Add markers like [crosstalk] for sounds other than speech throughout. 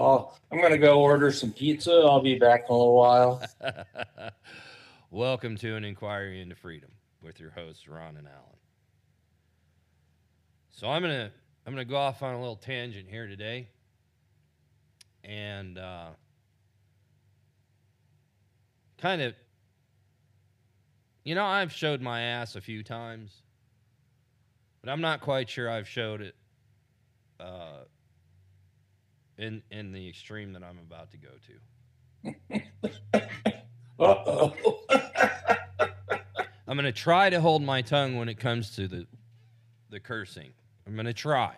I'll, I'm going to go order some pizza. I'll be back in a little while. [laughs] Welcome to an inquiry into freedom with your hosts Ron and Alan. So I'm gonna I'm gonna go off on a little tangent here today, and uh, kind of, you know, I've showed my ass a few times, but I'm not quite sure I've showed it uh, in in the extreme that I'm about to go to. [laughs] Uh-oh. [laughs] I'm gonna try to hold my tongue when it comes to the the cursing. I'm gonna try.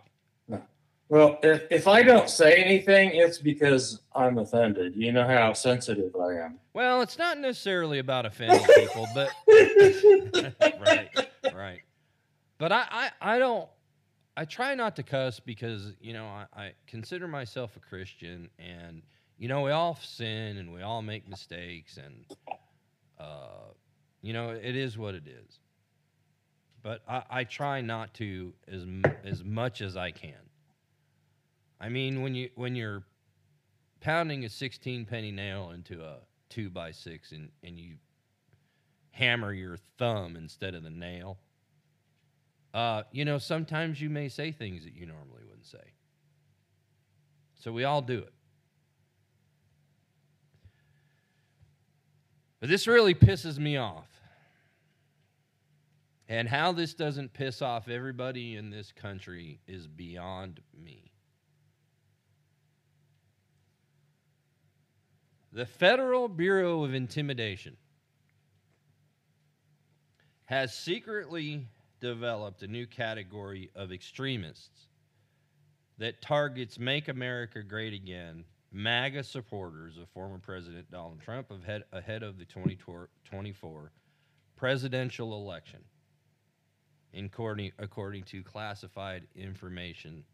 well, if, if I don't say anything, it's because I'm offended. You know how sensitive I am. Well, it's not necessarily about offending people, but [laughs] right, right. But I, I, I don't. I try not to cuss because you know I, I consider myself a Christian, and you know we all sin and we all make mistakes, and uh, you know it is what it is. But I, I try not to as as much as I can. I mean, when you when you're pounding a 16 penny nail into a two by six and, and you hammer your thumb instead of the nail, uh, you know, sometimes you may say things that you normally wouldn't say. So we all do it. But this really pisses me off. And how this doesn't piss off everybody in this country is beyond me. The Federal Bureau of Intimidation has secretly developed a new category of extremists that targets Make America Great Again, MAGA supporters of former President Donald Trump ahead, ahead of the 2024 presidential election, according, according to classified information.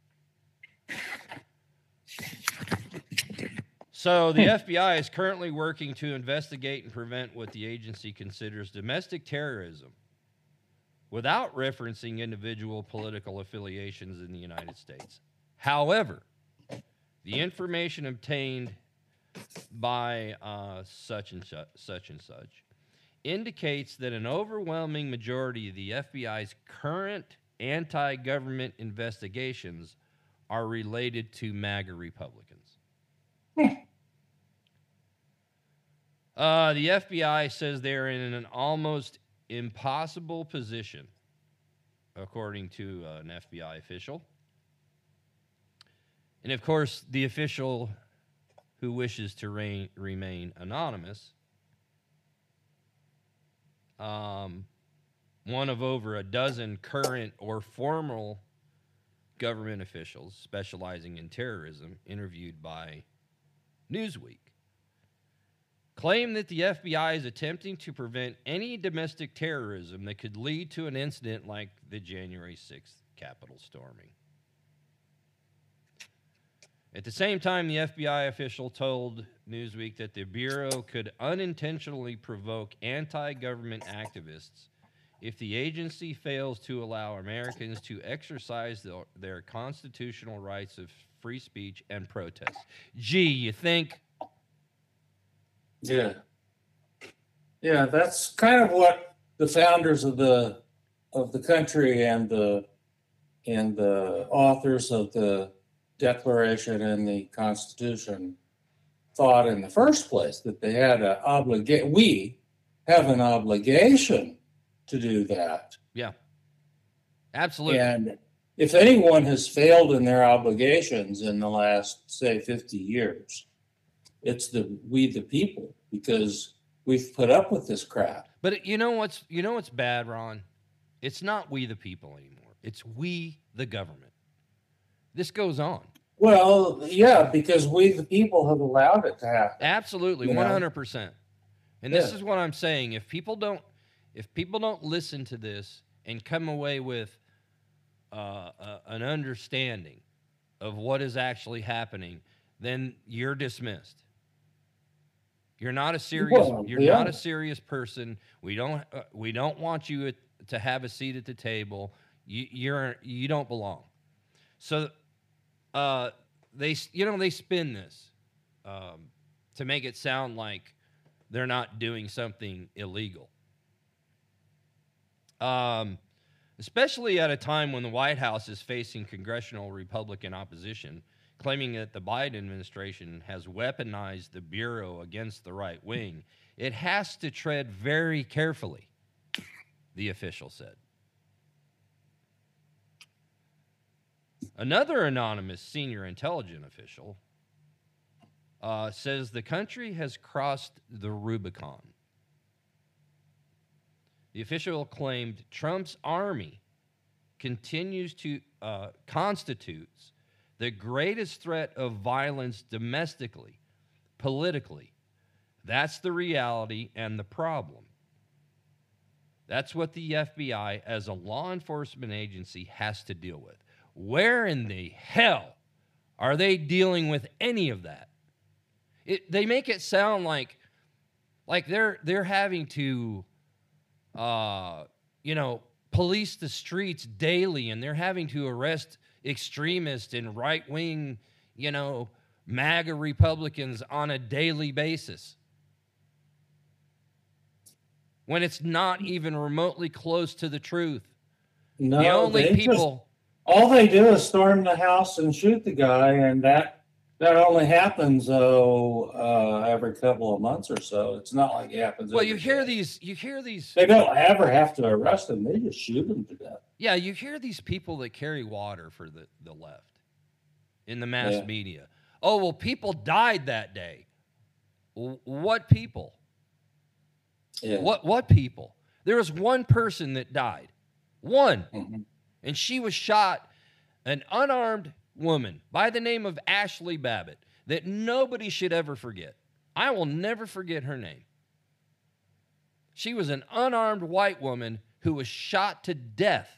So the hmm. FBI is currently working to investigate and prevent what the agency considers domestic terrorism without referencing individual political affiliations in the United States. However, the information obtained by uh, such and such, such and such indicates that an overwhelming majority of the FBI's current anti government investigations are related to MAGA Republicans. [laughs] Uh, the FBI says they're in an almost impossible position, according to uh, an FBI official. And of course, the official who wishes to remain anonymous, um, one of over a dozen current or former government officials specializing in terrorism interviewed by Newsweek claim that the FBI is attempting to prevent any domestic terrorism that could lead to an incident like the January 6th Capitol storming. At the same time, the FBI official told Newsweek that the Bureau could unintentionally provoke anti government activists if the agency fails to allow Americans to exercise the, their constitutional rights of free speech and protest. Gee, you think Yeah. Yeah, that's kind of what the founders of the of the country and the and the authors of the Declaration and the Constitution thought in the first place that they had an obligation. We have an obligation to do that. Yeah, absolutely. And if anyone has failed in their obligations in the last, say, 50 years, it's the we the people because we've put up with this crap. But you know what's you know what's bad, Ron? It's not we the people anymore. It's we the government. This goes on. Well, yeah, because we the people have allowed it to happen. Absolutely, one hundred percent. And this is what I'm saying. If people don't, if people don't listen to this and come away with uh, uh, an understanding of what is actually happening, then you're dismissed. You're not a serious. Well, you're yeah. not a serious person. We don't. Uh, we don't want you at, to have a seat at the table. You, you're. You don't belong. So, uh, they you know they spin this um, to make it sound like they're not doing something illegal. Um, especially at a time when the White House is facing congressional Republican opposition, claiming that the Biden administration has weaponized the bureau against the right wing. It has to tread very carefully, the official said. Another anonymous senior intelligence official uh, says the country has crossed the Rubicon. The official claimed Trump's army continues to uh, constitutes the greatest threat of violence domestically, politically. That's the reality and the problem. That's what the FBI, as a law enforcement agency, has to deal with. Where in the hell are they dealing with any of that? It, they make it sound like like they're they're having to uh, you know police the streets daily and they're having to arrest extremists and right-wing you know MAGA Republicans on a daily basis when it's not even remotely close to the truth. No, the only they just- people all they do is storm the house and shoot the guy, and that that only happens though uh, every couple of months or so. It's not like it happens. well you hear day. these you hear these They don't ever have to arrest them; they just shoot them to death. Yeah, you hear these people that carry water for the, the left in the mass Yeah. media. Oh, well, people died that day. What people? Yeah. What what people? There was one person that died. One. Mhm. And she was shot, an unarmed woman by the name of Ashli Babbitt, that nobody should ever forget. I will never forget her name. She was an unarmed white woman who was shot to death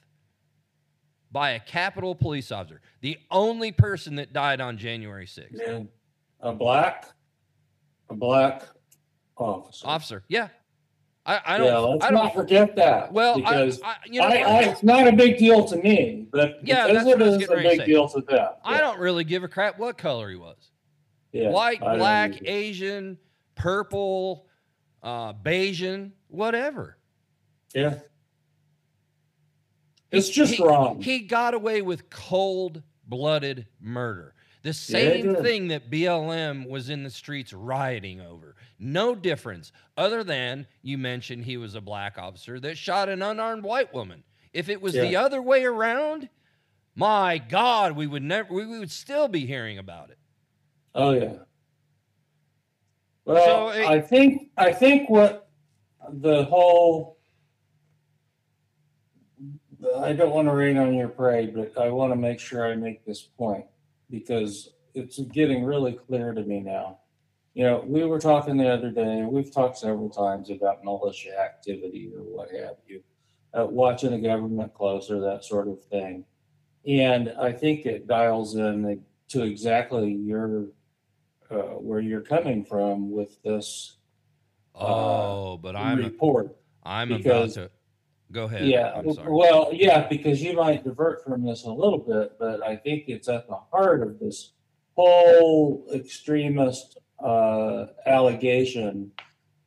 by a Capitol police officer, the only person that died on January 6th. Yeah. A black, a black officer. Officer, yeah. I, I yeah, don't, let's I don't, not forget that. well, because I, I, you know, I, I, it's not a big deal to me, but Yeah, because that's what I it is a big deal to them. I don't really give a crap what color he was. Yeah, White, black, either. Asian, purple, uh, Bayesian, whatever. Yeah. It's just he, wrong. He got away with cold blooded murder. The same did. thing that BLM was in the streets rioting over. No difference, other than you mentioned he was a black officer that shot an unarmed white woman. If it was the other way around, my God, we would never, we would still be hearing about it. Oh yeah. Well, So, it- I think I think what the whole I don't want to rain on your parade, but I want to make sure I make this point because it's getting really clear to me now. You know, we were talking the other day, we've talked several times about militia activity or what have you, uh, watching the government closer, that sort of thing. And I think it dials in to exactly your uh, where you're coming from with this Oh, but I'm, report. I'm because- about to go ahead. Yeah, well, yeah, because you might divert from this a little bit, but I think it's at the heart of this whole extremist uh, allegation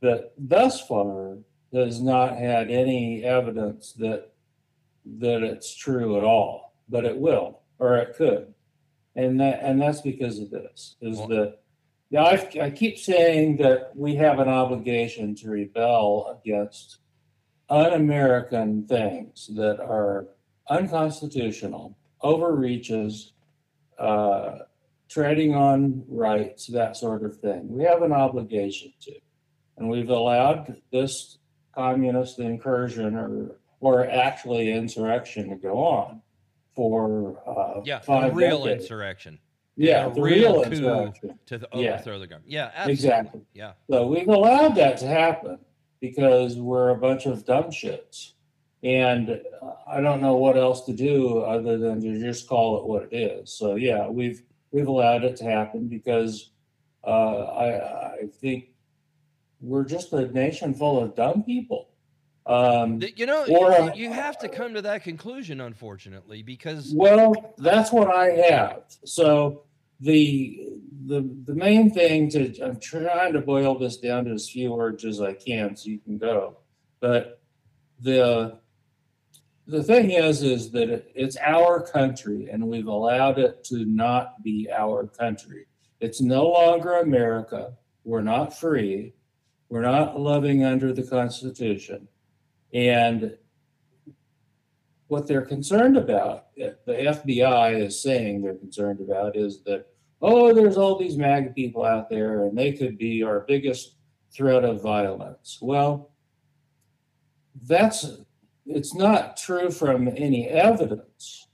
that thus far has not had any evidence that that it's true at all, but it will or it could, and that and that's because of this is Well- that. Yeah, I, I keep saying that we have an obligation to rebel against un-American things that are unconstitutional, overreaches, uh, treading on rights, that sort of thing. We have an obligation to, and we've allowed this communist incursion or or actually insurrection to go on for uh, yeah, five real decades. insurrection Yeah, a the real real coup. insurrection. to the Yeah. the government. Yeah, absolutely. Exactly. Yeah. So we've allowed that to happen because we're a bunch of dumb shits. And I don't know what else to do other than to just call it what it is. So yeah, we've we've allowed it to happen because uh, I I think we're just a nation full of dumb people. Um, You know, Or, you have to come to that conclusion, unfortunately, because Well, that's what I have. So the the the main thing to I'm trying to boil this down to as few words as I can so you can go. But the the thing is is that it- it's our country and we've allowed it to not be our country. It's no longer America. We're not free. We're not living under the Constitution. And what they're concerned about, the FBI is saying they're concerned about, is that, oh, there's all these MAGA people out there and they could be our biggest threat of violence. Well, that's it's not true from any evidence.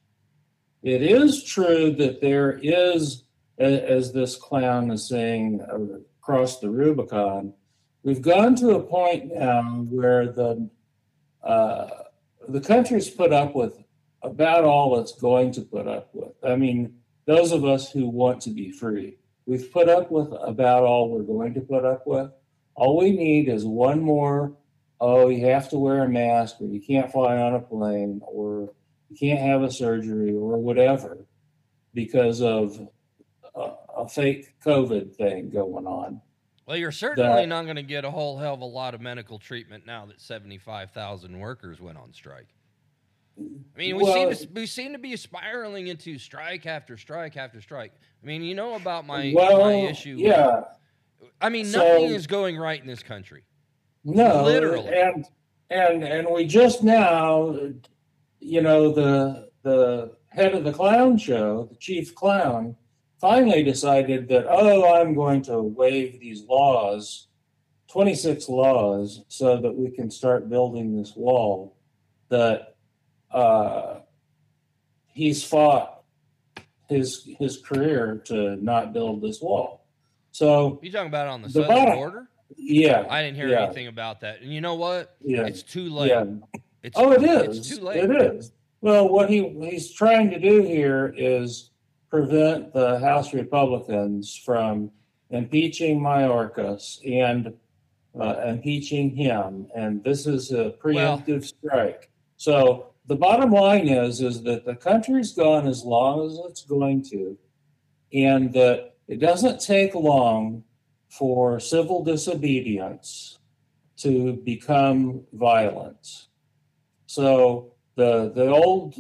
It is true that there is, as this clown is saying, uh, across the Rubicon, we've gone to a point now where the uh, the country's put up with about all it's going to put up with. I mean, those of us who want to be free, we've put up with about all we're going to put up with. All we need is one more oh, you have to wear a mask, or you can't fly on a plane, or you can't have a surgery, or whatever, because of a, a fake COVID thing going on. Well, you're certainly that- not going to get a whole hell of a lot of medical treatment now that 75,000 workers went on strike. I mean, we Well- seem to we seem to be spiraling into strike after strike after strike. I mean, you know about my well, my issue. yeah, I mean, So- nothing is going right in this country. no, Literally. and and and we just now, you know, the the head of the clown show, the chief clown, finally decided that oh, I'm going to waive these laws, 26 laws, so that we can start building this wall that uh, he's fought his his career to not build this wall. So You talking about on the, The southern bottom- border? yeah, I didn't hear yeah. anything about that. And you know what? yeah, It's too late. yeah. It's, Oh, it is. It's too late. It is. Well, what he he's trying to do here is prevent the House Republicans from impeaching Mayorkas and uh, impeaching him, and this is a preemptive strike. So the bottom line is is that the country's gone as long as it's going to, and that it doesn't take long for civil disobedience to become violence. So the the old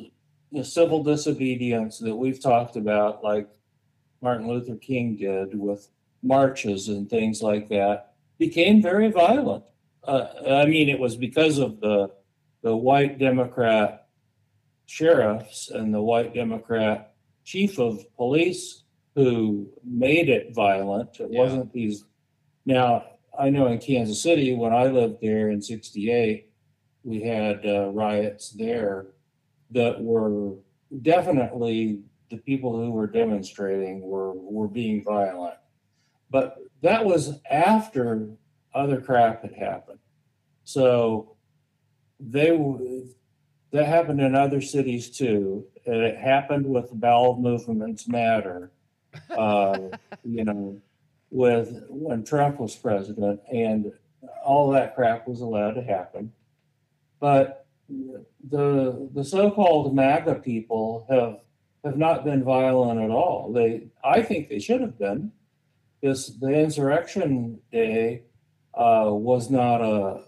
know, civil disobedience that we've talked about, like Martin Luther King did with marches and things like that, became very violent. Uh, I mean, it was because of the the white Democrat sheriffs and the white Democrat chief of police who made it violent. It Yeah. wasn't these. Now I know in Kansas City when I lived there in '68 we had uh, riots there that were definitely the people who were demonstrating were were being violent. But that was after other crap had happened. So they that happened in other cities too and it happened with the bowel movements matter uh, [laughs] you know with when trump was president and all that crap was allowed to happen. But the the so-called MAGA people have have not been violent at all. They, I think, they should have been. This the insurrection day uh, was not a.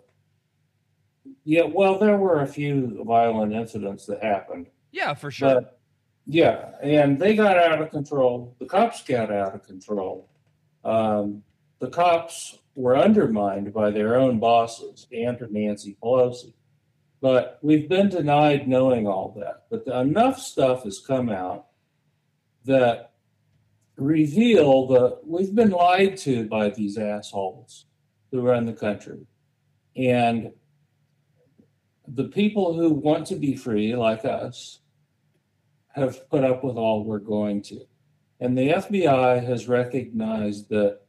Yeah, well, there were a few violent incidents that happened, Yeah, for sure. but yeah, and they got out of control. The cops got out of control. Um, the cops were undermined by their own bosses and Nancy Pelosi. But we've been denied knowing all that. But enough stuff has come out that reveal that we've been lied to by these assholes who run the country. And the people who want to be free, like us, have put up with all we're going to. And the FBI has recognized that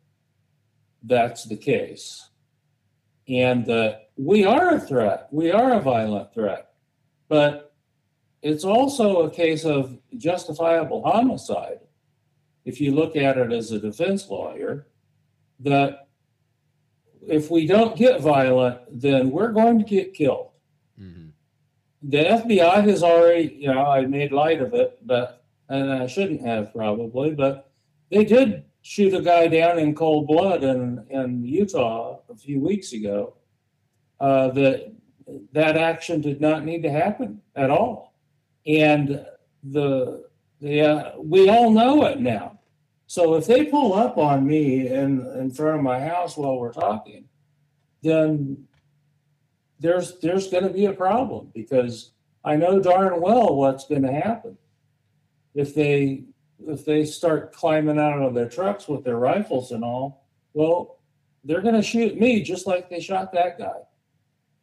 that's the case. And that we are a threat, we are a violent threat. But it's also a case of justifiable homicide. If you look at it as a defense lawyer, that if we don't get violent, then we're going to get killed hmm the FBI has already, you know, I made light of it, but and I shouldn't have probably, but they did shoot a guy down in cold blood in, in Utah a few weeks ago. Uh, that that action did not need to happen at all, and the the uh, we all know it now. So if they pull up on me in in front of my house while we're talking, then there's there's going to be a problem because I know darn well what's going to happen if they if they start climbing out of their trucks with their rifles and all. Well, they're going to shoot me just like they shot that guy.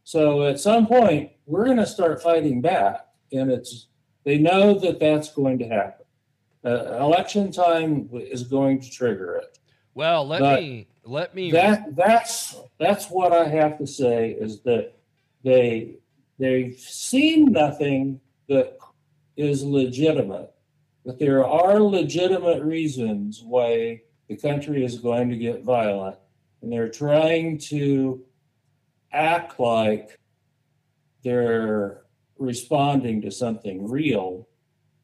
So at some point, we're going to start fighting back, and it's they know that that's going to happen. Uh, election time is going to trigger it. Well, let But me let me That that's that's what I have to say is that they they've seen nothing that is legitimate, but there are legitimate reasons why the country is going to get violent, and they're trying to act like they're responding to something real,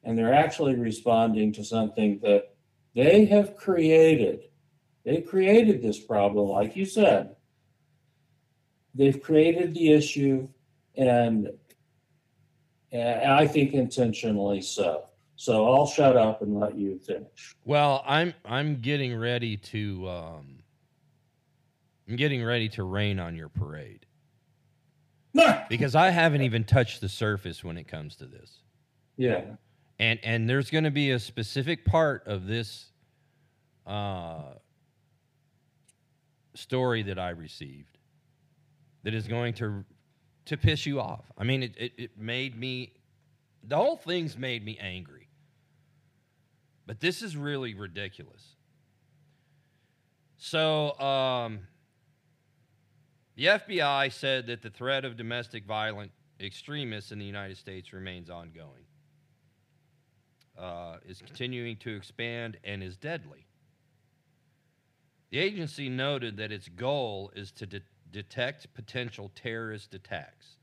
and they're actually responding to something that they have created. They created this problem, like you said. They've created the issue, and, and I think intentionally so. So I'll shut up and let you finish. Well, I'm I'm getting ready to um I'm getting ready to rain on your parade [laughs] because I haven't even touched the surface when it comes to this. Yeah, And and there's going to be a specific part of this uh story that I received that is going to to piss you off. I mean, it it, it made me the whole thing's made me angry. But this is really ridiculous. So, um, the FBI said that the threat of domestic violent extremists in the United States remains ongoing, uh, is continuing to expand, and is deadly. The agency noted that its goal is to de- detect potential terrorist attacks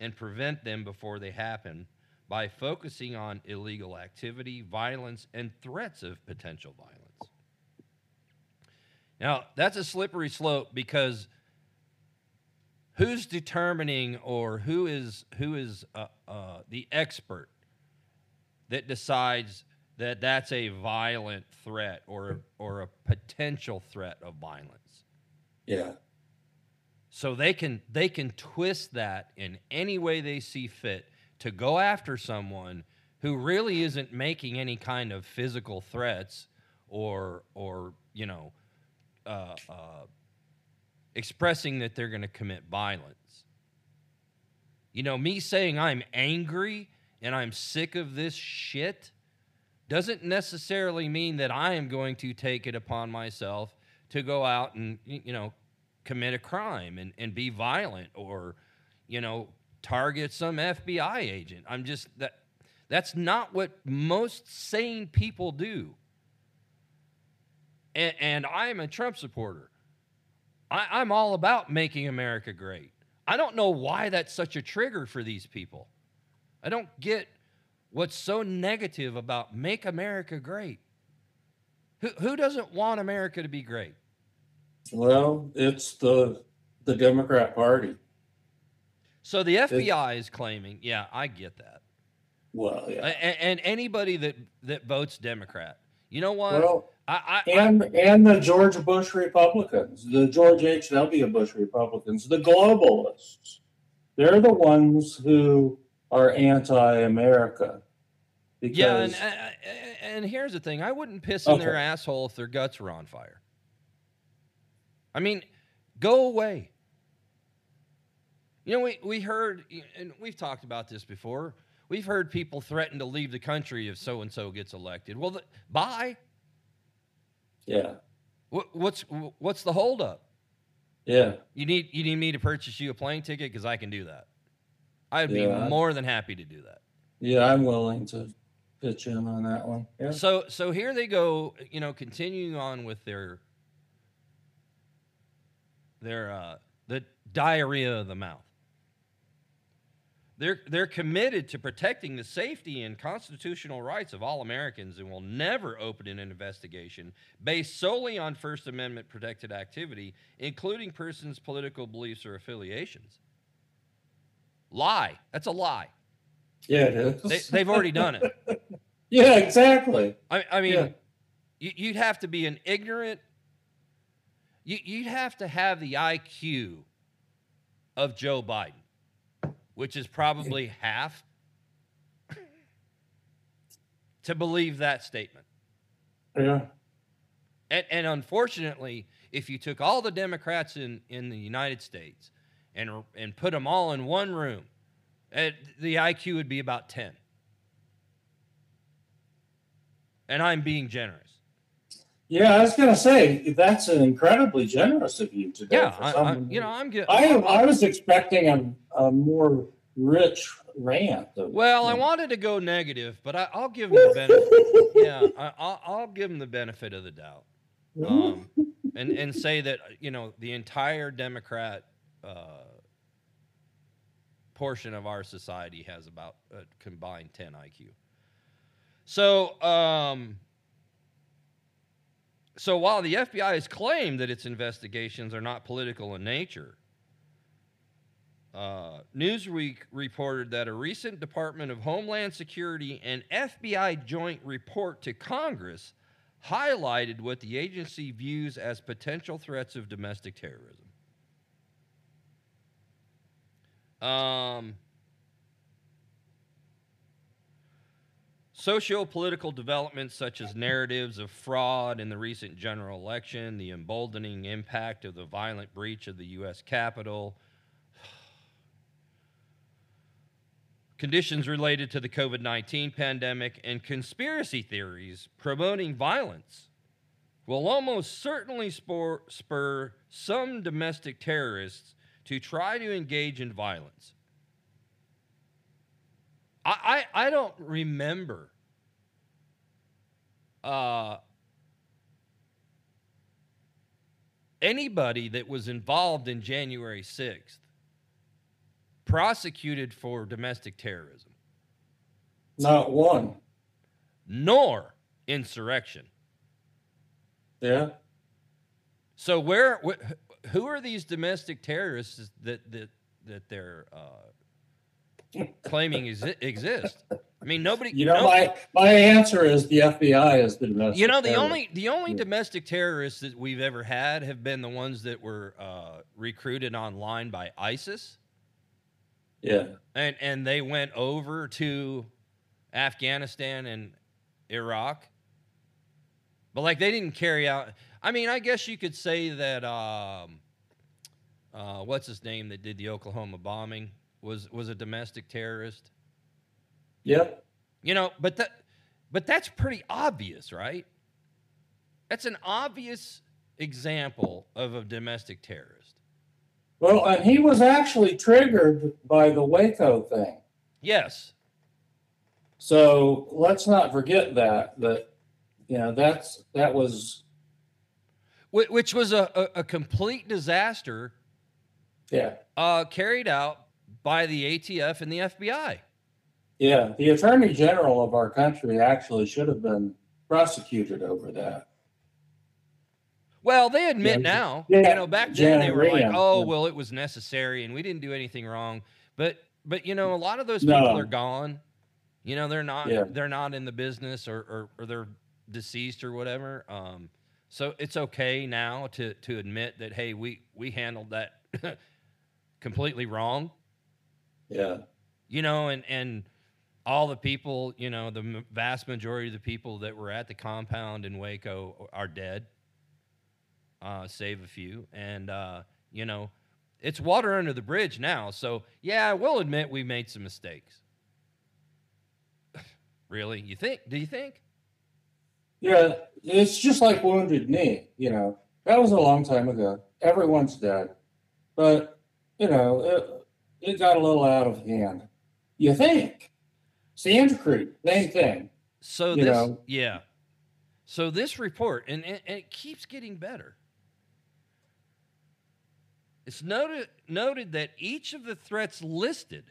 and prevent them before they happen by focusing on illegal activity, violence, and threats of potential violence. Now, that's a slippery slope because who's determining or who is who is uh, uh, the expert that decides that that's a violent threat or or a potential threat of violence? yeah, So they can they can twist that in any way they see fit to go after someone who really isn't making any kind of physical threats or or you know uh, uh, expressing that they're going to commit violence. You know, me saying I'm angry and I'm sick of this shit doesn't necessarily mean that I am going to take it upon myself to go out and you know commit a crime and, and be violent or you know target some FBI agent. I'm just that that's not what most sane people do. And, and I am a Trump supporter. I, I'm all about making America great. I don't know why that's such a trigger for these people. I don't get what's so negative about make America great. Who, who doesn't want America to be great? well, it's the the Democrat Party. So the FBI is claiming, yeah, I get that. Well, yeah. a- And, anybody that, that votes Democrat, you know what? Well, I, I, and and the George Bush Republicans, the George H. W. Bush Republicans, the globalists, they're the ones who are anti-America. yeah, and, and here's the thing: I wouldn't piss in their asshole if their guts were on fire. I mean, go away. You know, we, we heard, and we've talked about this before. We've heard people threaten to leave the country if so and so gets elected. Well, the, bye. Yeah, What, what's what's the holdup? yeah, You need you need me to purchase you a plane ticket because I can do that. I'd be Yeah. more than happy to do that. yeah. I'm willing to pitch in on that one. Yeah, So so here they go, you know, continuing on with their their uh the diarrhea of the mouth. They're, they're committed to protecting the safety and constitutional rights of all Americans and will never open an investigation based solely on First Amendment protected activity, including persons' political beliefs or affiliations. Lie. That's a lie. Yeah, it is. They, they've already done it. [laughs] yeah, exactly. I, I mean, Yeah. you, you'd have to be an ignorant, you, you'd have to have the IQ of Joe Biden, which is probably half, to believe that statement. Yeah. And, and unfortunately, if you took all the Democrats in, in the United States and, and put them all in one room, eh, the IQ would be about 10. And I'm being generous. Yeah, I was gonna say that's an incredibly generous of you today. Yeah, I, I, you know, I'm good. I I was expecting a, a more rich rant. of- Well, I wanted to go negative, but I, I'll give him the benefit. [laughs] yeah, I, I'll, I'll give him the benefit of the doubt, um, and and say that you know the entire Democrat uh, portion of our society has about a combined 10 IQ. So, um, so while the FBI has claimed that its investigations are not political in nature, uh, Newsweek reported that a recent Department of Homeland Security and FBI joint report to Congress highlighted what the agency views as potential threats of domestic terrorism. Um, Socio-political developments such as narratives of fraud in the recent general election, the emboldening impact of the violent breach of the U.S. Capitol, conditions related to the COVID 19 pandemic, and conspiracy theories promoting violence will almost certainly spur, spur some domestic terrorists to try to engage in violence. I, I, I don't remember uh, anybody that was involved in January 6th prosecuted for domestic terrorism, Not one. nor insurrection. Yeah. So where, wh- who are these domestic terrorists that that that they're uh, claiming exi- exist? I mean, nobody. You know, no- my my answer is the FBI is the domestic. you know the terrorist. only the only Yeah. domestic terrorists that we've ever had have been the ones that were uh, recruited online by ISIS, Yeah. and and they went over to Afghanistan and Iraq. But like they didn't carry out. I mean, I guess you could say that. Um, uh, what's his name that did the Oklahoma bombing was was a domestic terrorist. Yep. You know, but that but that's pretty obvious, right? That's an obvious example of a domestic terrorist. Well, and he was actually triggered by the Waco thing. Yes. So let's not forget that that you know that's that was Which was a, a, a complete disaster yeah uh, carried out by the ATF and the FBI. yeah the attorney general of our country actually should have been prosecuted over that. Well, they admit Yeah, now. yeah, you know, back then they were like, "Oh, yeah. well, it was necessary, and we didn't do anything wrong." But, but you know, a lot of those No. people are gone. You know, they're not. They're not in the business, or, or or they're deceased or whatever. Um, so it's okay now to to admit that, hey, we we handled that [laughs] completely wrong. Yeah You know, and and all the people, you know, the vast majority of the people that were at the compound in Waco are dead, uh, save a few. And, uh, you know, it's water under the bridge now. So, yeah, we'll admit we made some mistakes. [laughs] really? You think? Do you think? yeah it's just like wounded knee. You know that was a long time ago. Everyone's dead, but you know it, it got a little out of hand. You think? Sand Creek, same thing. So You this, know. yeah. So this report, and, and, and it keeps getting better. It's noted noted that each of the threats listed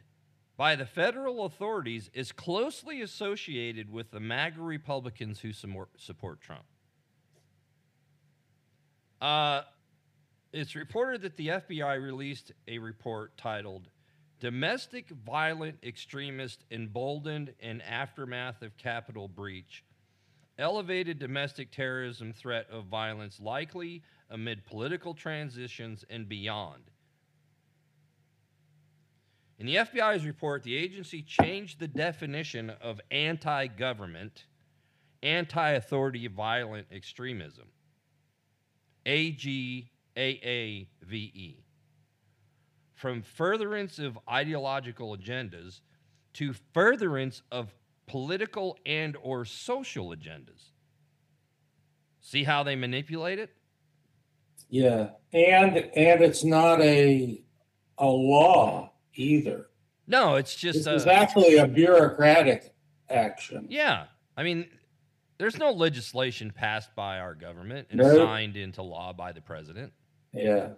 by the federal authorities is closely associated with the MAGA Republicans who support, support Trump. Uh, it's reported that the FBI released a report titled Domestic Violent Extremist Emboldened in Aftermath of Capitol Breach. Elevated domestic terrorism threat of violence likely amid political transitions and beyond. In the FBI's report, the agency changed the definition of anti government, anti authority violent extremism. A G A A V E. From furtherance of ideological agendas to furtherance of political and or social agendas. See how they manipulate it? Yeah, and and it's not a a law either. No, it's just This a, actually a bureaucratic action. Yeah. I mean, there's no legislation passed by our government and No. signed into law by the president. Yeah.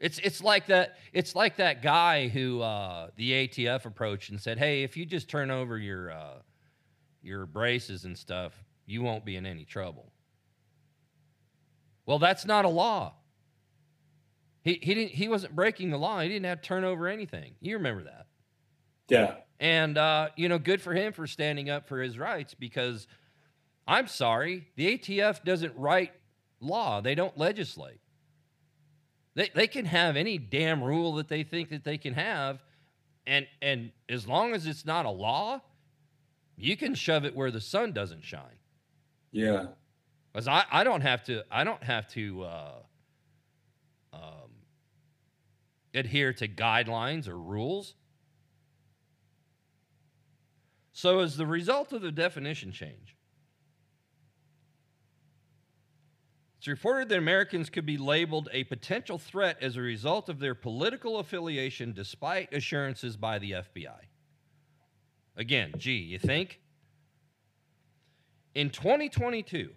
It's it's like that it's like that guy who uh, the ATF approached and said, "Hey, if you just turn over your uh, your braces and stuff, you won't be in any trouble." Well, that's not a law. He he didn't he wasn't breaking the law. He didn't have to turn over anything. You remember that? Yeah. And uh, you know, good for him for standing up for his rights because I'm sorry, the ATF doesn't write law. They don't legislate. They they can have any damn rule that they think that they can have, and and as long as it's not a law, you can shove it where the sun doesn't shine. Yeah. Because I, I don't have to I don't have to uh, um, adhere to guidelines or rules. So as the result of the definition change, it's reported that Americans could be labeled a potential threat as a result of their political affiliation despite assurances by the FBI. Again, gee, you think? In 2022,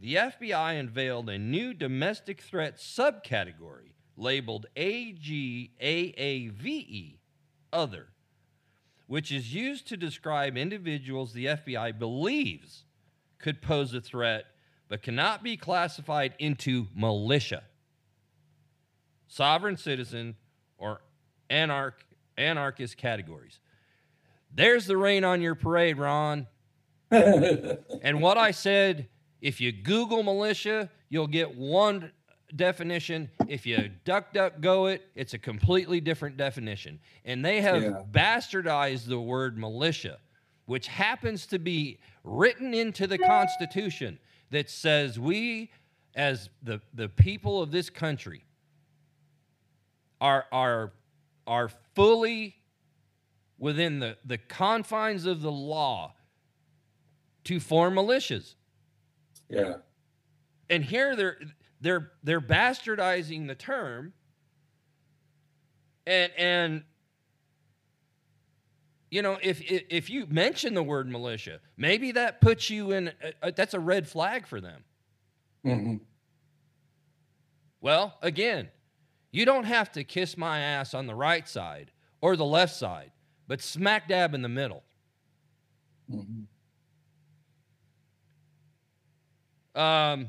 the FBI unveiled a new domestic threat subcategory labeled AGAAVE Other, which is used to describe individuals the FBI believes could pose a threat but cannot be classified into militia, sovereign citizen, or anarch, anarchist categories. There's the rain on your parade, Ron. [laughs] And what I said, if you Google militia, you'll get one definition. If you duck duck go it, it's a completely different definition. And they have Yeah. bastardized the word militia, which happens to be written into the Constitution that says we, as the, the people of this country, are, are, are fully within the, the confines of the law to form militias. yeah. And here they're they're they're bastardizing the term and and you know if if, if you mention the word militia maybe that puts you in a, a- that's a red flag for them. Hmm well again you don't have to kiss my ass on the right side or the left side but smack dab in the middle. Hmm Um,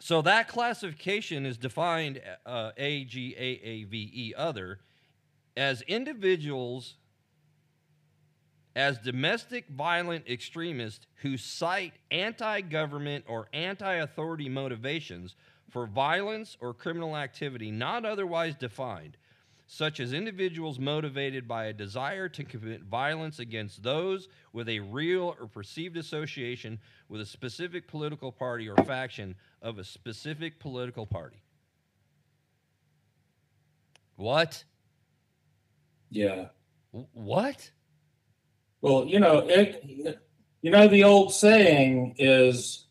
so that classification is defined uh, A G A A V E other as individuals as domestic violent extremists who cite anti-government or anti-authority motivations for violence or criminal activity not otherwise defined such as individuals motivated by a desire to commit violence against those with a real or perceived association with a specific political party or faction of a specific political party. What? Yeah. What? Well, you know, it, you know, the old saying is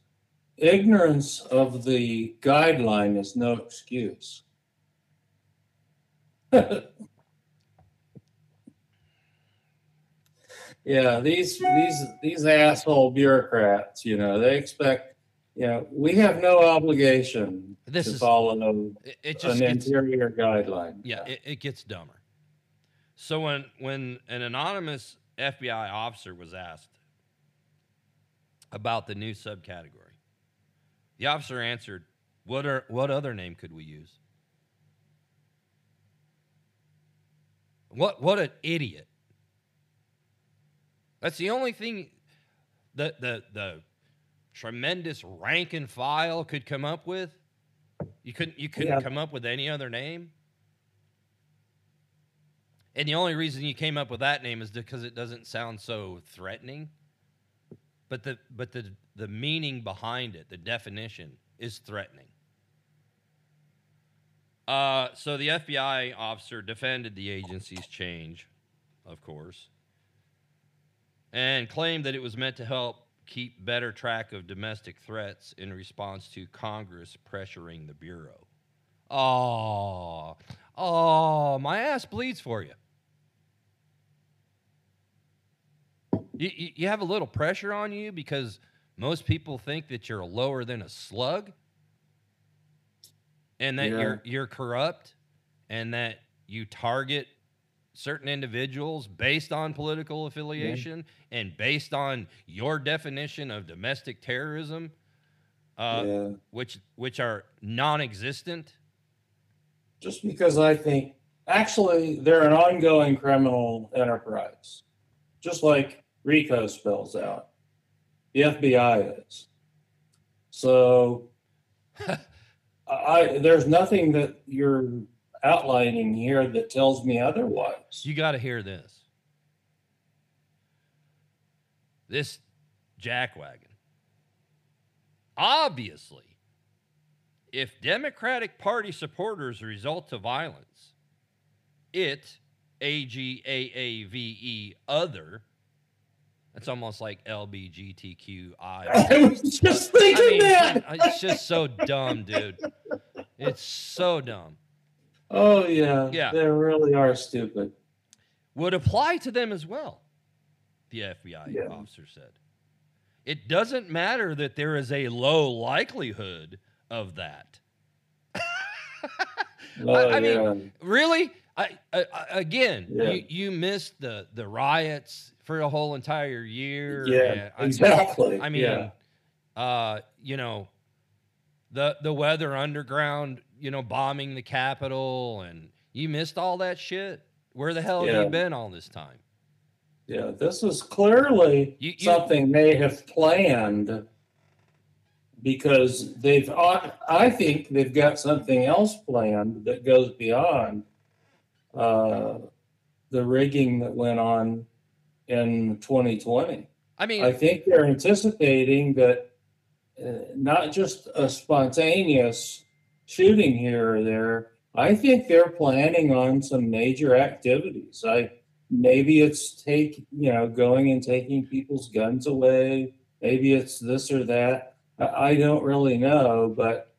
ignorance of the guideline is no excuse. [laughs] yeah, these these these asshole bureaucrats, you know, they expect, you know, we have no obligation This to is- follow It, it just an gets, interior guideline. yeah, it, it gets dumber. So when when an anonymous FBI officer was asked about the new subcategory, the officer answered, "What are what other name could we use?" What what an idiot. That's the only thing that the the tremendous rank and file could come up with. You couldn't you couldn't Yeah. come up with any other name. And the only reason you came up with that name is because it doesn't sound so threatening. But the but the the meaning behind it, the definition, is threatening. Uh, so the FBI officer defended the agency's change, of course, and claimed that it was meant to help keep better track of domestic threats in response to Congress pressuring the Bureau. Oh, oh, my ass bleeds for you. You, you, have a little pressure on you because most people think that you're lower than a slug and that Yeah. you're you're corrupt and that you target certain individuals based on political affiliation and based on your definition of domestic terrorism uh, yeah. which which are non-existent Just because I think actually they're an ongoing criminal enterprise, just like RICO spells out. The FBI is. So [laughs] I there's nothing that you're outlining here that tells me otherwise. You got to hear this. This jackwagon. Obviously, if Democratic Party supporters result to violence, it, A G A A V E, other, that's almost like LBGTQI. I was just I thinking mean, that. it's just so dumb, dude. It's so dumb. Oh yeah, Yeah. they really are stupid. would apply to them as well, the FBI Yeah. officer said. It doesn't matter that there is a low likelihood of that. [laughs] Oh, I mean, yeah. Really? I, I, I- again, Yeah. you, you missed the, the riots for a whole entire year. yeah, and I- exactly. I mean, yeah. uh, you know, the the weather underground, you know, bombing the Capitol, and you missed all that shit. Where the hell have you been all this time? Yeah, this is clearly You- you- something they have planned because they've, I I think they've got something else planned that goes beyond uh, the rigging that went on in 2020. I mean, I think they're anticipating that uh, not just a spontaneous shooting here or there. I think they're planning on some major activities. I maybe it's take you know going and taking people's guns away. Maybe it's this or that. I, I don't really know, but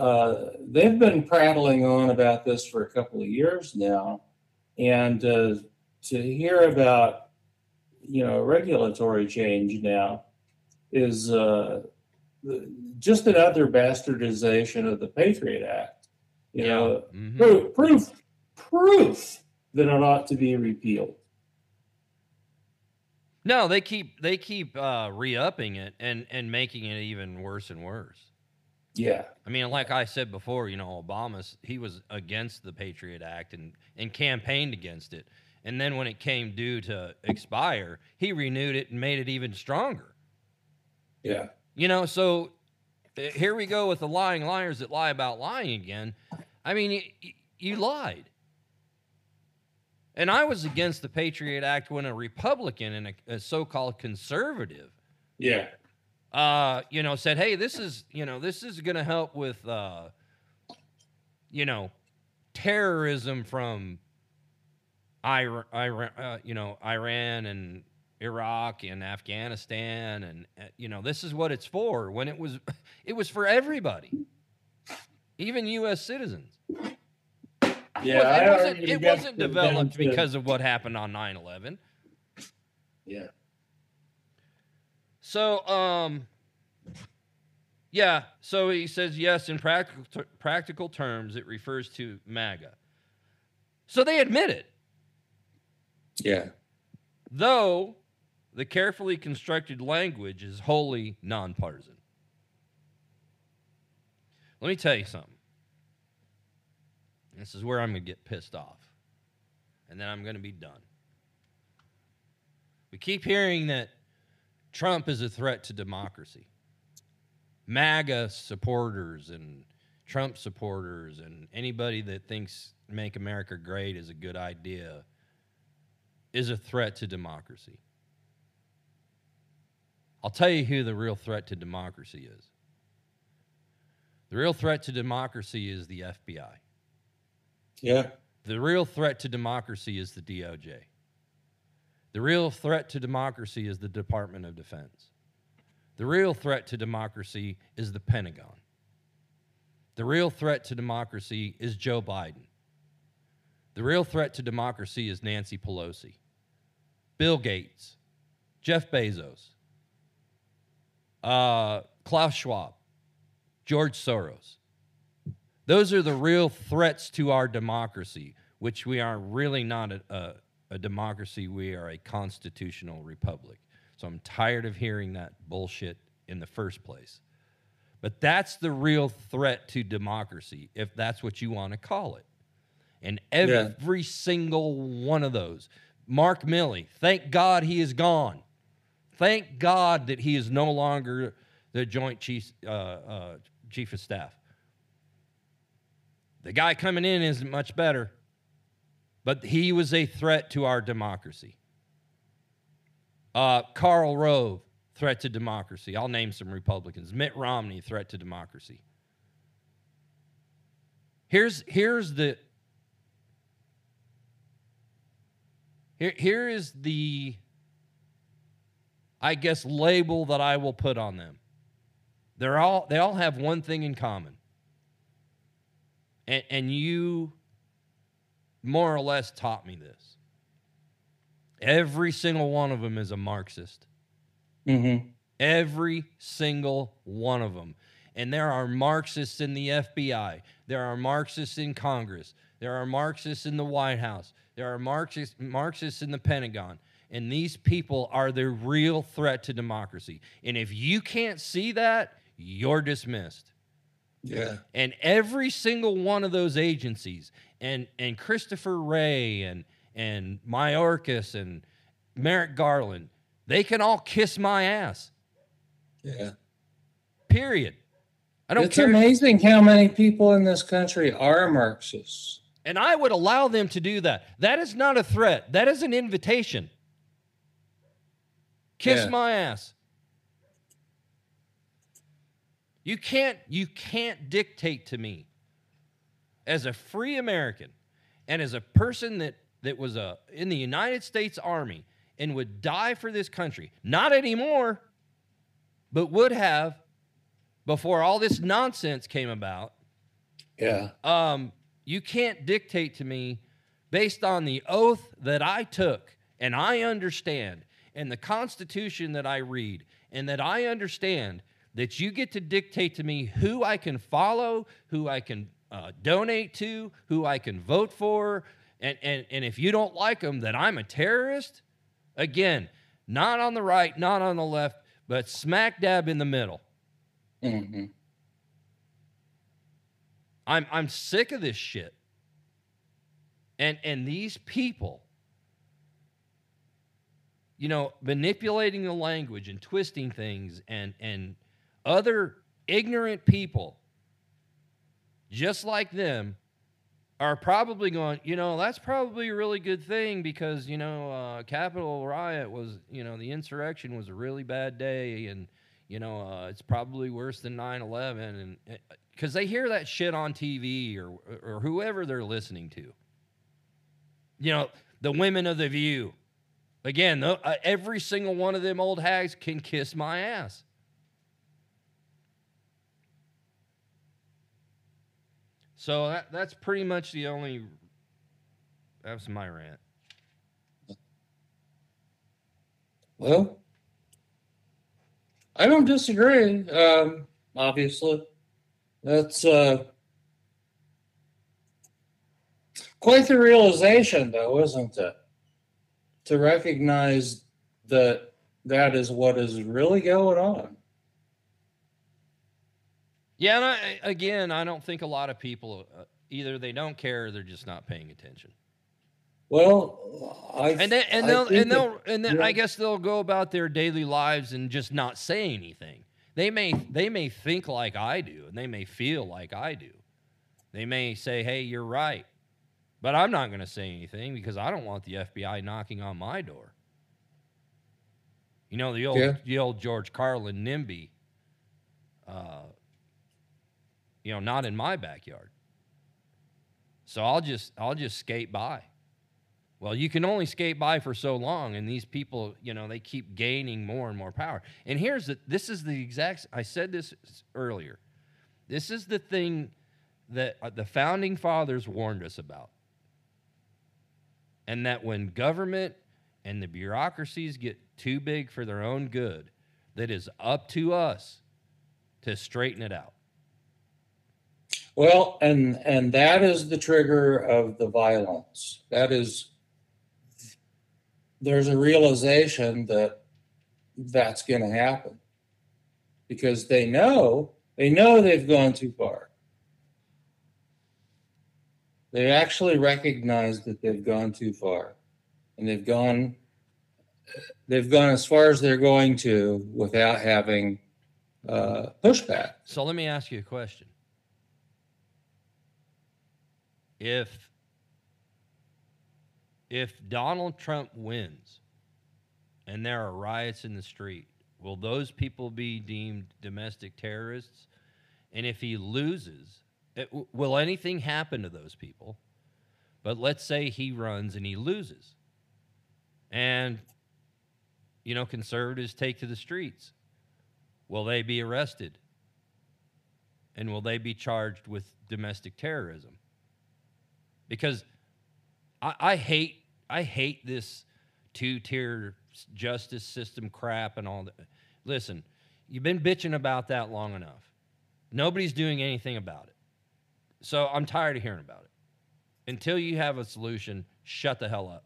uh, they've been prattling on about this for a couple of years now, and uh, to hear about you know regulatory change now is uh, just another bastardization of the Patriot Act. You know, mhm. proof, proof, proof that it ought to be repealed. no, they keep they keep uh, re-upping it and and making it even worse and worse. Yeah, I mean, like I said before, you know, Obama's he was against the Patriot Act and and campaigned against it, and then when it came due to expire, he renewed it and made it even stronger. yeah, You know, so uh, here we go with the lying liars that lie about lying again. I mean, you, you lied. And I was against the Patriot Act when a Republican and a, a so-called conservative, yeah, uh, you know, said, "Hey, this is, you know, this is going to help with, uh, you know, terrorism from Iran, Iran uh, you know, Iran and Iraq and Afghanistan, and uh, you know, this is what it's for. When it was, [laughs] it was for everybody, even U.S. citizens. yeah. It wasn't, it wasn't developed because of what happened on 9/11. Yeah, So, um, yeah. So he says yes. In practical ter- practical terms, it refers to MAGA. So they admit it. Yeah. though the carefully constructed language is wholly nonpartisan. Let me tell you something. This is where I'm going to get pissed off. And then I'm going to be done. We keep hearing that Trump is a threat to democracy. MAGA supporters and Trump supporters and anybody that thinks make America great is a good idea is a threat to democracy. I'll tell you who the real threat to democracy is. The real threat to democracy is the FBI. Yeah. The real threat to democracy is the DOJ. The real threat to democracy is the Department of Defense. The real threat to democracy is the Pentagon. The real threat to democracy is Joe Biden. The real threat to democracy is Nancy Pelosi, Bill Gates, Jeff Bezos, uh, Klaus Schwab, George Soros. Those are the real threats to our democracy, which we are really not a, a, a democracy. We are a constitutional republic. So I'm tired of hearing that bullshit in the first place. But that's the real threat to democracy, if that's what you want to call it. And every single one of those. Mark Milley, thank God he is gone. Thank God that he is no longer the Joint Chief, uh, uh, Chief of Staff. The guy coming in isn't much better, but he was a threat to our democracy. Uh, Karl Rove, threat to democracy. I'll name some Republicans. Mitt Romney, threat to democracy. Here's, here's the here, here is the I guess label that I will put on them. They're all they all have one thing in common. And, and you more or less taught me this. Every single one of them is a Marxist. Mm-hmm. Every single one of them. And there are Marxists in the FBI. There are Marxists in Congress. There are Marxists in the White House. There are Marxists, Marxists in the Pentagon. And these people are the real threat to democracy. And if you can't see that, you're dismissed. Yeah. And every single one of those agencies, and and Christopher Wray and and Mayorkas and Merrick Garland, they can all kiss my ass. Yeah. Period. I don't it's care. amazing how many people in this country are Marxists. And I would allow them to do that. That is not a threat. That is an invitation. Kiss Yeah. my ass. You can't you can't dictate to me as a free American and as a person that that was a in the United States Army and would die for this country. Not anymore, but would have before all this nonsense came about. Yeah. Um, you can't dictate to me based on the oath that I took and I understand and the Constitution that I read and that I understand that you get to dictate to me who I can follow, who I can uh, donate to, who I can vote for. And, and, and if you don't like them, that I'm a terrorist. Again, not on the right, not on the left, but smack dab in the middle. Mm-hmm. I'm I'm sick of this shit. And and these people you know manipulating the language and twisting things and and other ignorant people just like them are probably going, you know, that's probably a really good thing because, you know, uh, Capitol riot was, you know, the insurrection was a really bad day and, you know, uh, it's probably worse than 9 11. And because they hear that shit on TV or, or whoever they're listening to. You know, the women of the view. Again, the, uh, every single one of them old hags can kiss my ass. So that, that's pretty much the only. That's my rant. Well, I don't disagree. Um, obviously, that's uh, quite the realization, though, isn't it? to recognize that that is what is really going on. Yeah, and I, again, I don't think a lot of people uh, either they don't care or they're just not paying attention. Well, I And then and I they'll think and they'll and then. I guess they'll go about their daily lives and just not say anything. They may they may think like I do and they may feel like I do. They may say, "Hey, you're right." But I'm not going to say anything because I don't want the FBI knocking on my door. You know the old Yeah. the old George Carlin NIMBY uh you know, not in my backyard. So I'll just I'll just skate by. Well, you can only skate by for so long, and these people, you know, they keep gaining more and more power. And here's the this is the exact I said this earlier. This is the thing that uh, the founding fathers warned us about. And that when government and the bureaucracies get too big for their own good, that is up to us to straighten it out. Well, and and that is the trigger of the violence. That is there's a realization that that's going to happen because they know they know they've gone too far. They actually recognize that they've gone too far and they've gone they've gone as far as they're going to without having uh, pushback. So let me ask you a question. If if Donald Trump wins and there are riots in the street, will those people be deemed domestic terrorists? And if he loses, it, will anything happen to those people? But let's say he runs and he loses. And you know, conservatives take to the streets. Will they be arrested? And will they be charged with domestic terrorism? Because I, I hate I hate this two tier justice system crap and all that. Listen, you've been bitching about that long enough. Nobody's doing anything about it. So I'm tired of hearing about it. Until you have a solution, shut the hell up.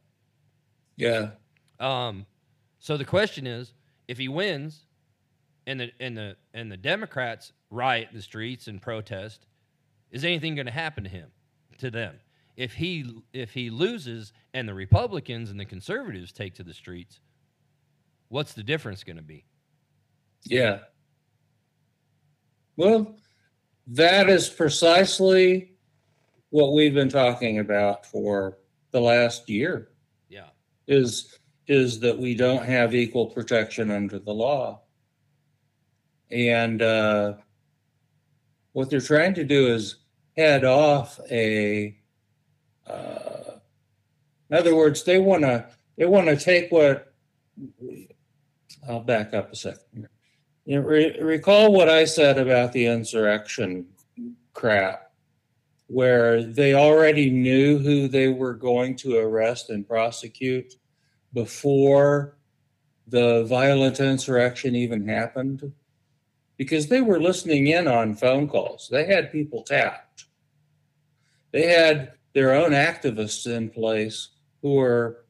Yeah. Um, so the question is, if he wins, and the and the and the Democrats riot in the streets and protest, is anything going to happen to him, to them? If he if he loses and the Republicans and the conservatives take to the streets, what's the difference going to be? Yeah. Well, that is precisely what we've been talking about for the last year Yeah, is is that we don't have equal protection under the law. And uh, what they're trying to do is head off a uh, in other words, they want to they want to take what I'll back up a second. You know, re- recall what I said about the insurrection crap, where they already knew who they were going to arrest and prosecute before the violent insurrection even happened, because they were listening in on phone calls. They had people tapped. They had their own activists in place who are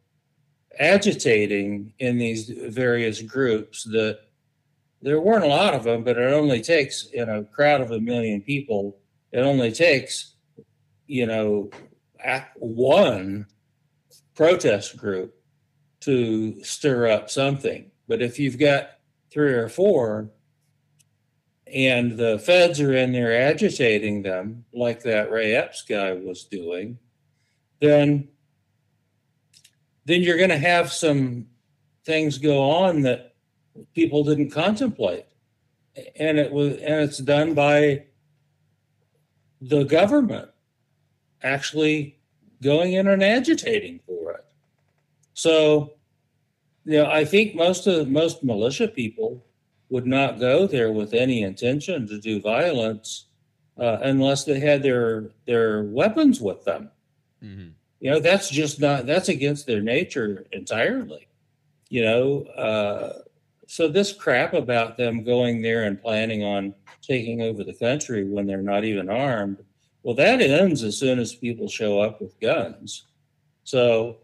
agitating in these various groups that there weren't a lot of them, but it only takes in a crowd of a million people, it only takes, you know, one protest group to stir up something. But if you've got three or four and the feds are in there agitating them, like that Ray Epps guy was doing, then then you're going to have some things go on that people didn't contemplate. And it was and it's done by the government actually going in and agitating for it. So you know i think most of most militia people would not go there with any intention to do violence uh, unless they had their their weapons with them mm-hmm. you know that's just not that's against their nature entirely you know uh so this crap about them going there and planning on taking over the country when they're not even armed well that ends as soon as people show up with guns so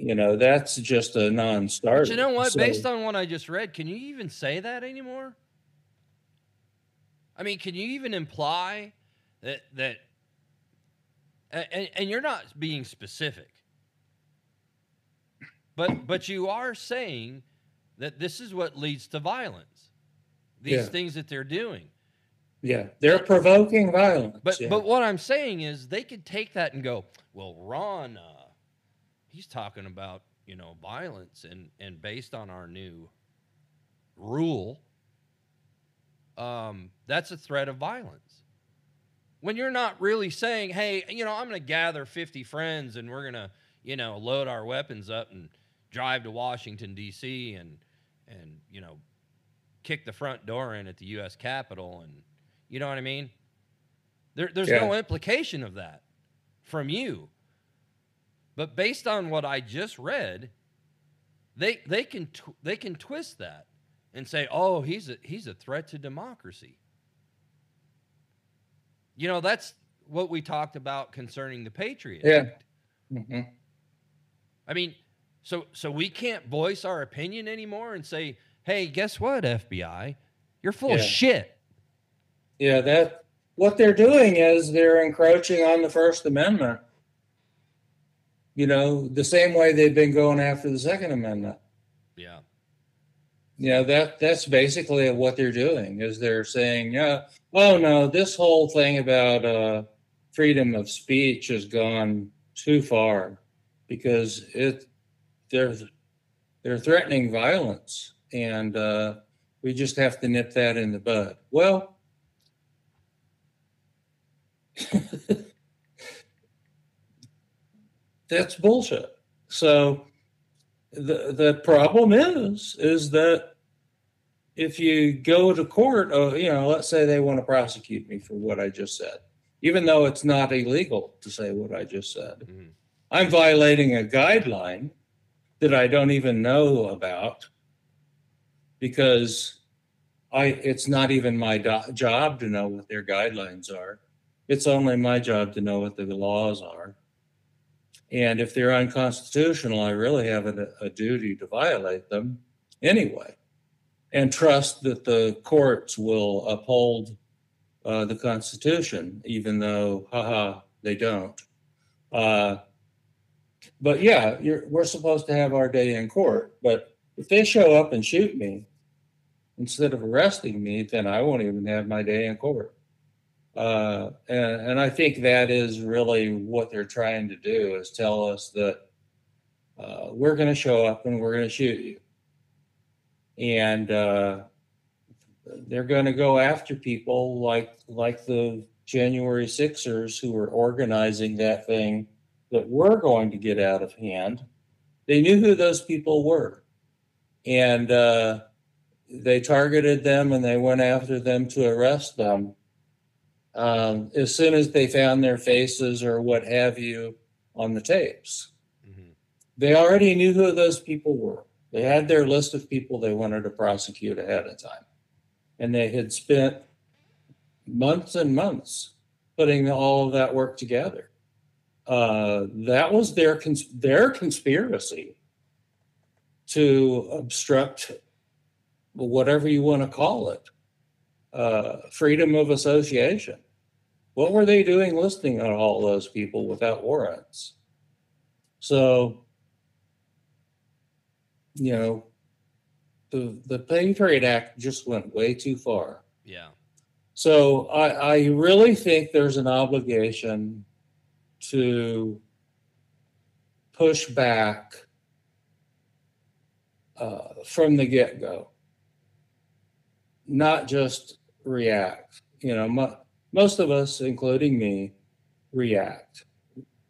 you know, that's just a non-starter. But you know what? So- Based on what I just read, can you even say that anymore? I mean, can you even imply that that and, and you're not being specific. But but you are saying that this is what leads to violence. These Yeah. things that they're doing. yeah, they're provoking violence. But yeah. but what I'm saying is they could take that and go, well, Ron, uh, he's talking about you know violence and and based on our new rule, um, that's a threat of violence. When you're not really saying, hey, you know, I'm going to gather 50 friends and we're going to you know load our weapons up and drive to Washington D.C. and and you know kick the front door in at the U.S. Capitol and you know what I mean? There, there's no implication of that from you. But based on what I just read, they they can tw- they can twist that and say, "Oh, he's a he's a threat to democracy." You know, that's what we talked about concerning the Patriot Yeah. Act. Mhm. I mean, so so we can't voice our opinion anymore and say, "Hey, guess what, FBI? You're full of shit." Yeah, that what they're doing is they're encroaching on the First Amendment. You know, the same way they've been going after the Second Amendment. Yeah. Yeah, that that's basically what they're doing is they're saying, yeah, oh no, this whole thing about uh, freedom of speech has gone too far because it they're they're threatening violence and uh, we just have to nip that in the bud. Well, [laughs] that's bullshit. So the the problem is is that if you go to court, uh, you know, let's say they want to prosecute me for what I just said, even though it's not illegal to say what I just said, Mhm. I'm violating a guideline that I don't even know about because I it's not even my do- job to know what their guidelines are. It's only my job to know what the laws are. And if they're unconstitutional, I really have a, a duty to violate them anyway and trust that the courts will uphold uh, the Constitution, even though, haha, they don't. Uh, but yeah, we're supposed to have our day in court. But if they show up and shoot me instead of arresting me, then I won't even have my day in court. Uh, and, and I think that is really what they're trying to do is tell us that uh, we're going to show up and we're going to shoot you. And uh, they're going to go after people like like the January Sixers who were organizing that thing that were going to get out of hand. They knew who those people were, and uh, they targeted them and they went after them to arrest them. Um, as soon as they found their faces or what have you on the tapes, Mhm. they already knew who those people were. They had their list of people they wanted to prosecute ahead of time. And they had spent months and months putting all of that work together. Uh, that was their cons- their conspiracy to obstruct whatever you want to call it, uh, freedom of association. What were they doing listening on all those people without warrants? So, you know, the the Patriot Act just went way too far. Yeah. So I, I really think there's an obligation to push back uh, from the get go, not just react. You know, mo- most of us, including me, react.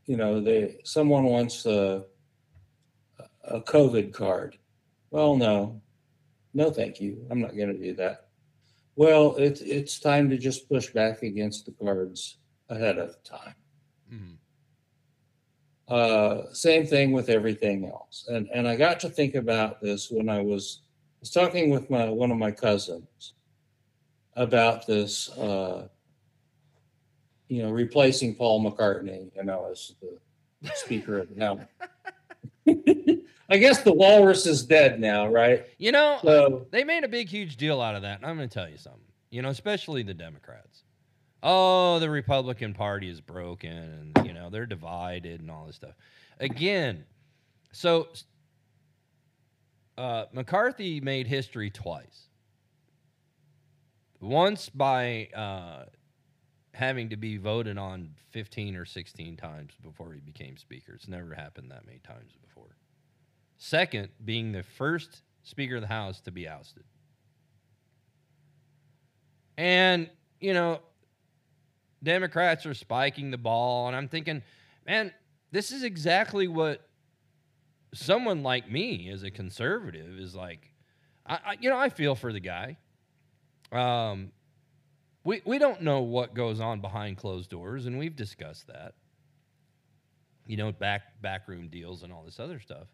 You know, they someone wants a a COVID card. Well, no, no, thank you. I'm not going to do that. Well, it's it's time to just push back against the cards ahead of time. Mhm. Uh, same thing with everything else. And and I got to think about this when I was was talking with my one of my cousins about this. Uh, you know, replacing Paul McCartney, you know, as the speaker of the House. [laughs] I guess the walrus is dead now, right? You know, So they made a big, huge deal out of that. And I'm going to tell you something, you know, especially the Democrats. Oh, the Republican Party is broken and, you know, they're divided and all this stuff. Again, so uh, McCarthy made history twice. Once by uh, having to be voted on 15 or 16 times before he became speaker. It's never happened that many times before. Second, being the first Speaker of the House to be ousted. And, you know, Democrats are spiking the ball, and I'm thinking, man, this is exactly what someone like me as a conservative is like. I, I you know, I feel for the guy. Um, we we don't know what goes on behind closed doors, and we've discussed that. You know, back backroom deals and all this other stuff.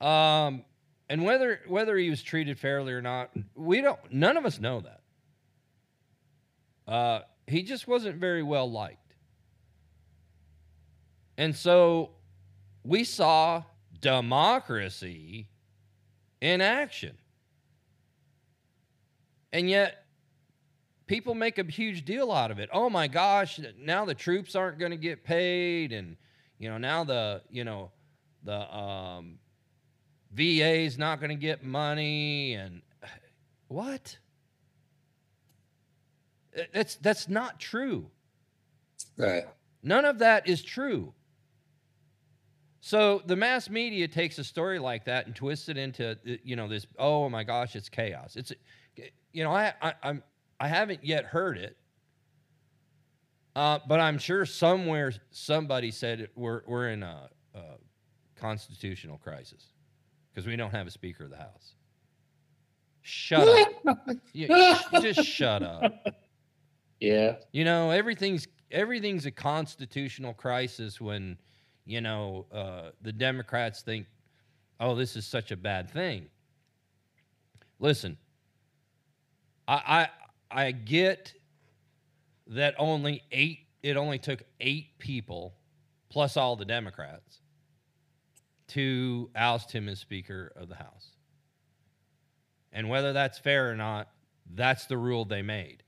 Um, and whether whether he was treated fairly or not, we don't. None of us know that. Uh, he just wasn't very well liked, and so we saw democracy in action. And yet, people make a huge deal out of it. Oh my gosh, now the troops aren't going to get paid, and you know now the you know the um, VA is not going to get money, and [sighs] what? That's that's not true. right. None of that is true. So the mass media takes a story like that and twists it into uh, you know this. Oh my gosh, it's chaos. It's you know I, I I'm I haven't yet heard it, uh, but I'm sure somewhere somebody said it, we're we're in a, a constitutional crisis because we don't have a Speaker of the House. Shut up! [laughs] You, just shut up. Yeah. You know everything's everything's a constitutional crisis when you know uh, the Democrats think, oh, this is such a bad thing. Listen, I I, I get that only eight. It only took eight people, plus all the Democrats, to oust him as Speaker of the House. And whether that's fair or not, that's the rule they made.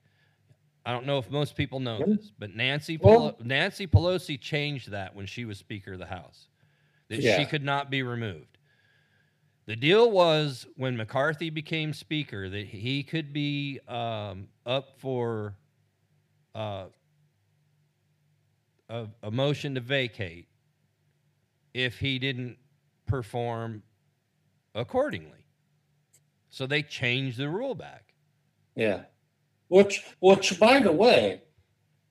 I don't know if most people know this, but Nancy Well- Pelo- Nancy Pelosi changed that when she was Speaker of the House, that she could not be removed. The deal was when McCarthy became Speaker that he could be um, up for uh, a, a motion to vacate if he didn't perform accordingly. So they changed the rule back. Yeah. Which, which, by the way,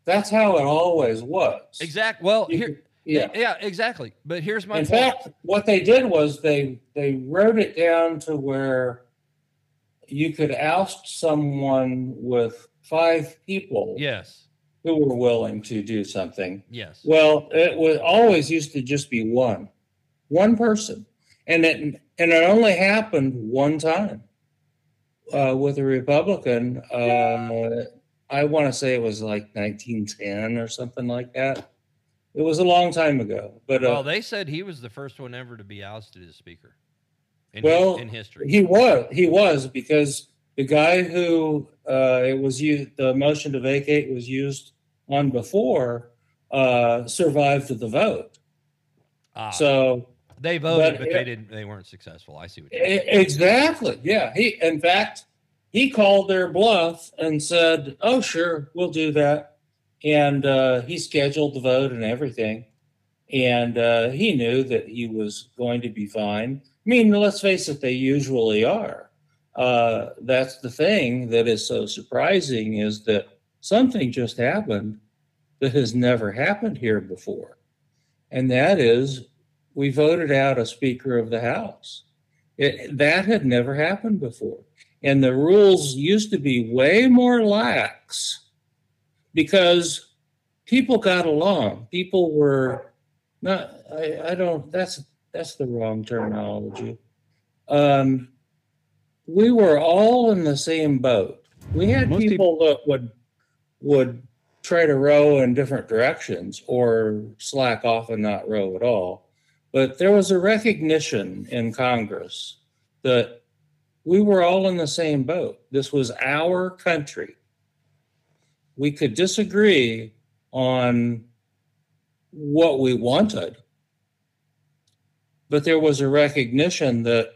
that's how it always was. Exact. Well, You here, Yeah. yeah, exactly. But here's my In point. fact, what they did was they they wrote it down to where you could oust someone with five people yes, who were willing to do something. yes, Well, it was always used to just be one, one person, and it and it only happened one time uh, with a Republican. Uh, I want to say it was like 1910 or something like that. It was a long time ago, but uh, well, they said he was the first one ever to be ousted as Speaker in, Well, in history. he was he was because the guy who uh, it was used the motion to vacate was used on before uh, survived the vote. Ah, So they voted, but but, it- they didn't. They weren't successful. I see what you E- Exactly. Yeah. He, in fact, he called their bluff and said, "Oh, sure, we'll do that." And uh, he scheduled the vote and everything, and uh, he knew that he was going to be fine. I mean, let's face it; they usually are. Uh, that's the thing that is so surprising is that something just happened that has never happened here before, and that is we voted out a Speaker of the House. It, that had never happened before. And the rules used to be way more lax because people got along. People were not, I, I don't, that's, that's the wrong terminology. Um, we were all in the same boat. We had Most people that would, would try to row in different directions or slack off and not row at all. But there was a recognition in Congress that we were all in the same boat. This was our country. We could disagree on what we wanted, but there was a recognition that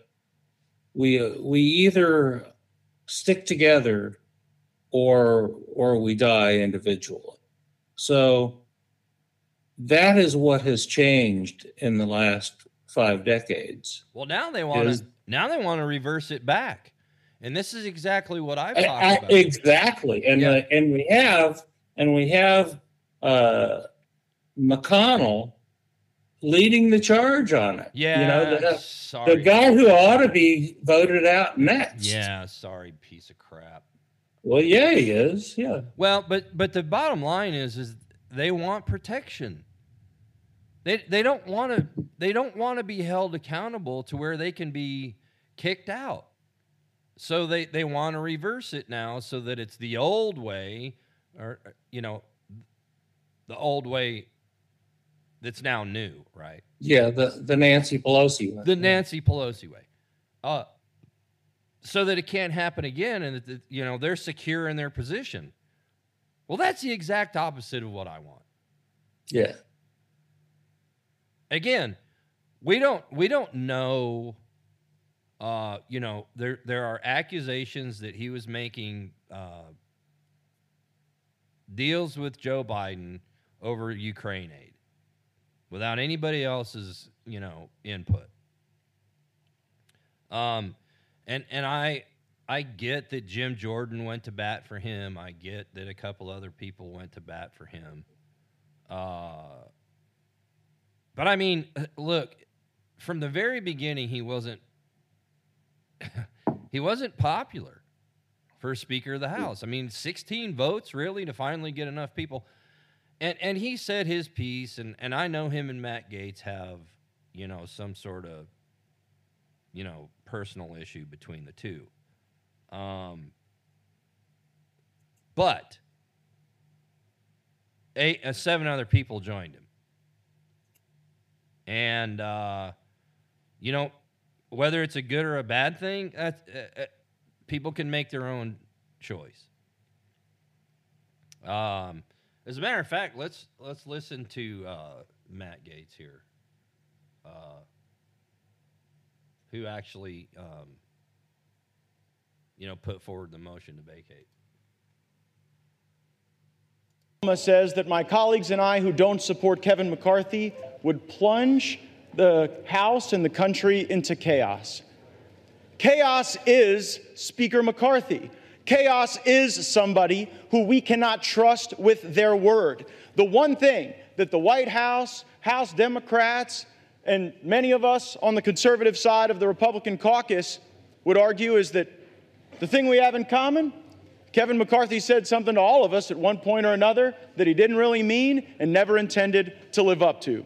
we we either stick together or or we die individually. So that is what has changed in the last five decades. Well, now they want to now they want to reverse it back, and this is exactly what I've I- talked I- about. exactly, and Yeah. uh, and we have and we have uh, McConnell leading the charge on it. yeah, you know the, sorry. the guy who ought to be voted out next. yeah, sorry, piece of crap. Well, yeah, he is. Yeah. Well, but but the bottom line is is they want protection. They they don't want to they don't want to be held accountable to where they can be kicked out. So they they want to reverse it now so that it's the old way or you know the old way that's now new, right? Yeah, the the Nancy Pelosi one. the Nancy Pelosi way, uh, so that it can't happen again, and that you know they're secure in their position. Well, that's the exact opposite of what I want. Yeah. Again, we don't we don't know. Uh, you know there there are accusations that he was making uh, deals with Joe Biden over Ukraine aid without anybody else's you know input. Um, and and I I get that Jim Jordan went to bat for him. I get that a couple other people went to bat for him. Uh, but I mean, look, from the very beginning, he wasn't [laughs] he wasn't popular for Speaker of the House. I mean, 16 votes really to finally get enough people. And and he said his piece, and and I know him and Matt Gaetz have you know some sort of you know personal issue between the two. Um, but eight, uh, seven other people joined him, and uh, you know whether it's a good or a bad thing, uh, uh, people can make their own choice. Um, as a matter of fact, let's let's listen to uh, Matt Gaetz here, uh, who actually um, you know put forward the motion to vacate. Says that my colleagues and I who don't support Kevin McCarthy would plunge the House and the country into chaos. Chaos is Speaker McCarthy. Chaos is somebody who we cannot trust with their word. The one thing that the White House, House Democrats, and many of us on the conservative side of the Republican caucus would argue is that the thing we have in common Kevin McCarthy said something to all of us at one point or another that he didn't really mean and never intended to live up to.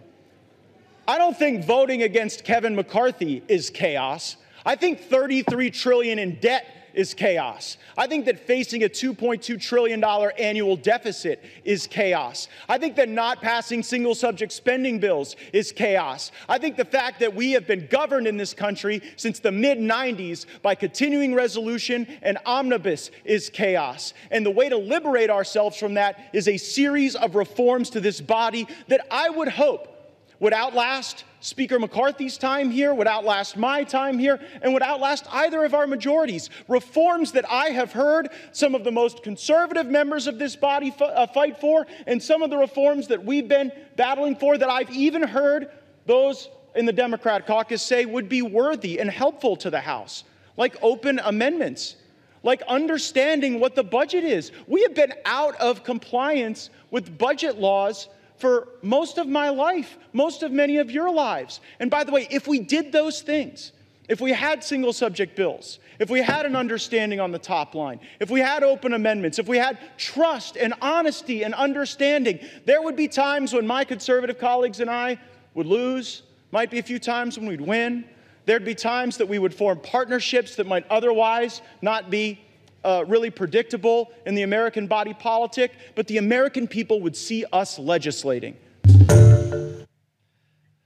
I don't think voting against Kevin McCarthy is chaos. I think 33 trillion in debt is chaos. I think that facing a 2.2 trillion dollar annual deficit is chaos. I think that not passing single subject spending bills is chaos. I think the fact that we have been governed in this country since the mid 90s by continuing resolution and omnibus is chaos. And the way to liberate ourselves from that is a series of reforms to this body that I would hope would outlast Speaker McCarthy's time here, would outlast my time here, and would outlast either of our majorities. Reforms that I have heard some of the most conservative members of this body uh, fight for, and some of the reforms that we've been battling for that I've even heard those in the Democrat caucus say would be worthy and helpful to the House, like open amendments like understanding what the budget is. We have been out of compliance with budget laws for most of my life, most of many of your lives. And by the way, if we did those things, if we had single subject bills, if we had an understanding on the top line, if we had open amendments, if we had trust and honesty and understanding, there would be times when my conservative colleagues and I would lose, might be a few times when we'd win. There'd be times that we would form partnerships that might otherwise not be uh, really predictable in the American body politic, but the American people would see us legislating.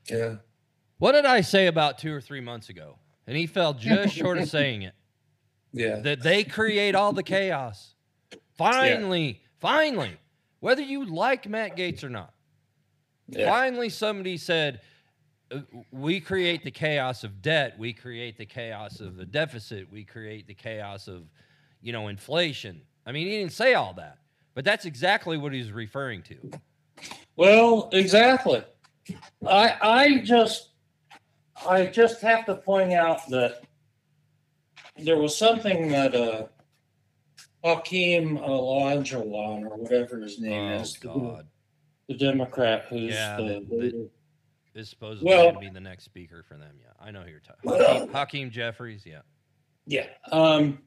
Yeah. What did I say about two or three months ago? And he fell just [laughs] short of saying it. Yeah. That they create all the chaos. Finally, finally, whether you like Matt Gaetz or not, Yeah. finally somebody said, uh, we create the chaos of debt, we create the chaos of the deficit, we create the chaos of, you know, inflation. I mean, he didn't say all that, but that's exactly what he's referring to. Well, exactly. I I just I just have to point out that there was something that uh Hakeem Olajuwon or whatever his name Oh is, the- God, the Democrat who's Yeah, the, the- the- is supposedly Well- going to be the next speaker for them. Yeah, I know who you're talking. Hakeem, Hakeem Jeffries. Yeah, yeah. Um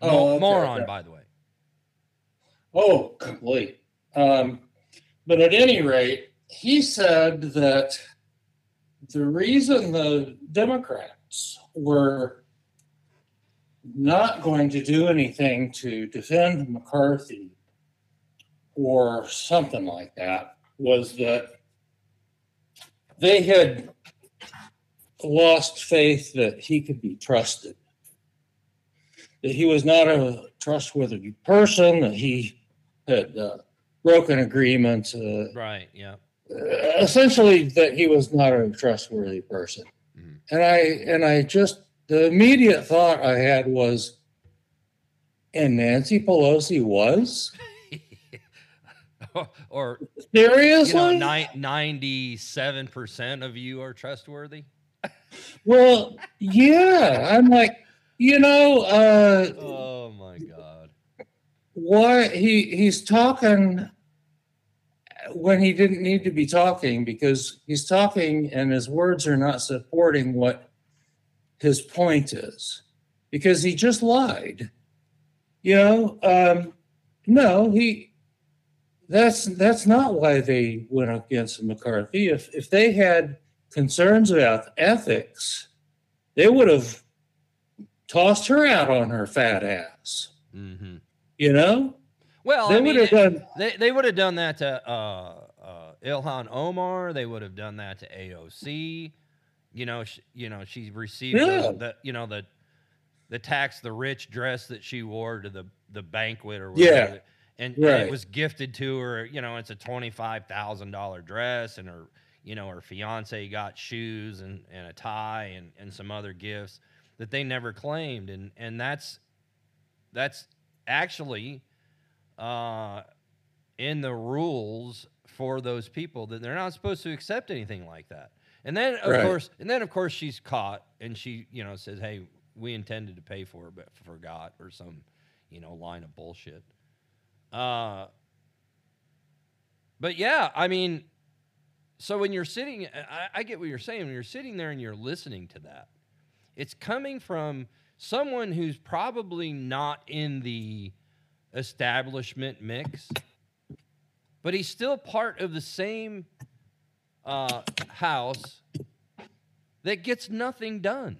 oh, okay, moron, okay. by the way. Oh, complete. Um, but at any rate, he said that the reason the Democrats were not going to do anything to defend McCarthy or something like that was that they had lost faith that he could be trusted. That he was not a trustworthy person, that he had uh, broken agreements, uh, Right. Yeah. essentially that he was not a trustworthy person. Mhm. And I and I just the immediate thought I had was, and Nancy Pelosi was [laughs] or seriously. you know, ninety-seven percent of you are trustworthy. well, yeah, I'm like, you know, uh, Oh my God. why he he's talking when he didn't need to be talking because he's talking and his words are not supporting what his point is. Because he just lied. You know um no he that's that's not why they went against mccarthy. If if they had concerns about ethics they would have tossed her out on her fat ass hmm you know Well, they I mean, would have done they they would have done that to uh, uh, Ilhan Omar. They would have done that to AOC. You know, sh- you know, she received Yeah. the, the you know the the tax the rich dress that she wore to the the banquet or Yeah. whatever. And, and Right. it was gifted to her. You know, it's a twenty five thousand dollar dress, and her you know her fiance got shoes and, and a tie and, and some other gifts that they never claimed, and and that's that's actually uh, in the rules for those people that they're not supposed to accept anything like that. And then of Right. course, and then of course she's caught and she, you know, says, "Hey, we intended to pay for it but forgot," or some, you know, line of bullshit. Uh But yeah, I mean, so when you're sitting, I, I get what you're saying. When you're sitting there and you're listening to that, it's coming from someone who's probably not in the establishment mix, but he's still part of the same uh, house that gets nothing done.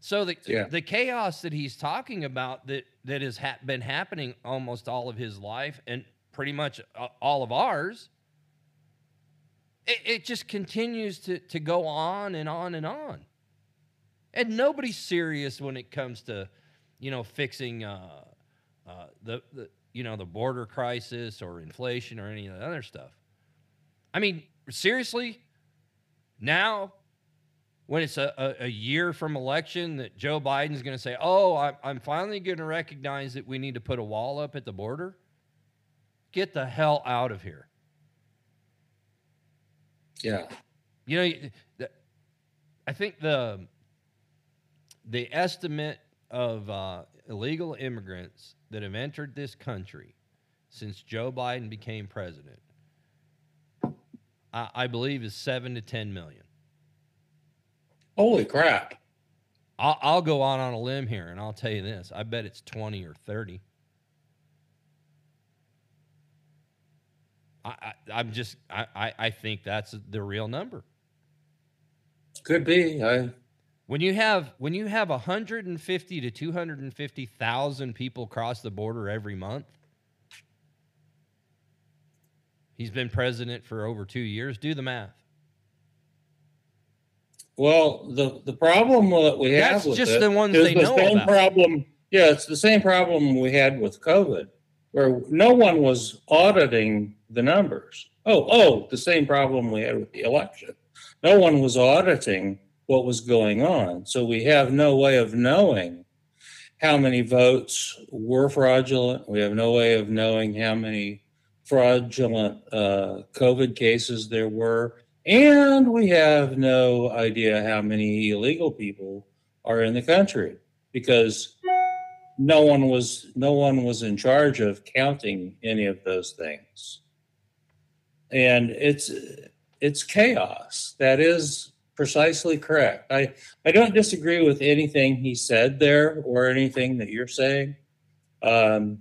So the Yeah. the chaos that he's talking about that that has ha- been happening almost all of his life and pretty much all of ours, it, it just continues to to go on and on and on. And nobody's serious when it comes to, you know, fixing uh, uh, the the you know the border crisis or inflation or any of the other stuff. I mean, seriously, now when it's a, a, a year from election that Joe Biden's going to say, oh, I'm, I'm finally going to recognize that we need to put a wall up at the border. Get the hell out of here. Yeah You know, I think the the estimate of uh, illegal immigrants that have entered this country since Joe Biden became president, I, I believe, is seven to ten million. holy crap I'll, I'll go out on a limb here and I'll tell you this: I bet it's twenty or thirty. I, I, I'm just, I, I, I think that's the real number. could be i When you have when you have 150 to 250,000 people cross the border every month, he's been president for over 2 years. Do the math. Well, the, the problem that we have That's with just it the ones is they the know same about. problem. Yeah, it's the same problem we had with COVID, where no one was auditing the numbers. Oh, oh, the same problem we had with the election. No one was auditing what was going on. So we have no way of knowing how many votes were fraudulent. We have no way of knowing how many fraudulent uh, COVID cases there were. And we have no idea how many illegal people are in the country because no one was no one was in charge of counting any of those things. And it's it's chaos. That is precisely correct. I I don't disagree with anything he said there or anything that you're saying. Um,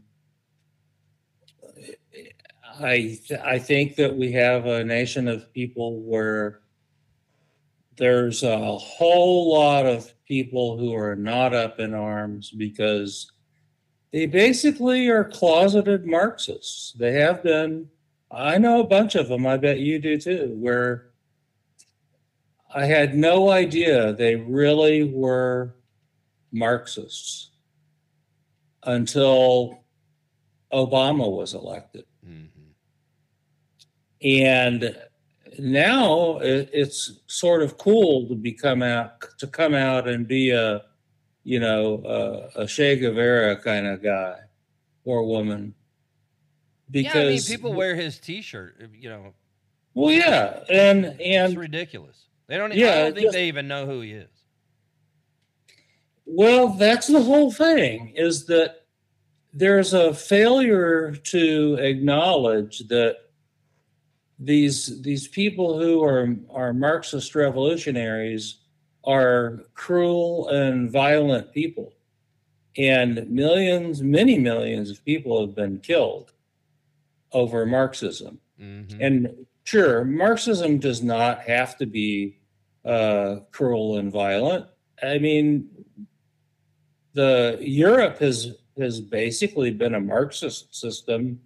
I I think that we have a nation of people where there's a whole lot of people who are not up in arms because they basically are closeted Marxists. They have been. I know a bunch of them. I bet you do too. Where I had no idea they really were Marxists until Obama was elected. Mhm. And now it, it's sort of cool to become out to come out and be a, you know, a, a Che Guevara kind of guy or woman. yeah, I mean, Because people wear his T-shirt. You know, well, yeah, and it's and ridiculous. They don't. I Yeah, don't think just- they even know who he is. Well, that's the whole thing is that there's a failure to acknowledge that these these people who are are Marxist revolutionaries are cruel and violent people. And millions, many millions of people have been killed over Marxism. Mhm. And sure, Marxism does not have to be uh, cruel and violent. I mean, the Europe has has basically been a Marxist system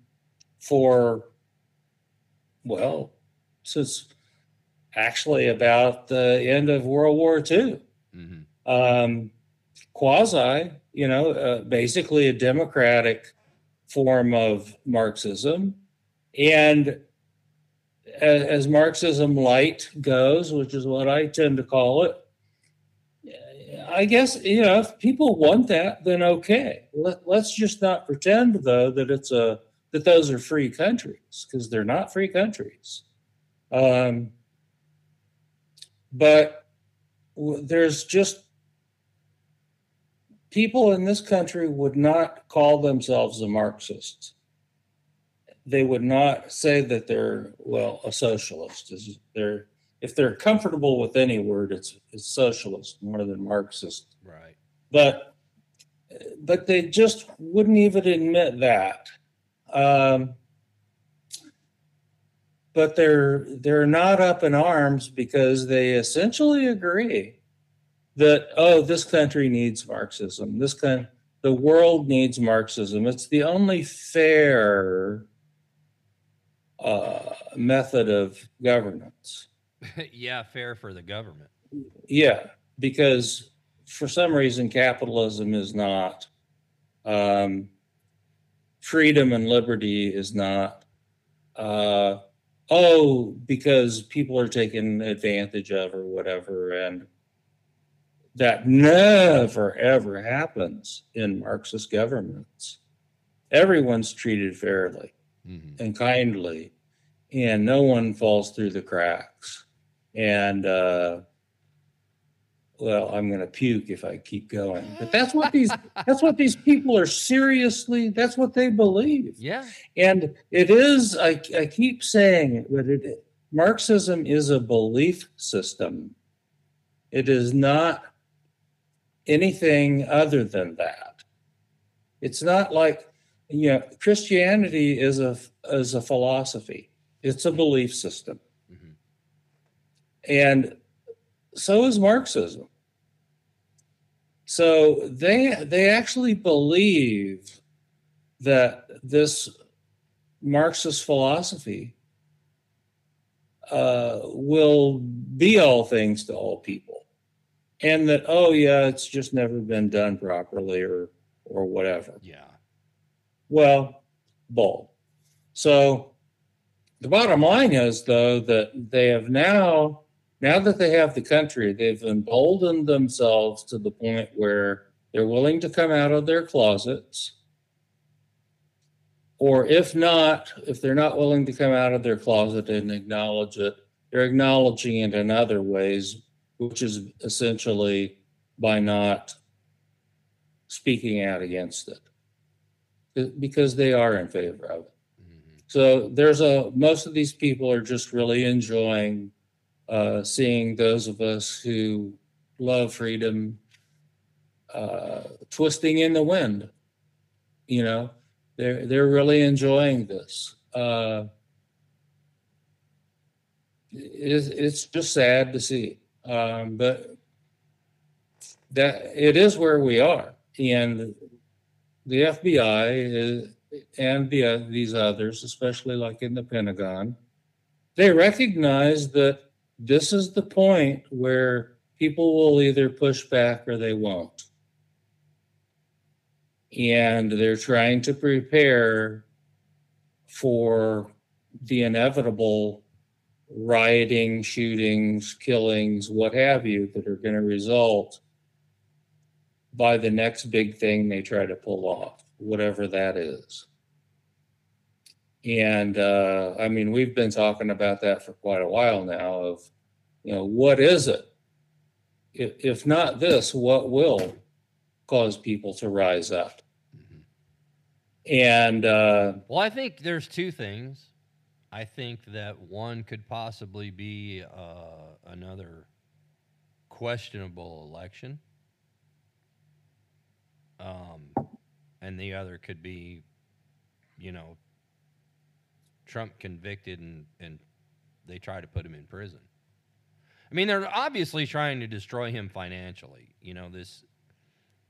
for well since actually about the end of World War II. Mhm. Um, quasi, you know, uh, basically a democratic form of Marxism, and as, as Marxism light goes, which is what I tend to call it, I guess you know if people want that, then okay. Let, let's just not pretend though that it's a that those are free countries because they're not free countries. Um, but w- there's just people in this country would not call themselves a Marxist. They would not say that they're well a socialist. Is they're if they're comfortable with any word, it's it's socialist more than Marxist. Right. But but they just wouldn't even admit that. Um, but they're they're not up in arms because they essentially agree that oh this country needs marxism. This kind the world needs marxism. It's the only fair uh, method of governance. [laughs] Yeah, fair for the government. yeah because for some reason capitalism is not um, freedom and liberty is not uh, oh because people are taken advantage of or whatever and that never ever happens in marxist governments everyone's treated fairly Mhm. and kindly and no one falls through the cracks and uh well i'm going to puke if i keep going. But that's what these that's what these people are seriously that's what they believe. Yeah. and it is i, I keep saying it but it marxism is a belief system. It is not anything other than that. It's not like you know christianity is a is a philosophy. It's a belief system. Mhm. and so is marxism so they they actually believe that this marxist philosophy uh, will be all things to all people and that, oh yeah, it's just never been done properly or, or whatever. Yeah. Well, bull. So the bottom line is though that they have now, now that they have the country, they've emboldened themselves to the point where they're willing to come out of their closets. Or if not, if they're not willing to come out of their closet and acknowledge it, they're acknowledging it in other ways, which is essentially by not speaking out against it. Because they are in favor of it. Mhm. So there's a, most of these people are just really enjoying uh, seeing those of us who love freedom uh, twisting in the wind. You know, they're they're really enjoying this. Uh, it's, it's just sad to see, um, but that it is where we are, and the FBI is, and the, uh, these others, especially like in the Pentagon, they recognize that this is the point where people will either push back or they won't. And they're trying to prepare for the inevitable rioting, shootings, killings, what have you, that are going to result by the next big thing they try to pull off, whatever that is. And uh, I mean, we've been talking about that for quite a while now. Of you know, what is it? If, if not this, what will cause people to rise up? Mhm. And uh, Well, I think there's two things. I think that one could possibly be uh, another questionable election. Um, and the other could be, you know, Trump convicted and, and they try to put him in prison. I mean, they're obviously trying to destroy him financially. You know, this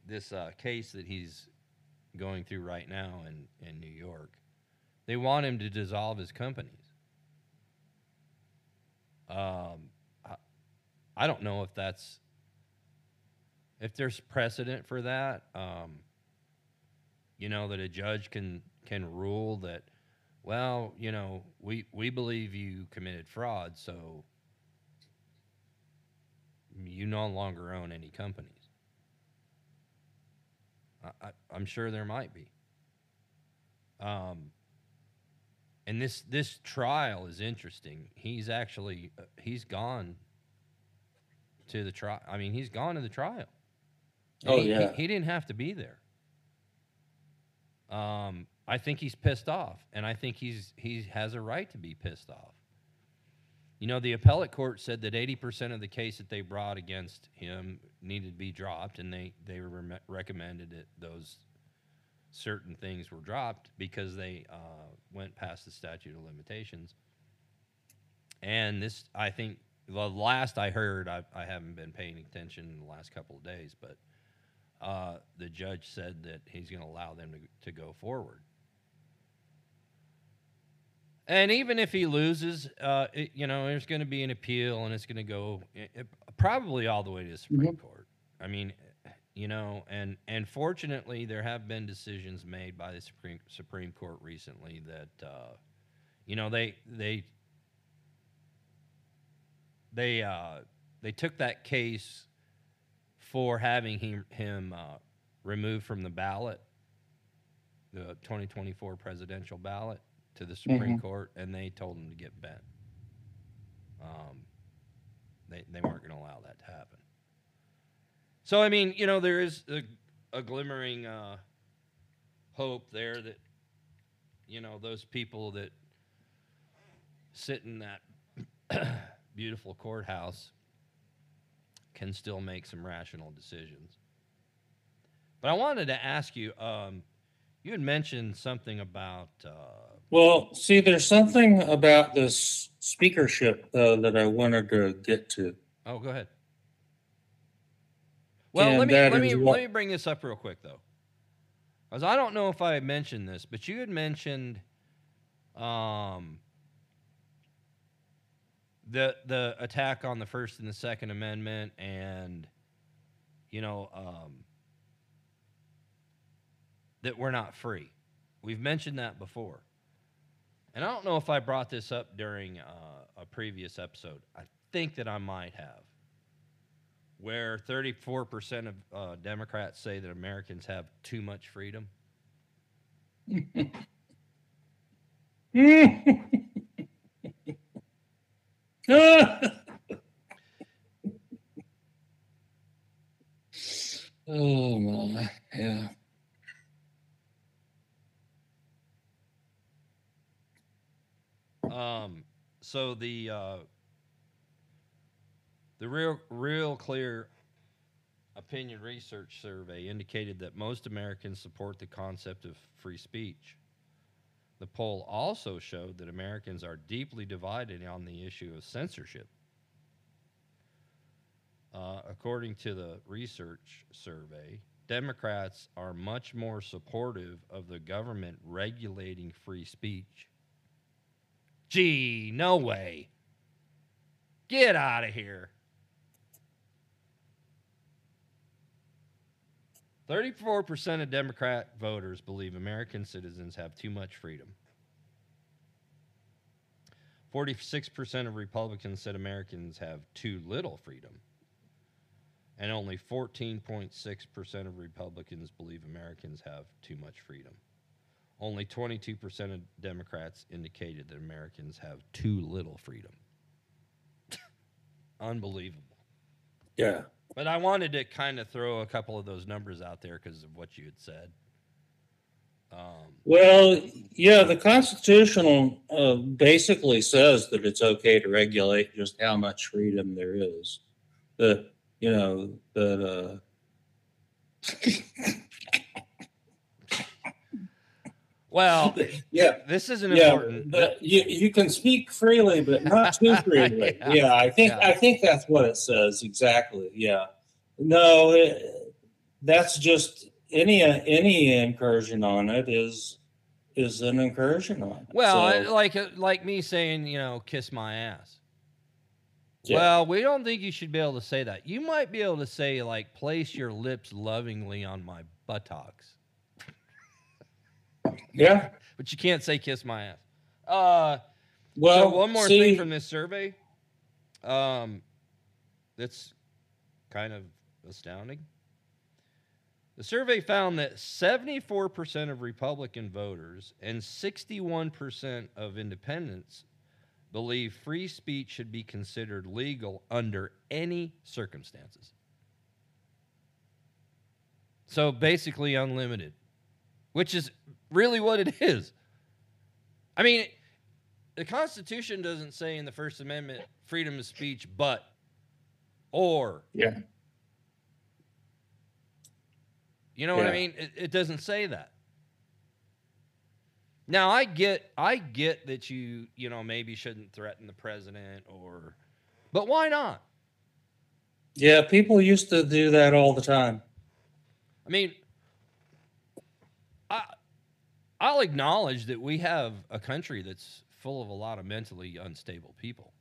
this uh, case that he's going through right now in, in New York. They want him to dissolve his companies. Um, I, I don't know if that's if there's precedent for that. Um, you know that a judge can can rule that. Well, you know, we we believe you committed fraud, so you no longer own any companies. I, I, I'm sure there might be. Um, and this this trial is interesting. He's actually uh, he's gone to the trial. I mean, he's gone to the trial. And Oh, he, he- yeah. he, didn't have to be there. Um, I think he's pissed off, and I think he's he has a right to be pissed off. You know, the appellate court said that 80% of the case that they brought against him needed to be dropped, and they, they re- recommended that those certain things were dropped because they uh, went past the statute of limitations. And this, I think, the last I heard, I, I haven't been paying attention in the last couple of days, but uh, the judge said that he's going to allow them to, to go forward. And even if he loses, uh, it, you know, there's going to be an appeal, and it's going to go it, it- probably all the way to the Supreme Court. I mean, you know, and and fortunately, there have been decisions made by the Supreme Supreme Court recently that, uh, you know, they they they uh, they took that case for having him him uh, removed from the ballot, the 2024 presidential ballot, to the Supreme Court, and they told him to get bent. Um, they they weren't going to allow that to happen. So I mean, you know, there is a, a glimmering uh, hope there that you know those people that sit in that [coughs] beautiful courthouse can still make some rational decisions. But I wanted to ask you, um, you had mentioned something about uh, well, see, there's something about this speakership uh, that I wanted to get to. Oh, go ahead. Well, And let me let me what- let me bring this up real quick though, because I don't know if I had mentioned this, but you had mentioned um, the the attack on the First and the Second Amendment and you know, um, that we're not free. We've mentioned that before. And I don't know if I brought this up during uh, a previous episode. I think that I might have. Where 34% of uh, Democrats say that Americans have too much freedom. [laughs] oh my, yeah. Um, so the uh, the real real clear opinion research survey indicated that most Americans support the concept of free speech. The poll also showed that Americans are deeply divided on the issue of censorship. Uh, according to the research survey, Democrats are much more supportive of the government regulating free speech. Gee, no way. Get out of here. 34% of Democrat voters believe American citizens have too much freedom. 46% of Republicans said Americans have too little freedom. And only 14.6% of Republicans believe Americans have too much freedom. Only 22% of Democrats indicated that Americans have too little freedom. [laughs] Unbelievable. Yeah. But I wanted to kind of throw a couple of those numbers out there because of what you had said. Um, Well, yeah, the Constitution uh, basically says that it's okay to regulate just how much freedom there is. The, you know, that, uh, [laughs] well, [laughs] yeah, this isn't yeah, important. but you, you can speak freely, but not too [laughs] freely. Yeah. yeah, I think, Yeah. I think that's what it says exactly. Yeah. No, it, that's just any, any incursion on it is, is an incursion on it. Well, So, like uh, like me saying, you know, kiss my ass. yeah. Well, we don't think you should be able to say that. You might be able to say like place your lips lovingly on my buttocks. Yeah. But you can't say kiss my ass. Uh Well, so one more see, thing from this survey. Um that's kind of astounding. The survey found that 74% of Republican voters and 61% of independents believe free speech should be considered legal under any circumstances. So basically unlimited, which is really what it [laughs] is. I mean, the Constitution doesn't say in the First Amendment freedom of speech, but or Yeah. You know what I mean? It, it doesn't say that. Now I get I get that you you know maybe shouldn't threaten the president or, but why not? Yeah, people used to do that all the time. I mean, I I'll acknowledge that we have a country that's full of a lot of mentally unstable people.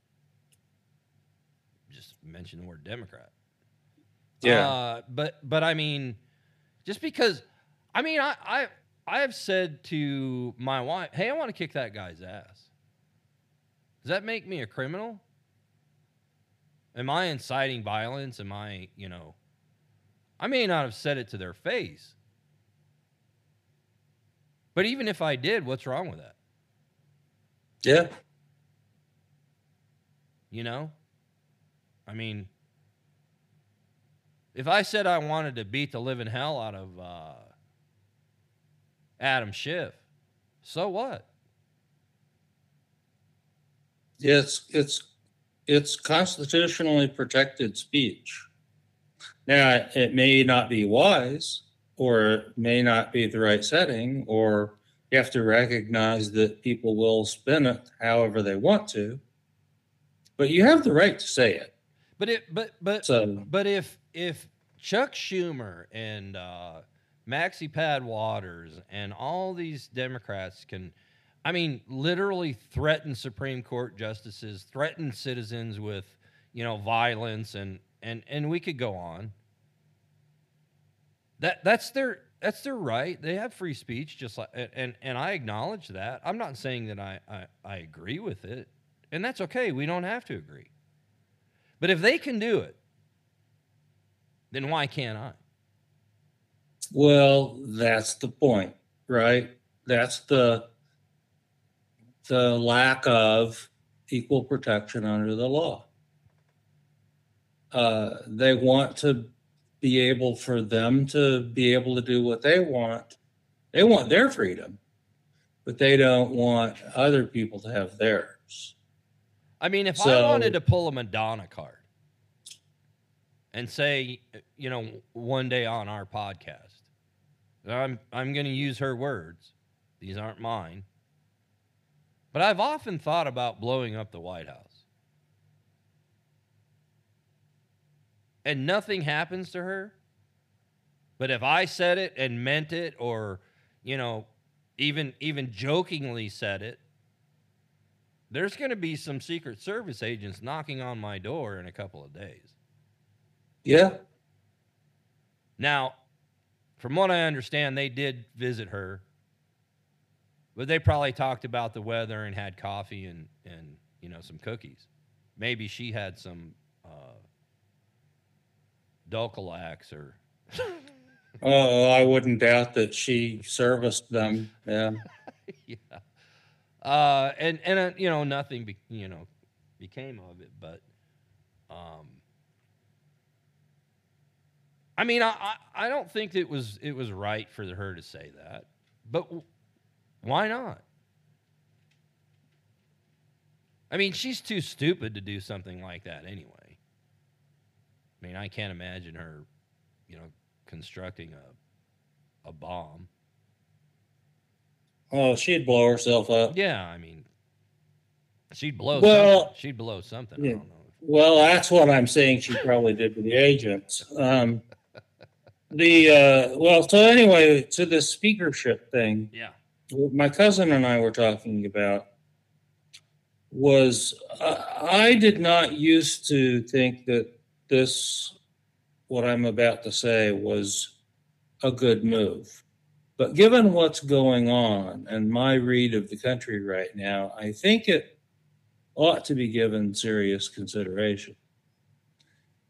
Just mention the word Democrat. Yeah. Uh, but but I mean, just because I mean I I I have said to my wife, "Hey, I want to kick that guy's ass." Does that make me a criminal? Am I inciting violence? Am I, you know, I may not have said it to their face. But even if I did, what's wrong with that? Yeah. You know? I mean, if I said I wanted to beat the living hell out of uh, Adam Schiff, so what? It's it's it's constitutionally protected speech. Now, it may not be wise, or it may not be the right setting, or you have to recognize that people will spin it however they want to. But you have the right to say it. But it, but but So but if if Chuck Schumer and uh, Maxie Pad Waters and all these Democrats can, I mean, literally threaten Supreme Court justices, threaten citizens with, you know, violence and and and we could go on. That that's their that's their right. They have free speech, just like and and, I acknowledge that. I'm not saying that I, I I agree with it, and that's okay. We don't have to agree. But if they can do it, then why can't I? Well, that's the point, right? That's the the lack of equal protection under the law. Uh, they want to be able for them to be able to do what they want. They want their freedom, but they don't want other people to have theirs. I mean, if I wanted to pull a Madonna card and say, you know, one day on our podcast, I'm I'm going to use her words. These aren't mine. But I've often thought about blowing up the White House. And nothing happens to her. But if I said it and meant it or, you know, even even jokingly said it, there's going to be some Secret Service agents knocking on my door in a couple of days. Yeah, Now, from what I understand, they did visit her, but they probably talked about the weather and had coffee and and you know some cookies. Maybe she had some Dulcolax or [laughs] oh, I wouldn't doubt that she serviced them. Yeah. [laughs] yeah, uh, and and uh, you know nothing be, you know became of it, but um, I mean I, I I don't think it was it was right for her to say that, but w- why not? I mean, she's too stupid to do something like that anyway. I mean, I can't imagine her, you know, constructing a a bomb. Oh, she'd blow herself up. Yeah, I mean, she'd blow. Well, something. she'd blow something. I yeah. don't know. Well, that's what I'm saying she probably did to the agents. Um, the, uh, well, so anyway, to the speakership thing, Yeah, what my cousin and I were talking about was uh, I did not used to think that this, what I'm about to say, was a good move. But given what's going on and my read of the country right now, I think it ought to be given serious consideration.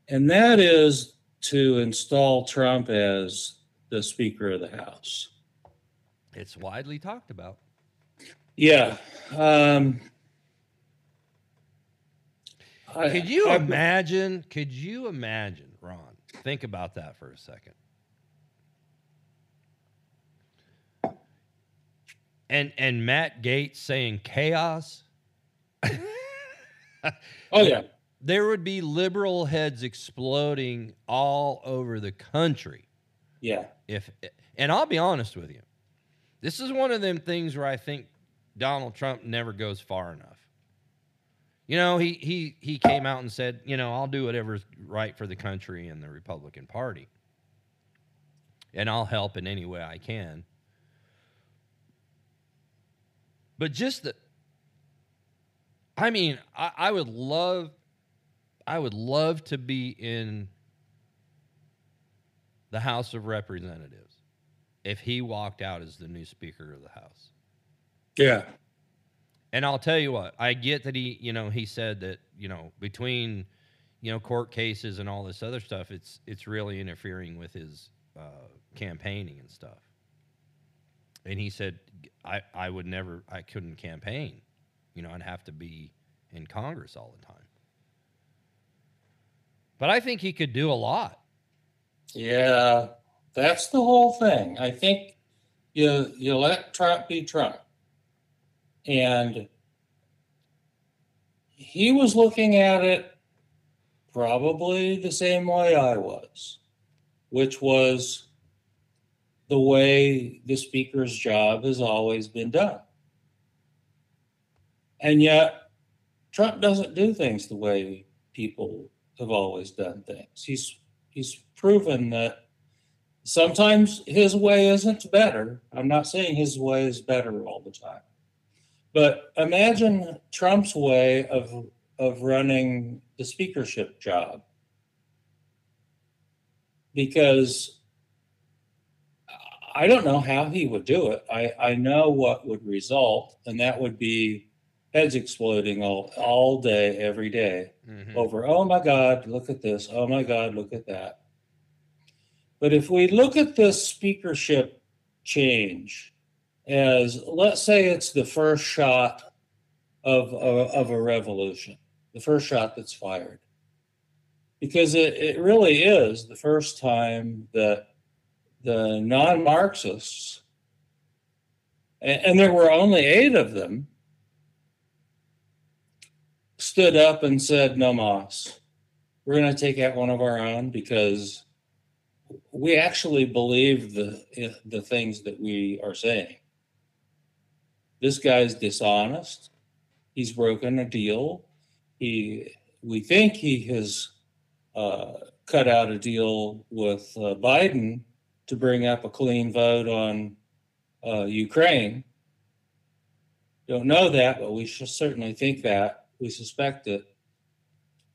And that is to install Trump as the Speaker of the House. it's widely talked about. Yeah. Um, I- Could you I- imagine? Could you imagine, Ron? Think about that for a second. And and Matt Gaetz saying chaos. [laughs] Oh yeah. There would be liberal heads exploding all over the country. Yeah. if and I'll be honest with you. This is one of them things where I think Donald Trump never goes far enough. You know, he he he came out and said, you know, I'll do whatever's right for the country and the Republican Party. And I'll help in any way I can. But just the I mean, I, I would love I would love to be in the House of Representatives if he walked out as the new Speaker of the House. Yeah. And I'll tell you what, I get that he, you know, he said that, you know, between, you know, court cases and all this other stuff, it's it's really interfering with his uh, campaigning and stuff. And he said, I I would never, I couldn't campaign, you know, I'd have to be in Congress all the time. But I think he could do a lot. Yeah. That's the whole thing. I think you you let Trump be Trump. And he was looking at it probably the same way I was, which was the way the speaker's job has always been done. And yet, Trump doesn't do things the way people have always done things. He's he's proven that sometimes his way isn't better. I'm not saying his way is better all the time. But imagine Trump's way of of running the speakership job. Because I don't know how he would do it. I, I know what would result, and that would be heads exploding all, all day, every day Mhm. over, oh my God, look at this. Oh my God, look at that. But if we look at this speakership change as, let's say it's the first shot of, of, of a revolution, the first shot that's fired. Because it, it really is the first time that the non Marxists, and, and there were only eight of them, stood up and said, No mas. We're going to take out one of our own because we actually believe the, the things that we are saying. This guy's dishonest. He's broken a deal. He, we think he has uh, cut out a deal with uh, Biden to bring up a clean vote on uh, Ukraine. Don't know that, but we should certainly think that. We suspect it.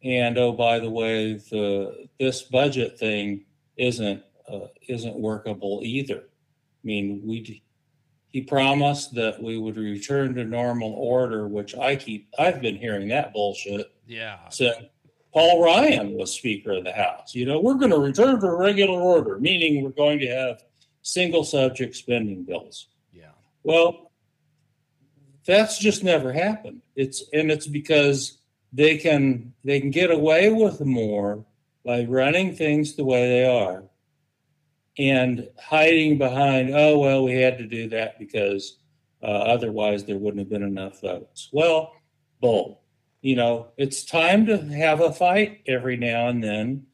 And oh, by the way, the this budget thing isn't uh, isn't workable either. I mean, we he promised that we would return to normal order, which I keep I've been hearing that bullshit Yeah. since Paul Ryan was Speaker of the House. You know, we're going to return to regular order, meaning we're going to have single subject spending bills. Yeah. Well, that's just never happened. It's and it's because they can they can get away with more by running things the way they are and hiding behind oh well we had to do that because uh, otherwise there wouldn't have been enough votes. Well, bull. You know, it's time to have a fight every now and then.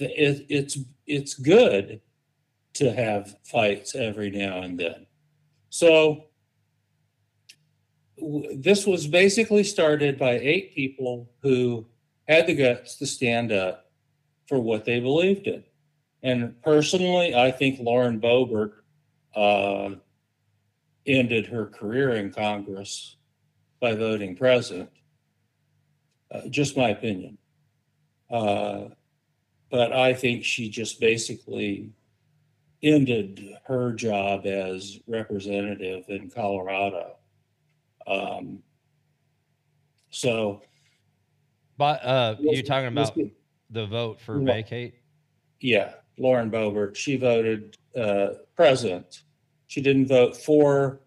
It, it's it's good to have fights every now and then. So w- this was basically started by eight people who had the guts to stand up for what they believed in. And personally, I think Lauren Boebert uh, ended her career in Congress by voting present. Uh, just my opinion. Uh, but I think she just basically ended her job as representative in Colorado. Um, so, But uh, you're talking about the vote for Yeah. vacate? yeah, Lauren Boebert, she voted uh, president. She didn't vote for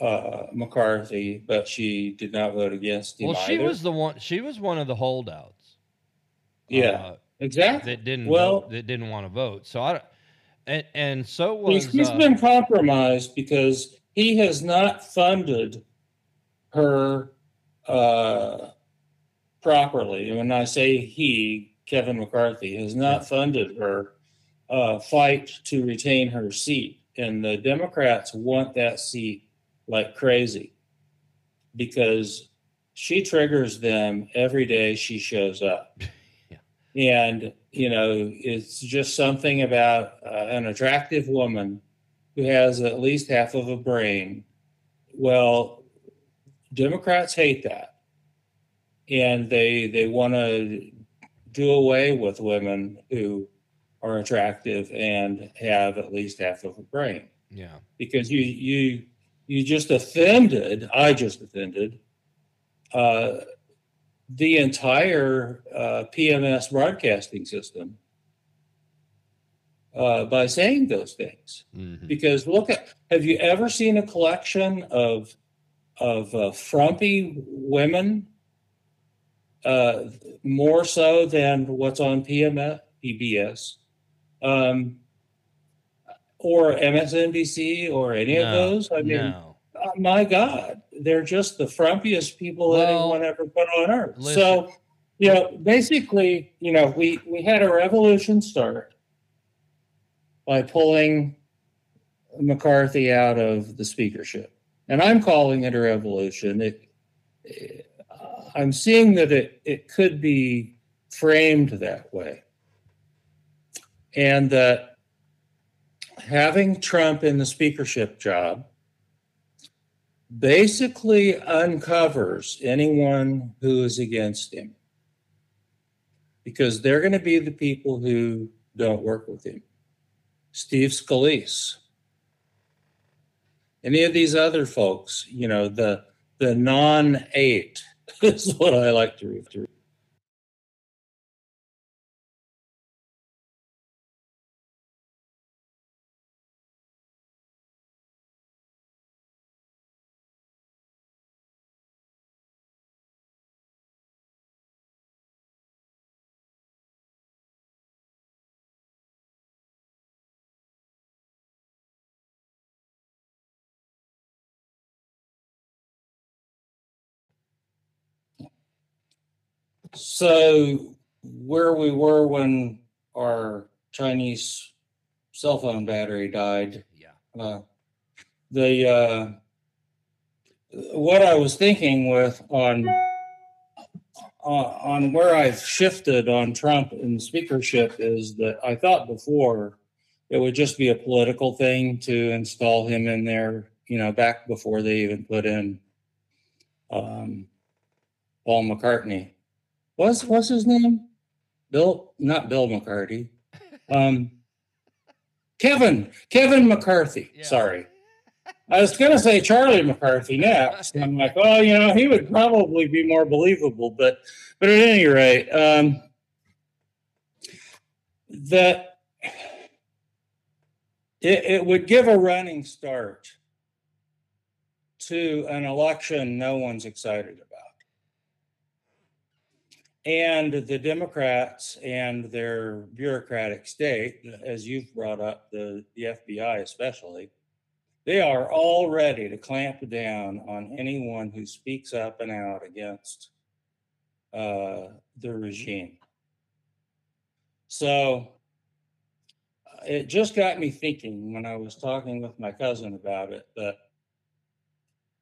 uh, McCarthy, but she did not vote against him Well, she either. was the one. She was one of the holdouts. yeah, uh, exactly. that didn't Well- vote, that didn't want to vote. So I, don't- and and so He's, was he's uh, been compromised because he has not funded her uh, properly. And when I say he, Kevin McCarthy, has not funded her uh, fight to retain her seat. And the Democrats want that seat like crazy because she triggers them every day she shows up. [laughs] And, you know, it's just something about uh, an attractive woman who has at least half of a brain. Well, Democrats hate that. And they they want to do away with women who are attractive and have at least half of a brain. Yeah, because you you you just offended i just offended uh, the entire uh, pms broadcasting system uh, by saying those things. Mhm. because look at have you ever seen a collection of of uh, frumpy women uh, more so than what's on PMS, PBS um, or MSNBC or any of those? I mean, no. uh, my God, they're just the frumpiest people Well, anyone ever put on earth. listen- So, you know, basically, you know, we we had a revolution start by pulling McCarthy out of the speakership, and I'm calling it a revolution. It, eh, I'm seeing that it it could be framed that way, and that having Trump in the speakership job basically uncovers anyone who is against him because they're going to be the people who don't work with him. Steve Scalise, any of these other folks, you know, the the non eight [laughs] is what I like to refer So where we were when our Chinese cell phone battery died, Yeah. uh, the uh, what I was thinking with on on on where I've shifted on Trump and speakership is that I thought before it would just be a political thing to install him in there, you know, back before they even put in um, Paul McCartney. What's what's his name? Bill, not Bill McCarthy. [laughs] Um, Kevin, Kevin McCarthy. Yeah. Sorry. I was going to say Charlie McCarthy next. I'm like, oh, you know, he would probably be more believable, but but at any rate, um, that it, it would give a running start to an election no one's excited about. And the Democrats and their bureaucratic state, as you've brought up, the, the FBI especially, they are all ready to clamp down on anyone who speaks up and out against uh, the regime. So it just got me thinking when I was talking with my cousin about it that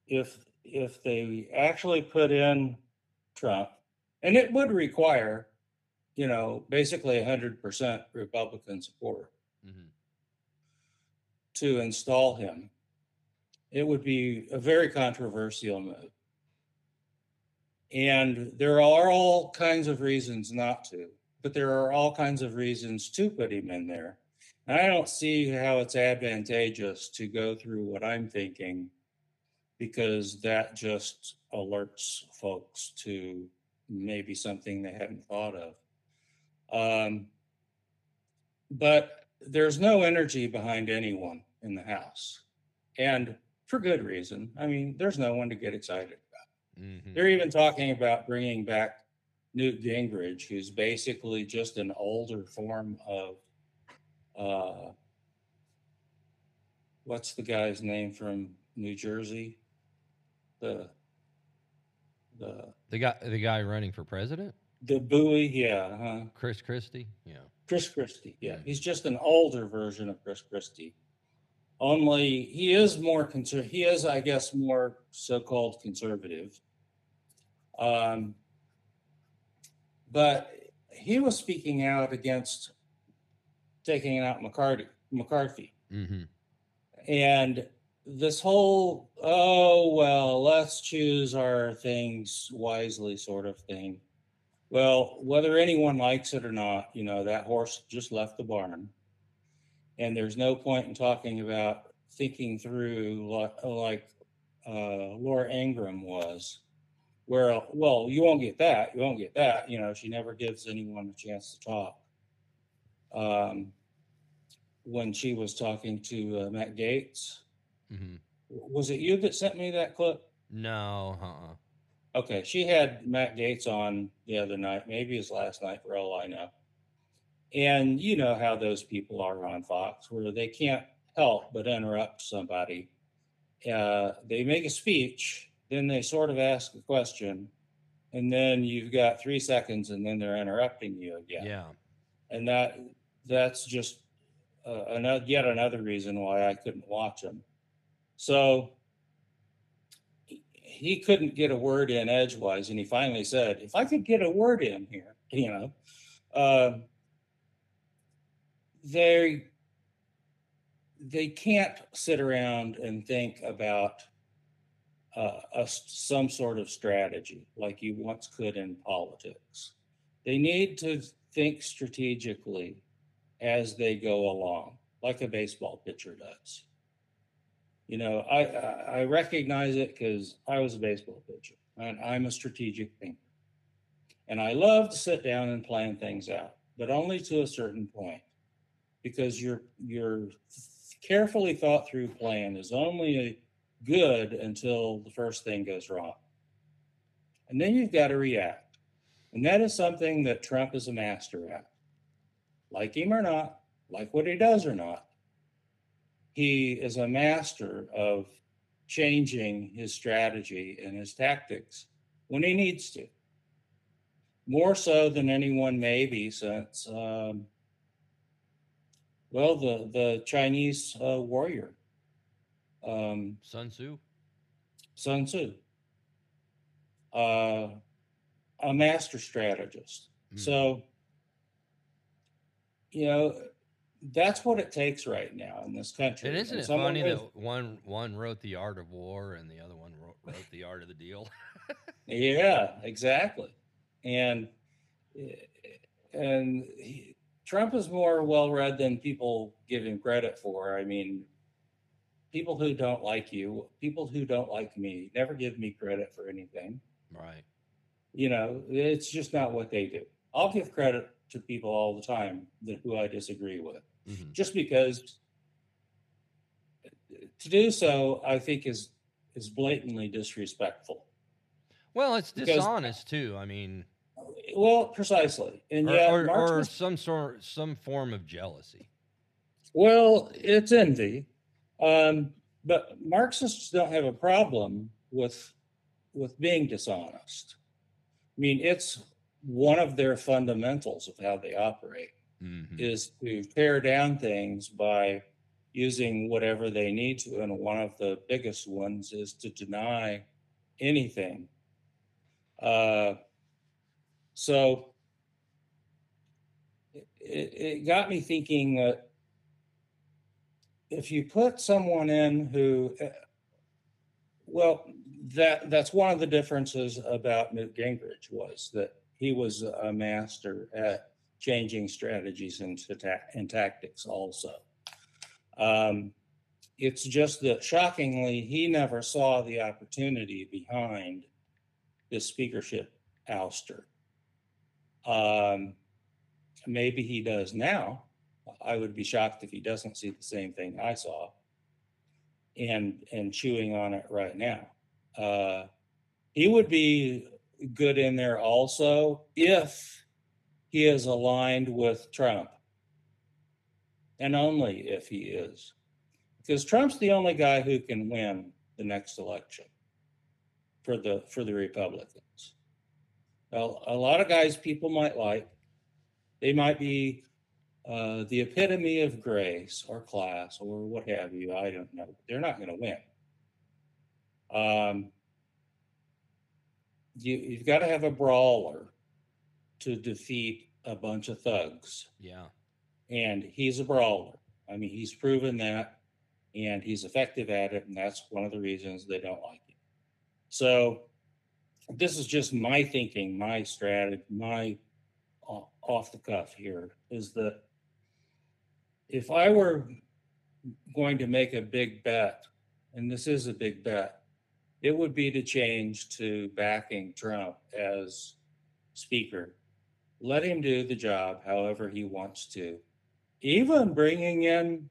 if if they actually put in Trump, and it would require, you know, basically hundred percent Republican support Mhm. to install him, it would be a very controversial move. And there are all kinds of reasons not to, but there are all kinds of reasons to put him in there. And I don't see how it's advantageous to go through what I'm thinking because that just alerts folks to maybe something they hadn't thought of. Um, but there's no energy behind anyone in the house. And for good reason. I mean, there's no one to get excited about. Mhm. They're even talking about bringing back Newt Gingrich, who's basically just an older form of uh, what's the guy's name from New Jersey? The the The guy, the guy running for president, the buoy, yeah, huh? Chris Christie. Yeah. Chris Christie. Yeah, Mm. he's just an older version of Chris Christie. Only he is more conser- He is, I guess, more so-called conservative. Um, but he was speaking out against taking out McCarthy. McCarthy, Mm-hmm. and this whole oh well, let's choose our things wisely sort of thing. Well, whether anyone likes it or not, you know, that horse just left the barn. And there's no point in talking about thinking through like, uh, Laura Ingraham was, where, well, you won't get that. You won't get that. You know, she never gives anyone a chance to talk. Um, when she was talking to uh, Matt Gaetz, Mm-hmm. was it you that sent me that clip? No. Uh-uh. Okay, she had Matt Gaetz on the other night, maybe his last night for all I know. And you know how those people are on Fox, where they can't help but interrupt somebody. Uh, they make a speech, then they sort of ask a question, and then you've got three seconds, and then they're interrupting you again. Yeah. And that that's just uh, another yet another reason why I couldn't watch them. So he- couldn't get a word in edgewise, and he finally said, "If I could get a word in here, [laughs] you know." Um, they they can't sit around and think about uh, a some sort of strategy like you once could in politics. They need to think strategically as they go along, like a baseball pitcher does. You know, I I, recognize it because I was a baseball pitcher and I'm a strategic thinker. And I love to sit down and plan things out, but only to a certain point. Because your your carefully thought through plan is only good until the first thing goes wrong. And then you've got to react. And that is something that Trump is a master at. Like him or not, like what he does or not, he is a master of changing his strategy and his tactics when he needs to. More so than anyone, maybe, since, um, well, the, the Chinese uh, warrior, um, Sun Tzu. Sun Tzu, uh, a master strategist. Mm. So, you know, that's what it takes right now in this country. And isn't And it someone funny with- that one one wrote the art of war and the other one wrote, wrote the art of the deal? [laughs] Yeah, exactly. And eh, and he, Trump is more well read than people give him credit for. I mean, people who don't like you, people who don't like me, never give me credit for anything. right. You know, it's just not what they do. I'll give credit to people all the time that who I disagree with, Mhm. just because to do so, I think is is blatantly disrespectful. Well, it's Because- dishonest too. I mean, Well, precisely, and or, yet or, or Marxists some sort, some form of jealousy. Well, it's envy, um, but Marxists don't have a problem with with being dishonest. I mean, it's one of their fundamentals of how they operate Mhm. is to tear down things by using whatever they need to, and one of the biggest ones is to deny anything. Uh, so it, it it got me thinking that if you put someone in who, uh, well, that that's one of the differences about Newt Gingrich was that he was a master at changing strategies and, and tactics also. Um, it's just that shockingly, he never saw the opportunity behind this speakership ouster. Um, maybe he does now. I would be shocked if he doesn't see the same thing I saw and and chewing on it right now. Uh, he would be good in there also if he is aligned with Trump, and only if he is, because Trump's the only guy who can win the next election for the for the Republicans. Well, a lot of guys people might like, they might be uh, the epitome of grace or class or what have you. I don't know. They're not going to win. Um, you, you've got to have a brawler to defeat a bunch of thugs, Yeah. and he's a brawler. I mean, he's proven that, and he's effective at it, and that's one of the reasons they don't like him. So, this is just my thinking, my strategy, my off the cuff here is that if I were going to make a big bet, and this is a big bet, it would be to change to backing Trump as speaker. Let him do the job however he wants to, even bringing in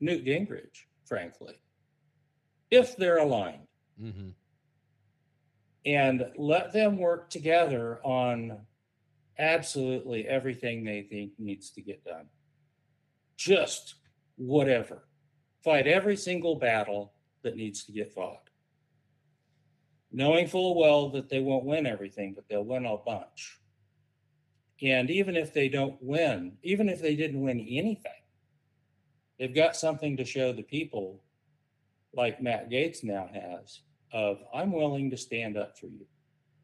Newt Gingrich, frankly, if they're aligned hmm and let them work together on absolutely everything they think needs to get done. Just whatever. Fight every single battle that needs to get fought. Knowing full well that they won't win everything, but they'll win a bunch. And even if they don't win, even if they didn't win anything, they've got something to show the people, like Matt Gaetz now has, of I'm willing to stand up for you,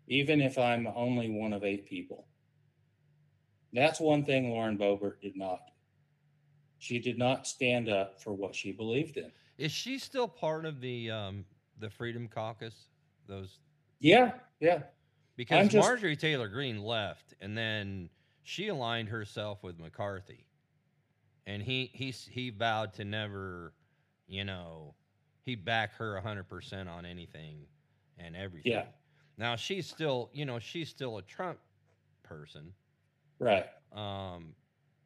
even if I'm only one of eight people. That's one thing Lauren Boebert did not do. She did not stand up for what she believed in. Is she still part of the um, the Freedom Caucus? Those Yeah, yeah. Because just- Marjorie Taylor Greene left, and then she aligned herself with McCarthy, and he he he vowed to never, you know, he'd back her 100% on anything and everything. Yeah. Now she's still, you know, she's still a Trump person. Right. Um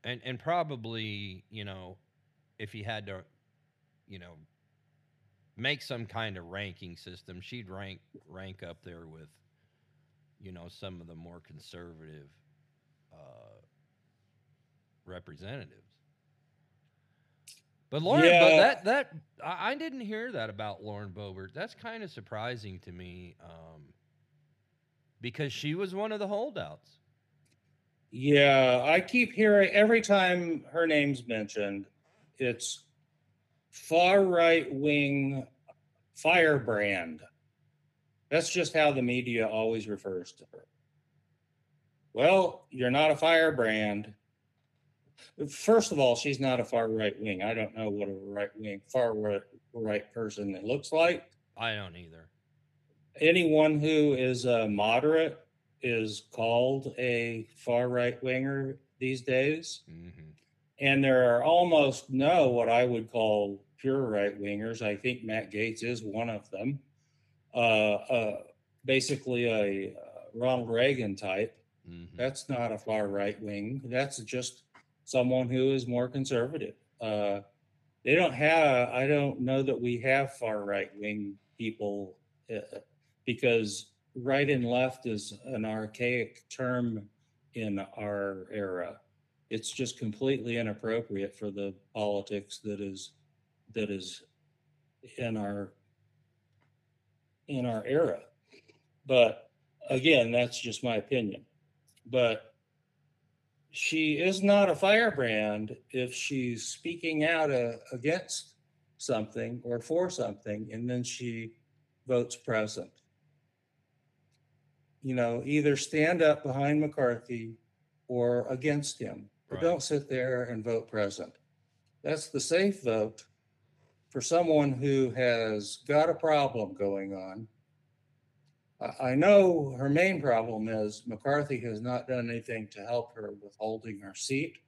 and and probably, you know, if he had to, you know, make some kind of ranking system, she'd rank rank up there with you know, some of the more conservative uh representatives. But Lauren, Yeah. that that I, I didn't hear that about Lauren Boebert. That's kind of surprising to me, um, because she was one of the holdouts. Yeah, I keep hearing every time her name's mentioned, it's far right wing firebrand. That's just how the media always refers to her. Well, you're not a firebrand. First of all, she's not a far right wing. I don't know what a right wing, far right, person it looks like. I don't either. anyone who is a moderate is called a far right winger these days. hmm And there are almost no what I would call pure right wingers. I think Matt Gaetz is one of them. Uh, uh, basically, a uh, Ronald Reagan type. hmm That's not a far right wing. That's just someone who is more conservative. Uh, they don't have, I don't know that we have far right wing people uh, because right and left is an archaic term in our era. It's just completely inappropriate for the politics that is that is in our in our era. But again, that's just my opinion. But she is not a firebrand if she's speaking out uh, against something or for something and then she votes present. You know, either stand up behind McCarthy or against him, but Right. don't sit there and vote present. That's the safe vote for someone who has got a problem going on. I, know her main problem is McCarthy has not done anything to help her with holding her seat.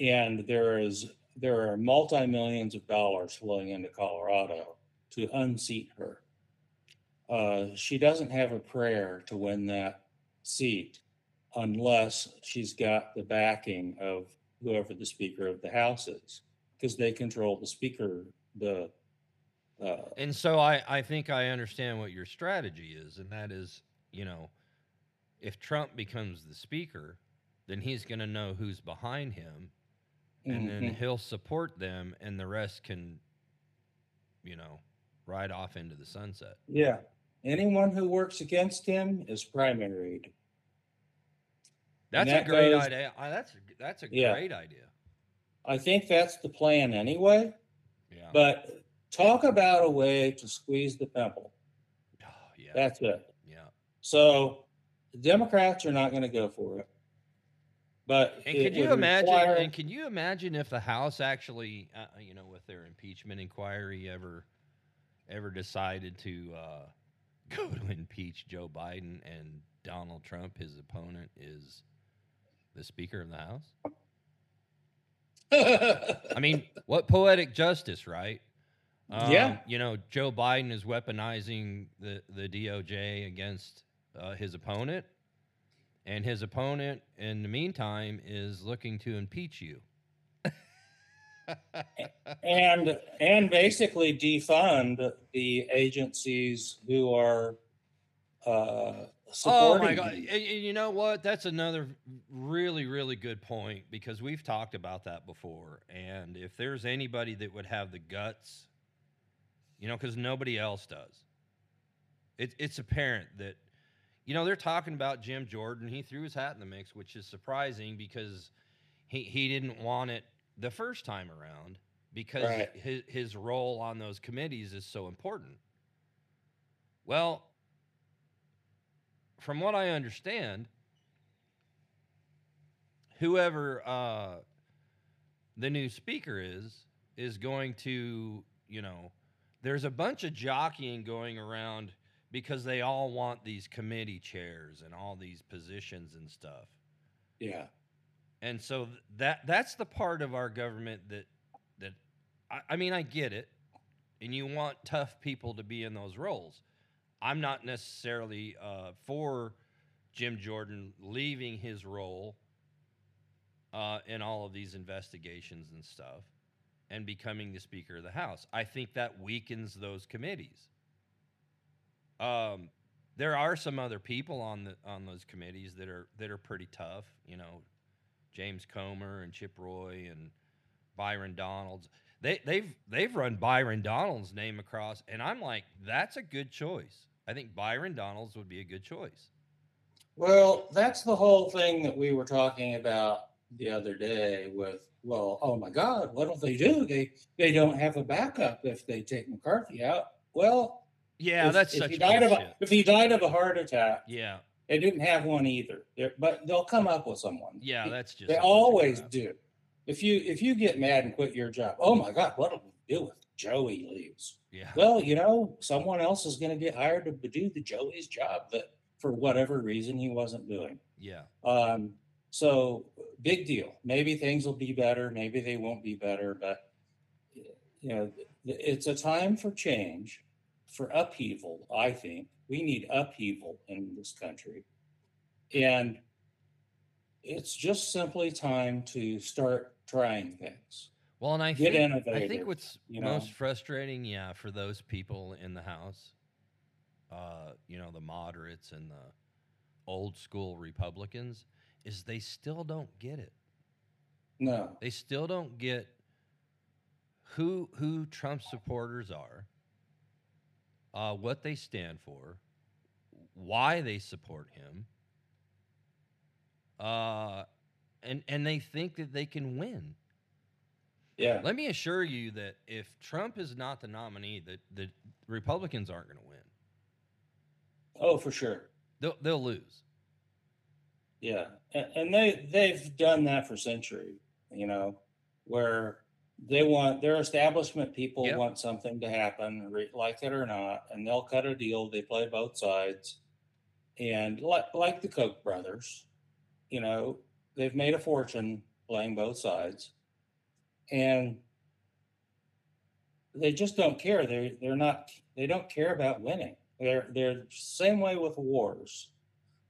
And there is, there are multi-millions of dollars flowing into Colorado to unseat her. Uh, she doesn't have a prayer to win that seat unless she's got the backing of whoever the Speaker of the House is, because they control the Speaker, the, uh, And so I, I think I understand what your strategy is, and that is, you know, if Trump becomes the speaker, then he's going to know who's behind him, and then mhm. he'll support them, and the rest can, you know, ride off into the sunset. Yeah, anyone who works against him is primaried. That's a great goes- idea. That's that's a Yeah. great idea. I think that's the plan anyway, Yeah. but talk about a way to squeeze the pimple. oh, yeah. That's it. yeah. So the Democrats are not going to go for it. But And could you imagine? require- And can you imagine if the House actually, uh, you know, with their impeachment inquiry, ever, ever decided to uh, [laughs] go to impeach Joe Biden and Donald Trump, his opponent, is the Speaker of the House? I mean, what poetic justice, right? Yeah. You know, Joe Biden is weaponizing the, the DOJ against uh, his opponent, and his opponent, in the meantime, is looking to impeach you. [laughs] and and basically defund the agencies who are uh, Oh my God! him. And- and you know what? That's another really, really good point because we've talked about that before. And if there's anybody that would have the guts, you know, because nobody else does, it, it's apparent that, you know, they're talking about Jim Jordan. He threw his hat in the mix, which is surprising because he, he didn't want it the first time around because Right. his, his role on those committees is so important. Well, from what I understand, whoever uh, the new speaker is is going to, you know, there's a bunch of jockeying going around because they all want these committee chairs and all these positions and stuff. Yeah. And so that that's the part of our government that that I, I mean I get it. and you want tough people to be in those roles. I'm not necessarily uh, for Jim Jordan leaving his role uh, in all of these investigations and stuff and becoming the Speaker of the House. I think that weakens those committees. Um, there are some other people on the on those committees that are that are pretty tough. You know, James Comer and Chip Roy and Byron Donalds. They they've they've run Byron Donalds' name across, and I'm like, that's a good choice. I think Byron Donalds would be a good choice. Well, that's the whole thing that we were talking about the other day with, well, oh my God, what do they do? They they don't have a backup if they take McCarthy out. Well, Yeah, if, that's if such he died of a, if he died of a heart attack, yeah, they didn't have one either. They're, but they'll come up with someone. yeah, that's just they a bunch of always do. If you if you get mad and quit your job, oh my God, what'll we do if Joey leaves? Yeah, Well, you know, someone else is going to get hired to do the Joey's job that for whatever reason he wasn't doing. yeah, Um, so big deal. Maybe things will be better. Maybe they won't be better, but you know, it's a time for change, for upheaval. I think we need upheaval in this country, and it's just simply time to start trying things. Well, and I Get think I think what's you know? most frustrating, yeah, for those people in the House, uh, you know, the moderates and the old school Republicans, is they still don't get it. No, They still don't get who who Trump supporters are, uh, what they stand for, why they support him, uh, and and they think that they can win. Yeah, Let me assure you that if Trump is not the nominee, that the Republicans aren't going to win. oh for sure. They'll they'll lose. Yeah, and, and they they've done that for centuries, you know, where they want their establishment people Yep. want something to happen, like it or not, and they'll cut a deal. They play both sides, and like like the Koch brothers, you know, they've made a fortune playing both sides, and they just don't care. They they're not they don't care about winning. They're they're same way with wars,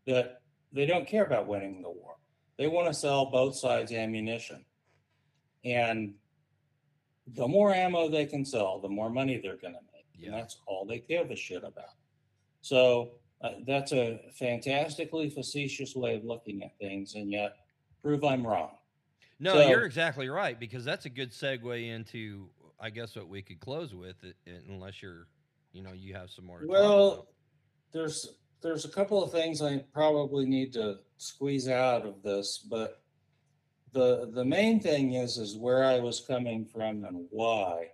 that they don't care about winning the war. They want to sell both sides ammunition. And the more ammo they can sell, the more money they're going to make. Yeah. And that's all they give a shit about. So uh, that's a fantastically facetious way of looking at things. And yet, prove I'm wrong. No, So- you're exactly right because that's a good segue into, I guess, what we could close with, uh, uh, unless you're, you know, you have some more. Well, there's there's a couple of things I probably need to squeeze out of this, but the the main thing is is where I was coming from and why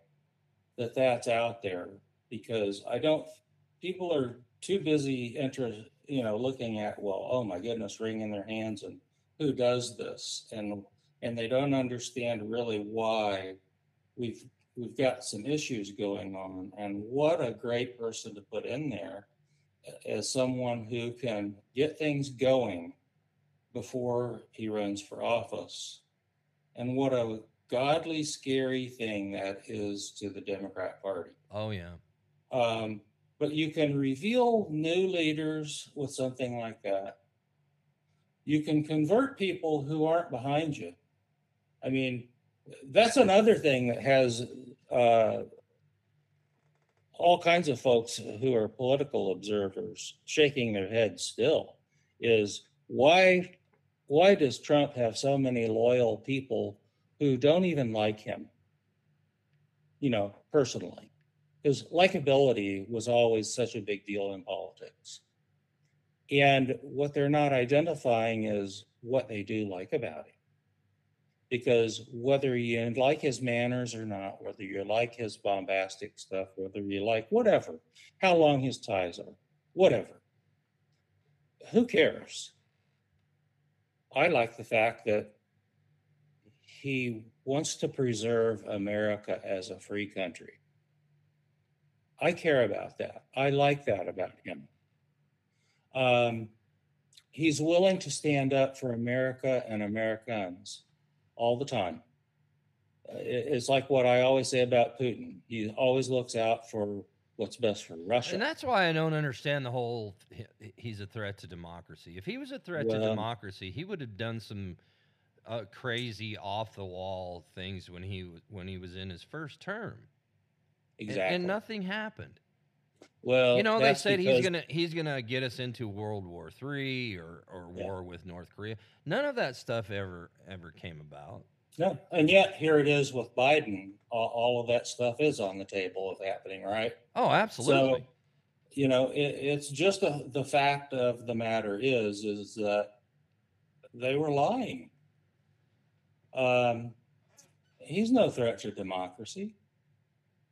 that that's out there because I don't people are too busy inter you know looking at well oh my goodness wringing their hands and who does this and and they don't understand really why we've we've got some issues going on and what a great person to put in there as someone who can get things going before he runs for office. And what a godly, scary thing that is to the Democrat Party. oh yeah, Um, but you can reveal new leaders with something like that. You can convert people who aren't behind you. I mean, that's another thing that has uh, all kinds of folks who are political observers shaking their heads still is why why does Trump have so many loyal people who don't even like him? You know, personally because likability was always such a big deal in politics. And what they're not identifying is what they do like about him. Because whether you like his manners or not, whether you like his bombastic stuff, whether you like whatever, how long his ties are, whatever, who cares? I like the fact that he wants to preserve America as a free country. I care about that. I like that about him. Um, he's willing to stand up for America and Americans all the time. uh, it's like what I always say about Putin. He always looks out for what's best for Russia. And that's why I don't understand the whole he's a threat to democracy. If he was a threat to democracy, he would have done some uh, crazy off the wall things when he when he was in his first term. And- exactly. And, nothing happened. Well, you know, they said he's gonna he's gonna get us into World War Three or or Yeah. war with North Korea. None of that stuff ever ever came about. No, and yet here it is with Biden. All, all of that stuff is on the table of happening, right? Oh, absolutely. So, you know, it, it's just a, the fact of the matter is, is that they were lying. Um, he's no threat to democracy.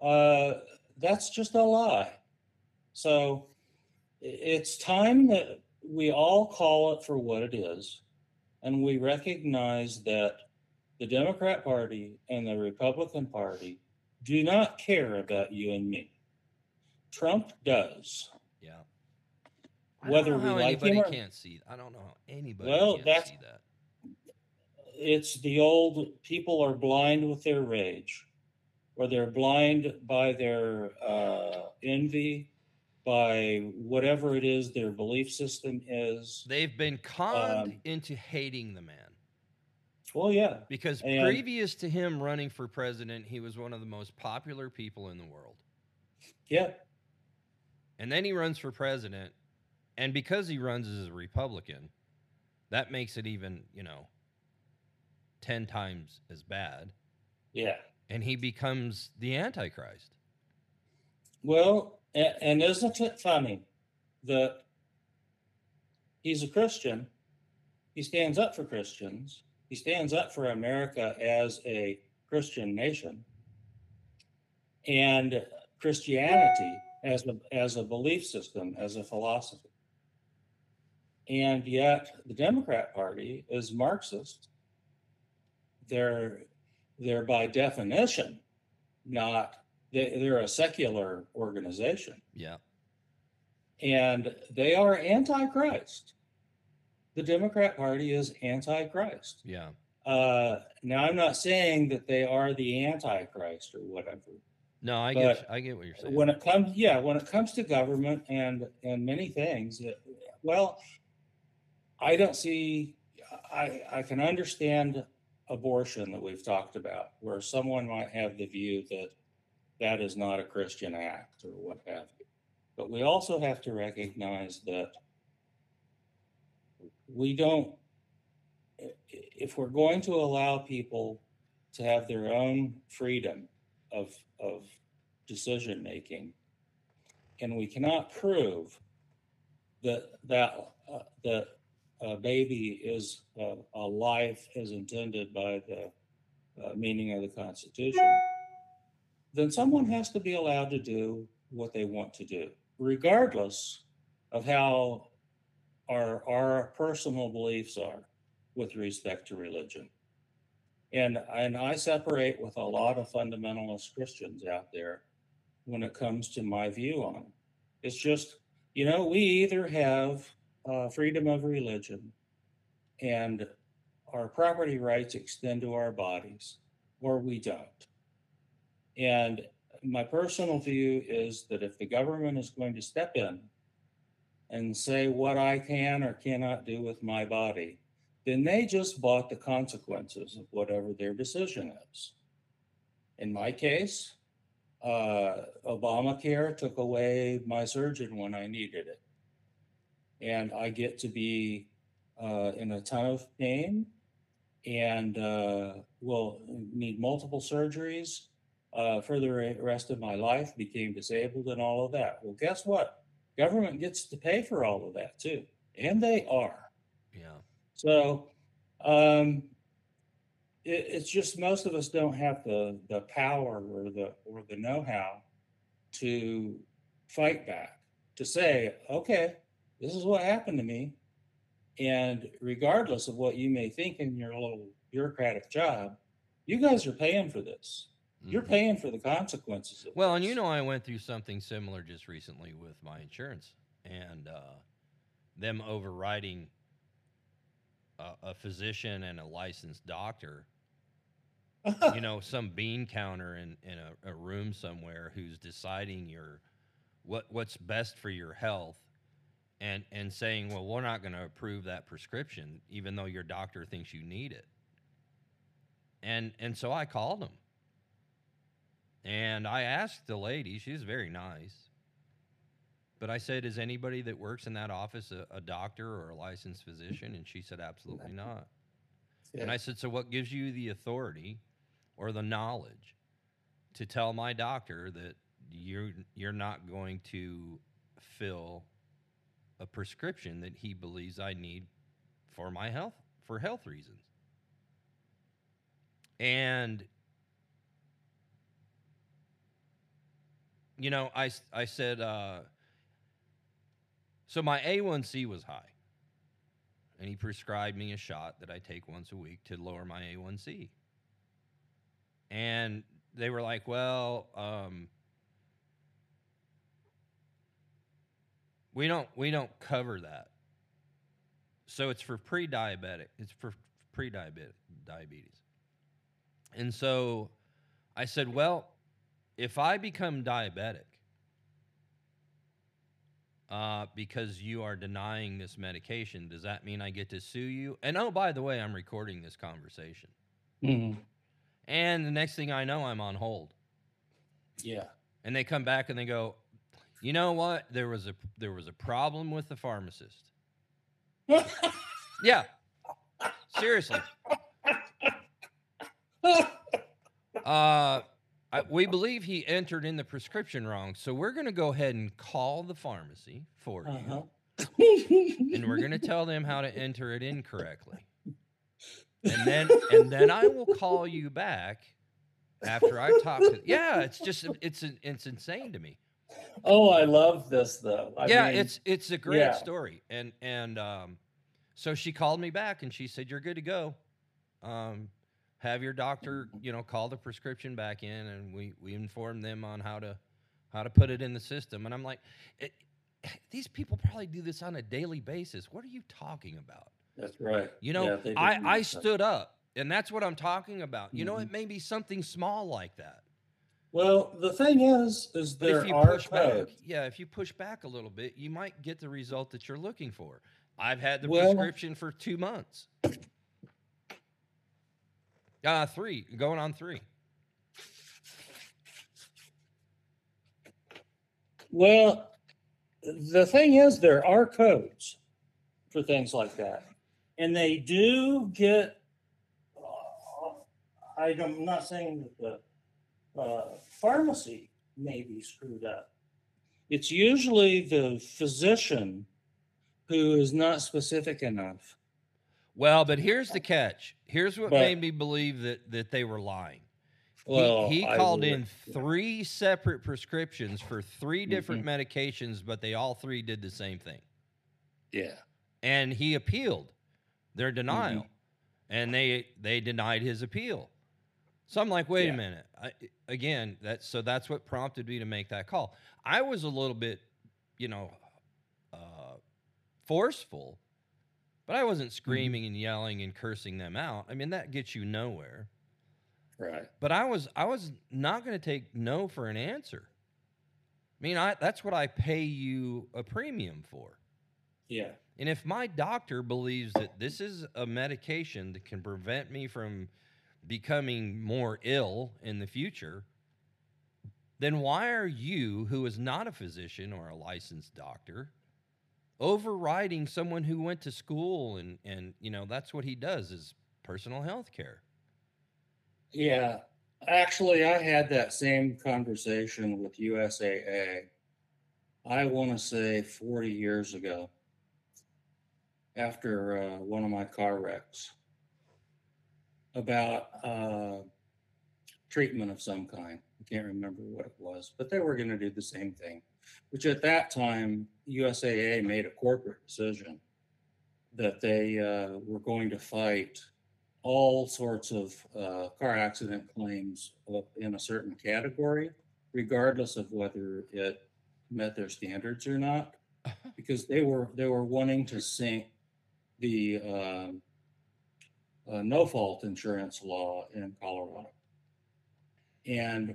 Uh, that's just a lie. So it's time that we all call it for what it is, and we recognize that the Democrat Party and the Republican Party do not care about you and me. Trump does. yeah. whether I don't know we how like him anybody or- can't see. I don't know how anybody Well, can't that's- see that. It's the old people are blind with their rage, or they're blind by their uh, envy, by whatever it is their belief system is. They've been conned Um, into hating the man. Well, yeah, Because And- previous to him running for president, he was one of the most popular people in the world. yeah, And then he runs for president. And because he runs as a Republican, that makes it even, you know, 10 times as bad. yeah. And he becomes the Antichrist. Well, and, and isn't it funny that he's a Christian? He stands up for Christians. He stands up for America as a Christian nation and Christianity as a, as a belief system, as a philosophy. And yet the Democrat Party is Marxist. They're, they're by definition not they, they're a secular organization Yeah. and they are anti-christ the democrat party is anti-christ Yeah. uh, now i'm not saying that they are the antichrist or whatever No, I get I get what you're saying. when it comes yeah when it comes to government and and many things it, well i don't see i i can understand abortion that we've talked about where someone might have the view that that is not a christian act or what have you. But we also have to recognize that we don't if we're going to allow people to have their own freedom of of decision making and we cannot prove that that uh, that a baby is uh, a life as intended by the uh, meaning of the constitution then someone has to be allowed to do what they want to do regardless of how our our personal beliefs are with respect to religion and and I separate with a lot of fundamentalist Christians out there when it comes to my view on it. It's just, you know, we either have uh, freedom of religion and our property rights extend to our bodies, or we don't. And my personal view is that if the government is going to step in and say what I can or cannot do with my body, then they just bought the consequences of whatever their decision is. In my case, uh, Obamacare took away my surgeon when I needed it. And I get to be uh, in a ton of pain and uh, will need multiple surgeries uh, for the rest of my life, became disabled and all of that. Well, guess what? Government gets to pay for all of that too. And they are. yeah. So um, it, it's just most of us don't have the the power or the or the know-how to fight back to say, okay, this is what happened to me, and regardless of what you may think in your little bureaucratic job, you guys are paying for this. You're Mhm. paying for the consequences. Well, and you know, I went through something similar just recently with my insurance and uh, them overriding a, a physician and a licensed doctor you know [laughs] some bean counter in in a, a room somewhere who's deciding your what what's best for your health and and saying well we're not going to approve that prescription even though your doctor thinks you need it and and so i called him and i asked the lady she was very nice but i said is anybody that works in that office a, a doctor or a licensed physician? And she said absolutely not. And I said, So what gives you the authority or the knowledge to tell my doctor that you're you're not going to fill a prescription that he believes I need for my health for health reasons? And you know, I, I said uh so my A1C was high and he prescribed me a shot that I take once a week to lower my A1C. And they were like, "Well, um, we don't we don't cover that. So it's for pre-diabetic. It's for pre-diabetic diabetes." And so I said, "Well, if I become diabetic, uh, because you are denying this medication, does that mean I get to sue you? And oh, by the way, I'm recording this conversation. Mhm. And the next thing I know, I'm on hold. Yeah. And they come back and they go, you know what? There was a there was a problem with the pharmacist. [laughs] Yeah, seriously. [laughs] Uh, I, we believe he entered in the prescription wrong, so we're going to go ahead and call the pharmacy for you. Uh-huh. and we're going to tell them how to enter it incorrectly. [laughs] And then and then I will call you back after I talk to Yeah, it's just it's it's insane to me. Oh, I love this though. I yeah, mean, it's it's a great yeah. story. And and um so she called me back and she said you're good to go. Um have your doctor, you know, call the prescription back in and we we informed them on how to how to put it in the system. And I'm like it, these people probably do this on a daily basis. What are you talking about? that's right. You know, Yeah, I, I stood up, and that's what I'm talking about. You know, Mhm. it may be something small like that. Well, the thing is, is there if you are push back, yeah, if you push back a little bit, you might get the result that you're looking for. I've had the Well- prescription for two months. Uh, three, going on three. Well, the thing is, there are codes for things like that, and they do get. uh, I'm not saying that the uh, pharmacy may be screwed up. It's usually the physician who is not specific enough. Well, but here's the catch. Here's what But- made me believe that that they were lying. He- Well, he, I called would- in three separate prescriptions for three different Mm-hmm. medications, but they all three did the same thing. Yeah. And he appealed their denial, Mm-hmm. and they they denied his appeal. So I'm like, wait Yeah. a minute. I, again, that's so that's what prompted me to make that call. I was a little bit, you know, uh, forceful, but I wasn't Mm-hmm. screaming and yelling and cursing them out. I mean, that gets you nowhere. Right. But I was I was not going to take no for an answer. I mean, I that's what I pay you a premium for. Yeah. And if my doctor believes that this is a medication that can prevent me from becoming more ill in the future, then why are you, who is not a physician or a licensed doctor, overriding someone who went to school and and you know that's what he does is personal health care. Yeah, actually, I had that same conversation with USAA. I want to say 40 years ago after uh, one of my car wrecks about uh, treatment of some kind. I can't remember what it was, but they were going to do the same thing, which at that time, USAA made a corporate decision that they uh, were going to fight all sorts of uh, car accident claims in a certain category, regardless of whether it met their standards or not, [laughs] because they were they were wanting to sink the um, a no fault insurance law in Colorado. And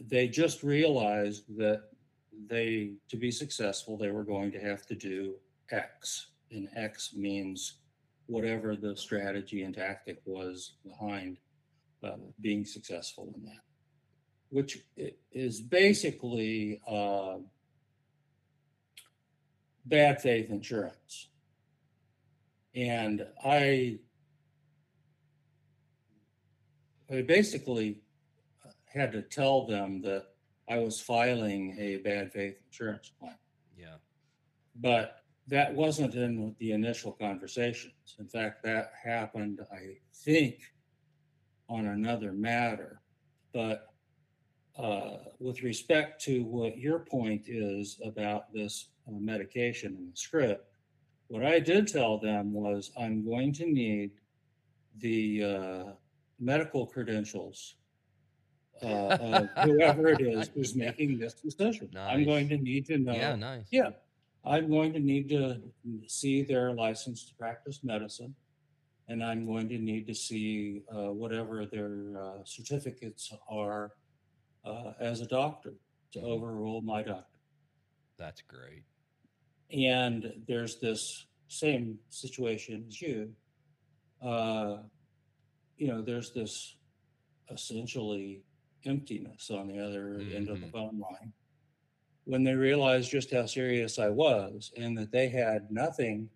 they just realized that they, to be successful, they were going to have to do X. And X means whatever the strategy and tactic was behind uh, being successful in that, which is basically uh, bad faith insurance. And I, I basically uh, had to tell them that I was filing a bad faith insurance claim. Yeah. But that wasn't in the initial conversations. In fact, that happened, I think, on another matter. But uh, with respect to what your point is about this uh, medication and the script, what I did tell them was I'm going to need the uh, medical credentials uh, whoever it is [laughs] who's making this decision. I'm going to need to know. Yeah. Nice. Yeah, I'm going to need to see their license to practice medicine. And I'm going to need to see uh, whatever their uh, certificates are uh, as a doctor to Mhm. overrule my doctor. That's great. And there's this same situation as you. Uh, you know, there's this essentially emptiness on the other end of the Mhm. phone line when they realized just how serious I was and that they had nothing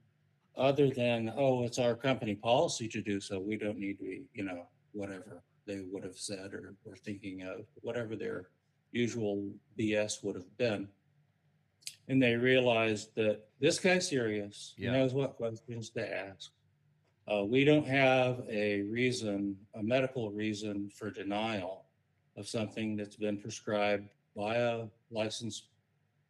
other than, oh, it's our company policy to do so. We don't need to be, you know, whatever they would have said or were thinking of, whatever their usual BS would have been. And they realized that this guy's serious. Yeah. knows what questions to ask. Uh, we don't have a reason, a medical reason for denial of something that's been prescribed by a licensed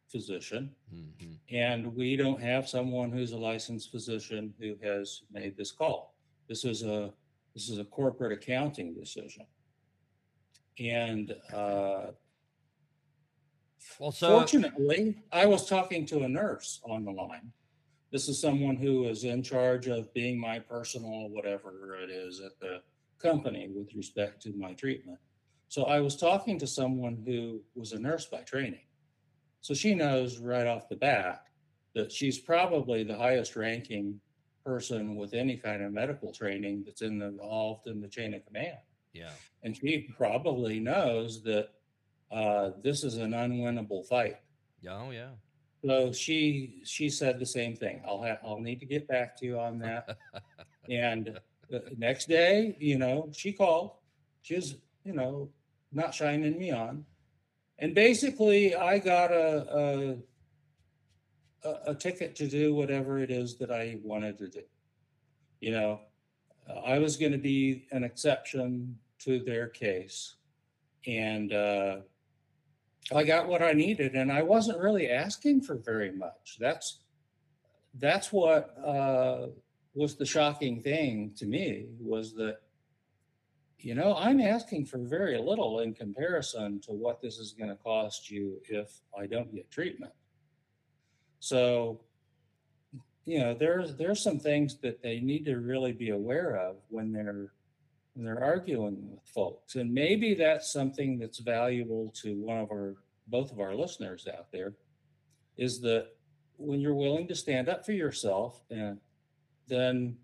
physician. hmm And we don't have someone who's a licensed physician who has made this call. This is a, this is a corporate accounting decision. And uh, Well, so fortunately, I was talking to a nurse on the line. This is someone who is in charge of being my personal whatever it is at the company with respect to my treatment. So I was talking to someone who was a nurse by training. So she knows right off the bat that she's probably the highest ranking person with any kind of medical training that's in the, involved in the chain of command. yeah. And she probably knows that uh, this is an unwinnable fight. Yeah. Oh, yeah. So she she said the same thing. I'll have I'll need to get back to you on that. [laughs] and the next day, you know, she called. She was, you know, not shining me on. And basically, I got a a, a, ticket to do whatever it is that I wanted to do. You know, I was going to be an exception to their case, and uh, I got what I needed, and I wasn't really asking for very much. That's that's what uh, was the shocking thing to me was that you know i'm asking for very little in comparison to what this is going to cost you if i don't get treatment. So you know there's there's some things that they need to really be aware of when they're when they're arguing with folks. And maybe that's something that's valuable to one of our both of our listeners out there is that when you're willing to stand up for yourself and then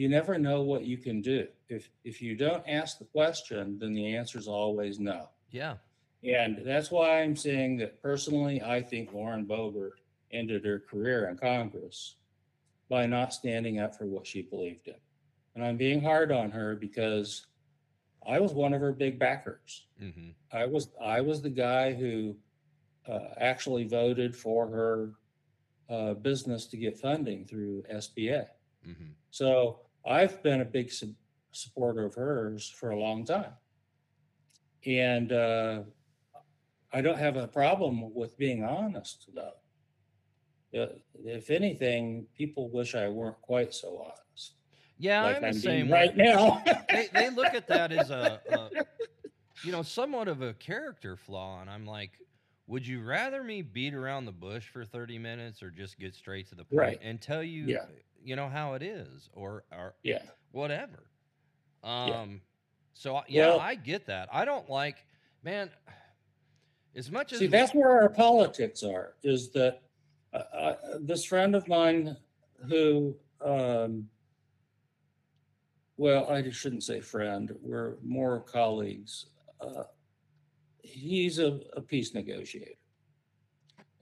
you never know what you can do. If if you don't ask the question then the answer is always no. Yeah. and that's why i'm saying that personally i think lauren boebert ended her career in congress by not standing up for what she believed in. And i'm being hard on her because i was one of her big backers. Hmm I was I was the guy who uh, actually voted for her uh, business to get funding through SBA. hmm So I've been a big su- supporter of hers for a long time, and uh, I don't have a problem with being honest though. Uh, If anything, people wish I weren't quite so honest. Yeah. like I'm the I'm same being way. right now. they, they [laughs] look at that as a, a you know somewhat of a character flaw and i'm like would you rather me beat around the bush for 30 minutes or just get straight to the point Right. and tell you Yeah. You know how it is or or yeah. whatever Um, so I- yeah, Well- I get that. I don't like, man. As much as See, that's where our politics are, is that uh, uh, this friend of mine who, um, well, I shouldn't say friend, we're more colleagues. Uh, he's a, a peace negotiator.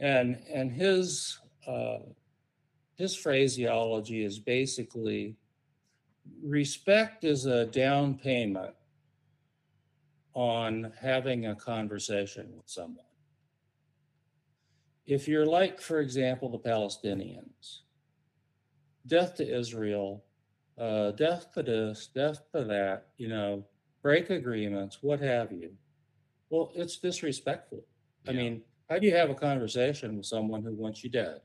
And, and his, uh, his phraseology is basically respect is a down payment on having a conversation with someone. If you're like, for example, the Palestinians, death to Israel, uh, death to this, death to that, you know, break agreements, what have you. Well, it's disrespectful. I mean, how do you have a conversation with someone who wants you dead?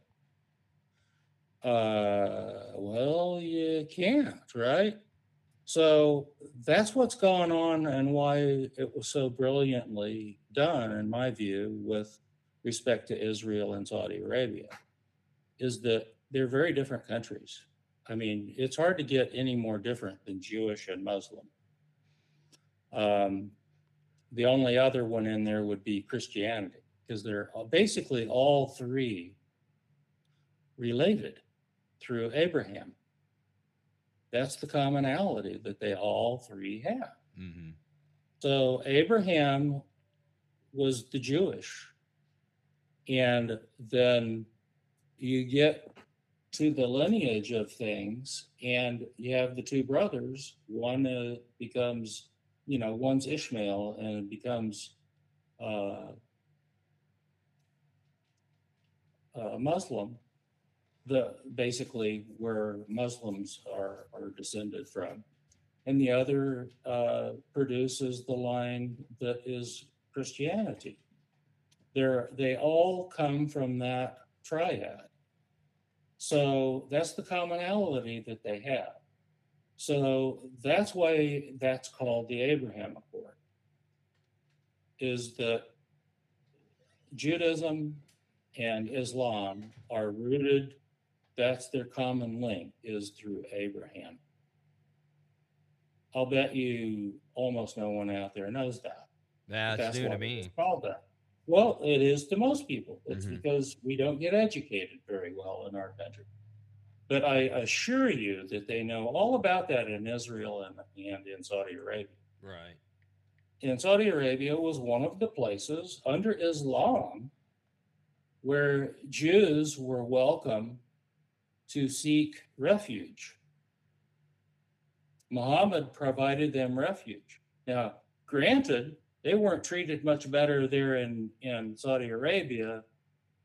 Uh, well, you can't, right? So that's what's going on and why it was so brilliantly done, in my view, with respect to Israel and Saudi Arabia, is that they're very different countries. I mean, it's hard to get any more different than Jewish and Muslim. Um, the only other one in there would be Christianity, because they're basically all three related through Abraham. That's the commonality that they all three have. hmm So Abraham was the Jewish. And then you get to the lineage of things, and you have the two brothers. One uh, becomes, you know, one's Ishmael and becomes uh, a Muslim. The basically where Muslims are are descended from and the other uh, produces the line that is Christianity. They're, they all come from that triad. So that's the commonality that they have. So that's why that's called the Abraham Accord. Is that Judaism and Islam are rooted, that's their common link, is through Abraham. I'll bet you almost no one out there knows that. but That's, new to me. It's called that. Well, it is to most people. It's Mhm. because we don't get educated very well in our country. But I assure you that they know all about that in Israel and, and in Saudi Arabia. Right. And Saudi Arabia was one of the places under Islam where Jews were welcome to seek refuge. Muhammad provided them refuge. Now, granted, they weren't treated much better there in, in Saudi Arabia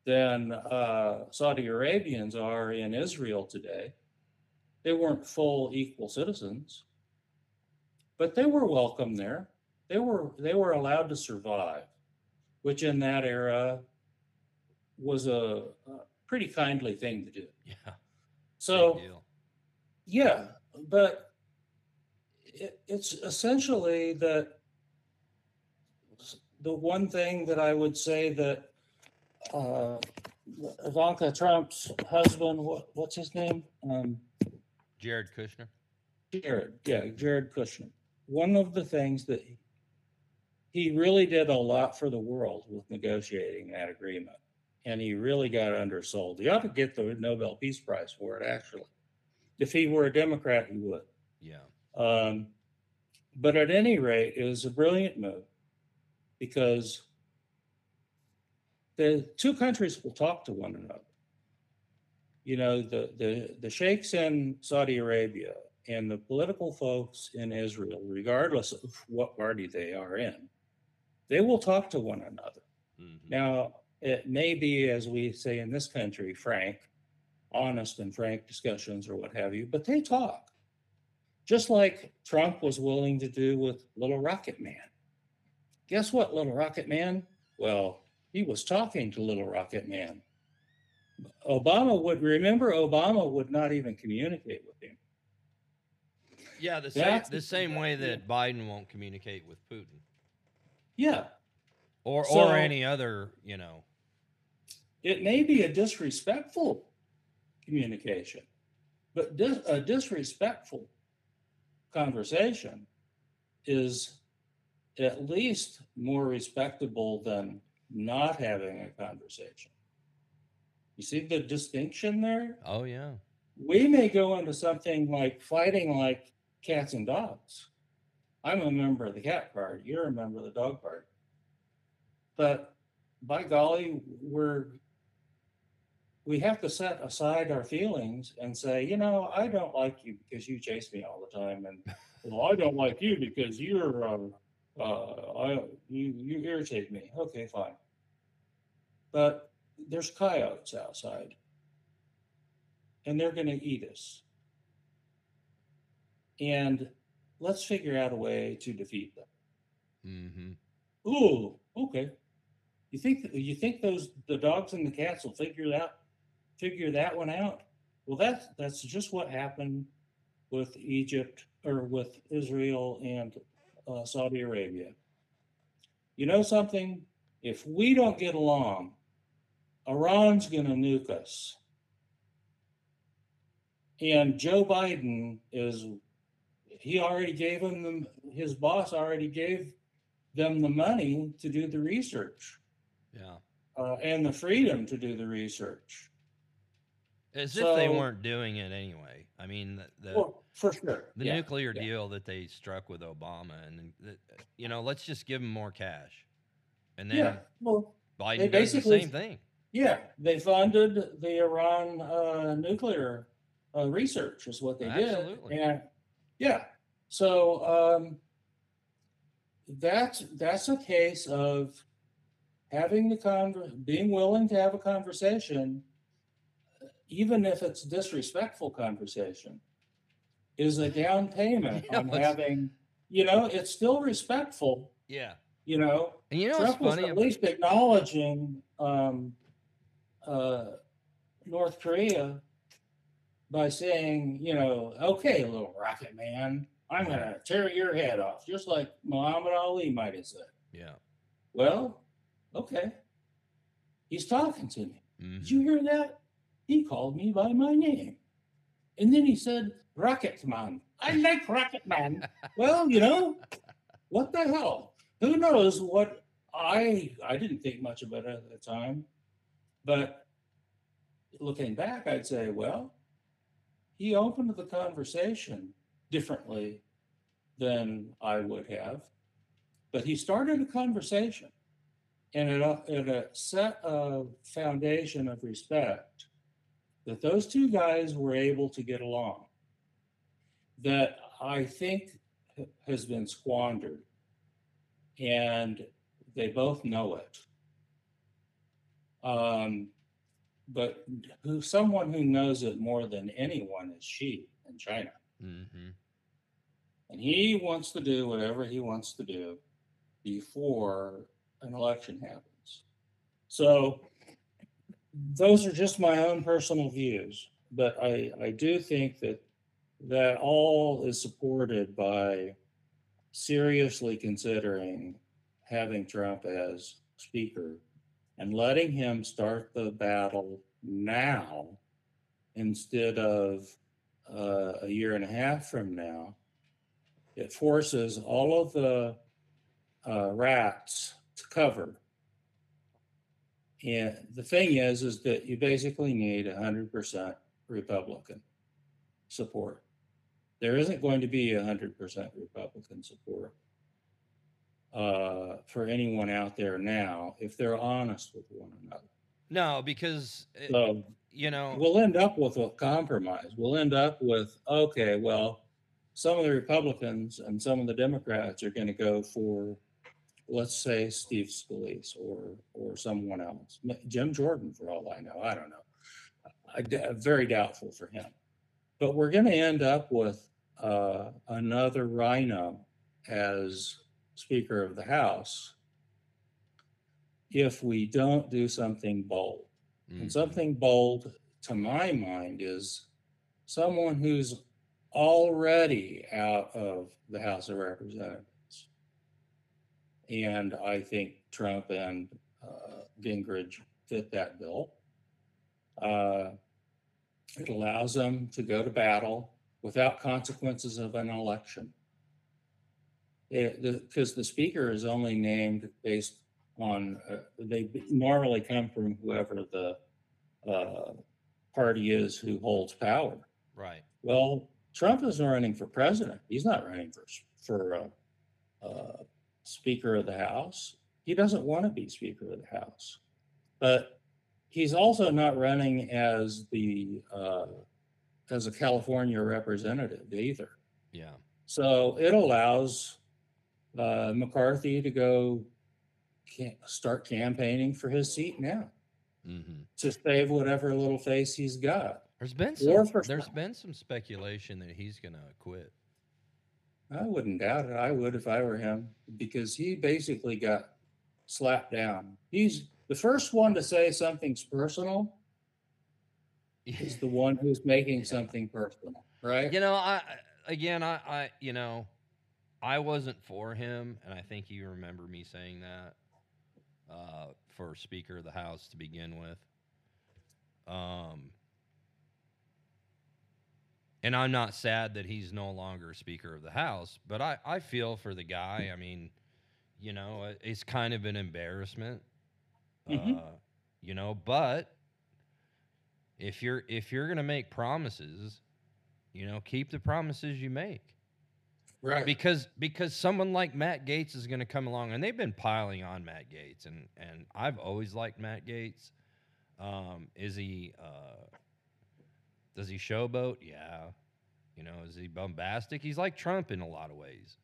than uh, Saudi Arabians are in Israel today. They weren't full equal citizens, but they were welcome there. They were they were allowed to survive, which in that era was a, a pretty kindly thing to do. Yeah. So yeah, but it, it's essentially that the one thing that I would say that uh, Ivanka Trump's husband, what, what's his name? Um, Jared Kushner. Jared, yeah, Jared Kushner. One of the things that he- he really did a lot for the world with negotiating that agreement. And he really got undersold. He ought to get the Nobel Peace Prize for it, actually. If he were a Democrat, he would. Yeah. Um, but at any rate, it was a brilliant move because the two countries will talk to one another. You know, the, the, the sheikhs in Saudi Arabia and the political folks in Israel, regardless of what party they are in, they will talk to one another. Mhm. Now, it may be, as we say in this country, frank, honest and frank discussions or what have you, but they talk. Just like Trump was willing to do with Little Rocket Man. Guess what, Little Rocket Man? Well, he was talking to Little Rocket Man. Obama would remember, Obama would not even communicate with him. Yeah. The same, the same way that Biden won't communicate with Putin Yeah, or So- or any other, you know. It may be a disrespectful communication, but dis- a disrespectful conversation is at least more respectable than not having a conversation. You see the distinction there? Oh yeah. we may go into something like fighting like cats and dogs. I'm a member of the cat party. You're a member of the dog party. But by golly, we're we have to set aside our feelings and say, you know, I don't like you because you chase me all the time, and well, I don't like you because you're um, uh, I you you irritate me. Okay, fine. But there's coyotes outside and they're going to eat us. And let's figure out a way to defeat them. Mm-hmm. Ooh, okay. You think you think those the dogs and the cats will figure that figure that one out? Well, that's that's just what happened with Egypt or with Israel and uh, Saudi Arabia. You know something? If we don't get along, Iran's going to nuke us. And Joe Biden is, he already gave him, the, his boss already gave them the money to do the research Yeah. uh, and the freedom to do the research. As if they weren't doing it anyway. I mean, the the, Well, for sure. the yeah, nuclear yeah. deal that they struck with Obama, and the, you know, let's just give them more cash, and then Yeah. Well, Biden they does the basically- same thing. yeah, they funded the Iran uh, nuclear uh, research, is what they Absolutely. did. And yeah, so um, that's that's a case of having the con being willing to have a conversation, even if it's disrespectful conversation, is a down payment [laughs] Yeah, on having. You know, it's still respectful. Yeah. You know, And you know Trump was at least acknowledging um, uh, North Korea by saying, you know, okay, little rocket man, I'm going to tear your head off, just like Muhammad Ali might have said. Yeah. Well, okay. He's talking to me. Mhm. Did you hear that? He called me by my name. And then he said, Rocket Man. I like Rocket Man. well, you know, what the hell? Who knows what I I didn't think much about it at the time. But looking back, I'd say, well, he opened the conversation differently than I would have. But he started a conversation and it, uh, it set a foundation of respect that those two guys were able to get along that I think has been squandered. And they both know it. Um, but who someone who knows it more than anyone is Xi in China. Mm-hmm. And he wants to do whatever he wants to do before an election happens. So those are just my own personal views, but I, I do think that that all is supported by seriously considering having Trump as speaker and letting him start the battle now instead of uh, a year and a half from now. It forces all of the uh, rats to cover. And the thing is, is that you basically need 100% Republican support. There isn't going to be 100% Republican support uh, for anyone out there now if they're honest with one another. No, because it- So you know, we'll end up with a compromise. We'll end up with, okay, well, some of the Republicans and some of the Democrats are going to go for, let's say, Steve Scalise or or someone else, Jim Jordan, for all I know. I don't know. I very doubtful for him. But we're going to end up with uh, another Rhino as Speaker of the House if we don't do something bold. mhm. And something bold, to my mind, is someone who's already out of the House of Representatives. And I think Trump and uh, Gingrich fit that bill. Uh, it allows them to go to battle without consequences of an election. It, the, because the speaker is only named based on, uh, they normally come from whoever the, uh, party is who holds power. Right. Well, Trump isn't running for president. He's not running for, for, uh, uh, Speaker of the House. He doesn't want to be Speaker of the House. But he's also not running as the, uh, as a California representative either. Yeah. So it allows, uh, McCarthy to go can start campaigning for his seat now Mm-hmm. to save whatever little face he's got. There's been some. There's been some speculation that he's gonna quit. I wouldn't doubt it. I would if I were him because he basically got slapped down. He's the first one to say something's personal is the one who's making something personal, right? You know, I again, I, I, you know, I wasn't for him, and I think you remember me saying that uh, for Speaker of the House to begin with. Um, and I'm not sad that he's no longer Speaker of the House, but I, I feel for the guy. I mean, you know, it's kind of an embarrassment, Mhm. uh, you know. But if you're if you're gonna make promises, you know, keep the promises you make Right. because because someone like Matt Gaetz is going to come along, and they've been piling on Matt Gaetz, and and I've always liked Matt Gaetz. Um, is he? Uh, does he showboat? Yeah. You know, is he bombastic? He's like Trump in a lot of ways,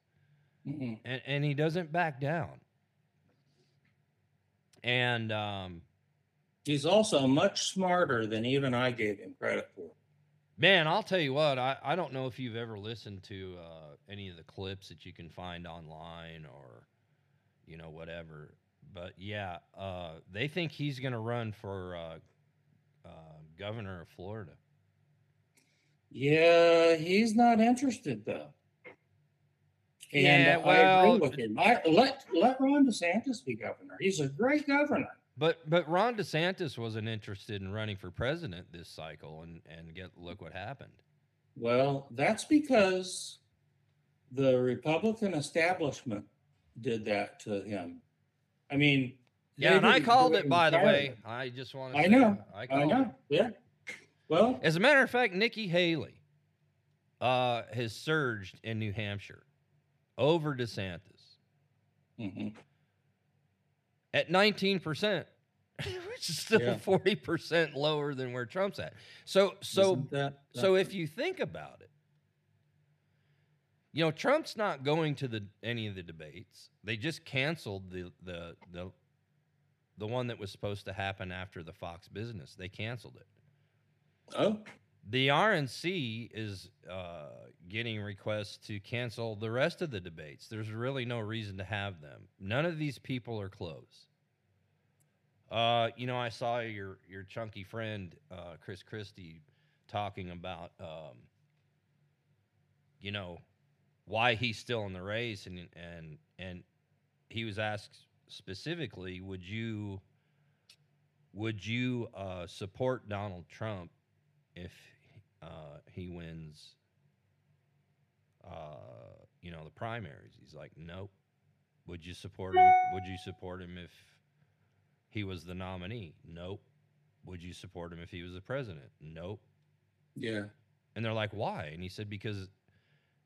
Mhm. and and he doesn't back down. And um, He's also much smarter than even I gave him credit for. Man, I'll tell you what, I, I don't know if you've ever listened to uh, any of the clips that you can find online or, you know, whatever. But yeah, uh, they think he's going to run for uh, uh, governor of Florida. Yeah, he's not interested though. And Yeah, I agree with him. I, let let Ron DeSantis be governor. He's a great governor. But but Ron DeSantis wasn't interested in running for president this cycle, and and get look what happened. Well, that's because the Republican establishment did that to him. I mean, Yeah, and I called it by the way. I just want to. I know. I I called it. know. Yeah. Well, As a matter of fact, Nikki Haley uh, has surged in New Hampshire over DeSantis mhm. at 19%, [laughs] which is still Yeah. 40% lower than where Trump's at. So, so, Isn't that, so if you think about it, you know, Trump's not going to the any of the debates. They just canceled the the the the one that was supposed to happen after the Fox business. They canceled it. Oh, The RNC is uh, getting requests to cancel the rest of the debates. There's really no reason to have them. None of these people are close. Uh, you know, I saw your your chunky friend uh, Chris Christie talking about, um, you know, why he's still in the race, and and and he was asked specifically, would you would you uh, support Donald Trump if uh, he wins, uh, you know, the primaries. He's like, nope. Would you support him? Would you support him if he was the nominee? Nope. Would you support him if he was the president? Nope. yeah. And they're like, why? And he said, because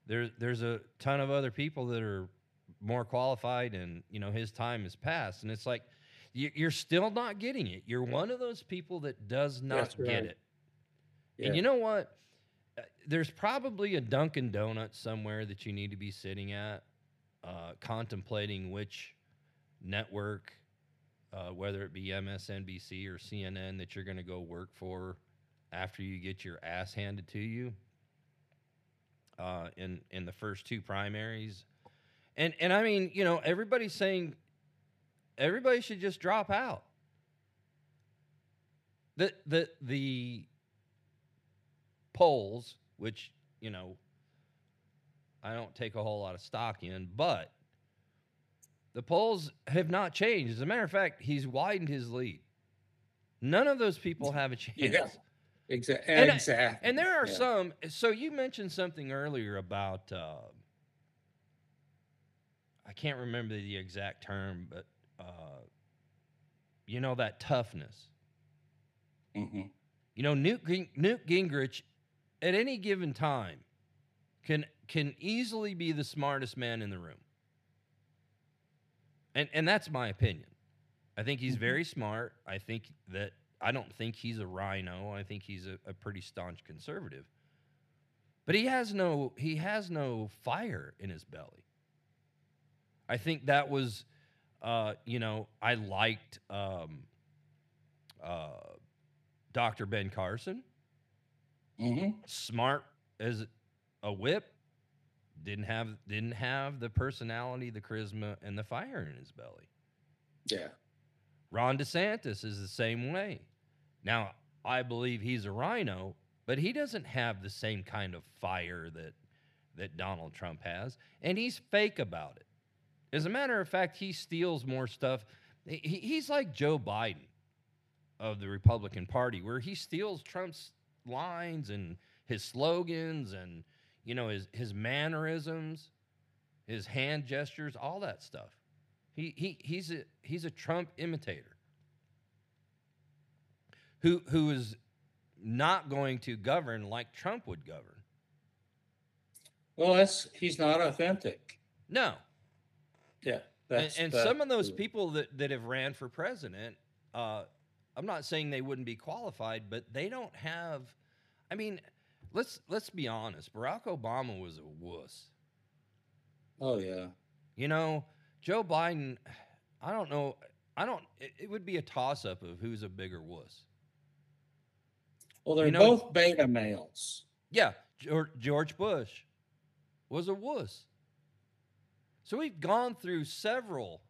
there, there's a ton of other people that are more qualified and, you know, his time has passed. And it's like, you- you're still not getting it. You're one of those people that does not That's get it. Yeah. And you know what? Uh, There's probably a Dunkin' Donuts somewhere that you need to be sitting at, uh, contemplating which network, uh, whether it be MSNBC or CNN, that you're going to go work for after you get your ass handed to you uh, in in the first two primaries. And and I mean, you know, everybody's saying everybody should just drop out. The the the polls, which, you know, I don't take a whole lot of stock in, but the polls have not changed. As a matter of fact, he's widened his lead. None of those people have a [laughs] chance. Yeah. Exactly. And exactly. And there are Yeah. some. So you mentioned something earlier about. Uh, I can't remember the exact term, but uh, you know that toughness. Mhm. You know, Newt, Newt Gingrich, at any given time, can can easily be the smartest man in the room. And and that's my opinion. I think he's very smart. I think that I don't think he's a rhino. I think he's a, a pretty staunch conservative. But he has no he has no fire in his belly. I think that was uh, you know, I liked um, uh, Dr. Ben Carson, Mhm. smart as a whip, didn't have didn't have the personality, the charisma, and the fire in his belly. Yeah. Ron DeSantis is the same way. Now, I believe he's a rhino, but he doesn't have the same kind of fire that that Donald Trump has, and he's fake about it. As a matter of fact, he steals more stuff. He, he's like Joe Biden of the Republican Party, where he steals Trump's lines and his slogans and you know his his mannerisms, his hand gestures, all that stuff. He he he's a he's a Trump imitator. Who who is not going to govern like Trump would govern. Well, that's he's not authentic. No. Yeah. And, and some of those people that, that have ran for president, uh, I'm not saying they wouldn't be qualified, but they don't have I mean, let's let's be honest. Barack Obama was a wuss. Oh yeah. You know, Joe Biden, I don't know. I don't. It, it would be a toss up of who's a bigger wuss. Well, they're You know- both beta males. Yeah, George, George Bush was a wuss. So we've gone through several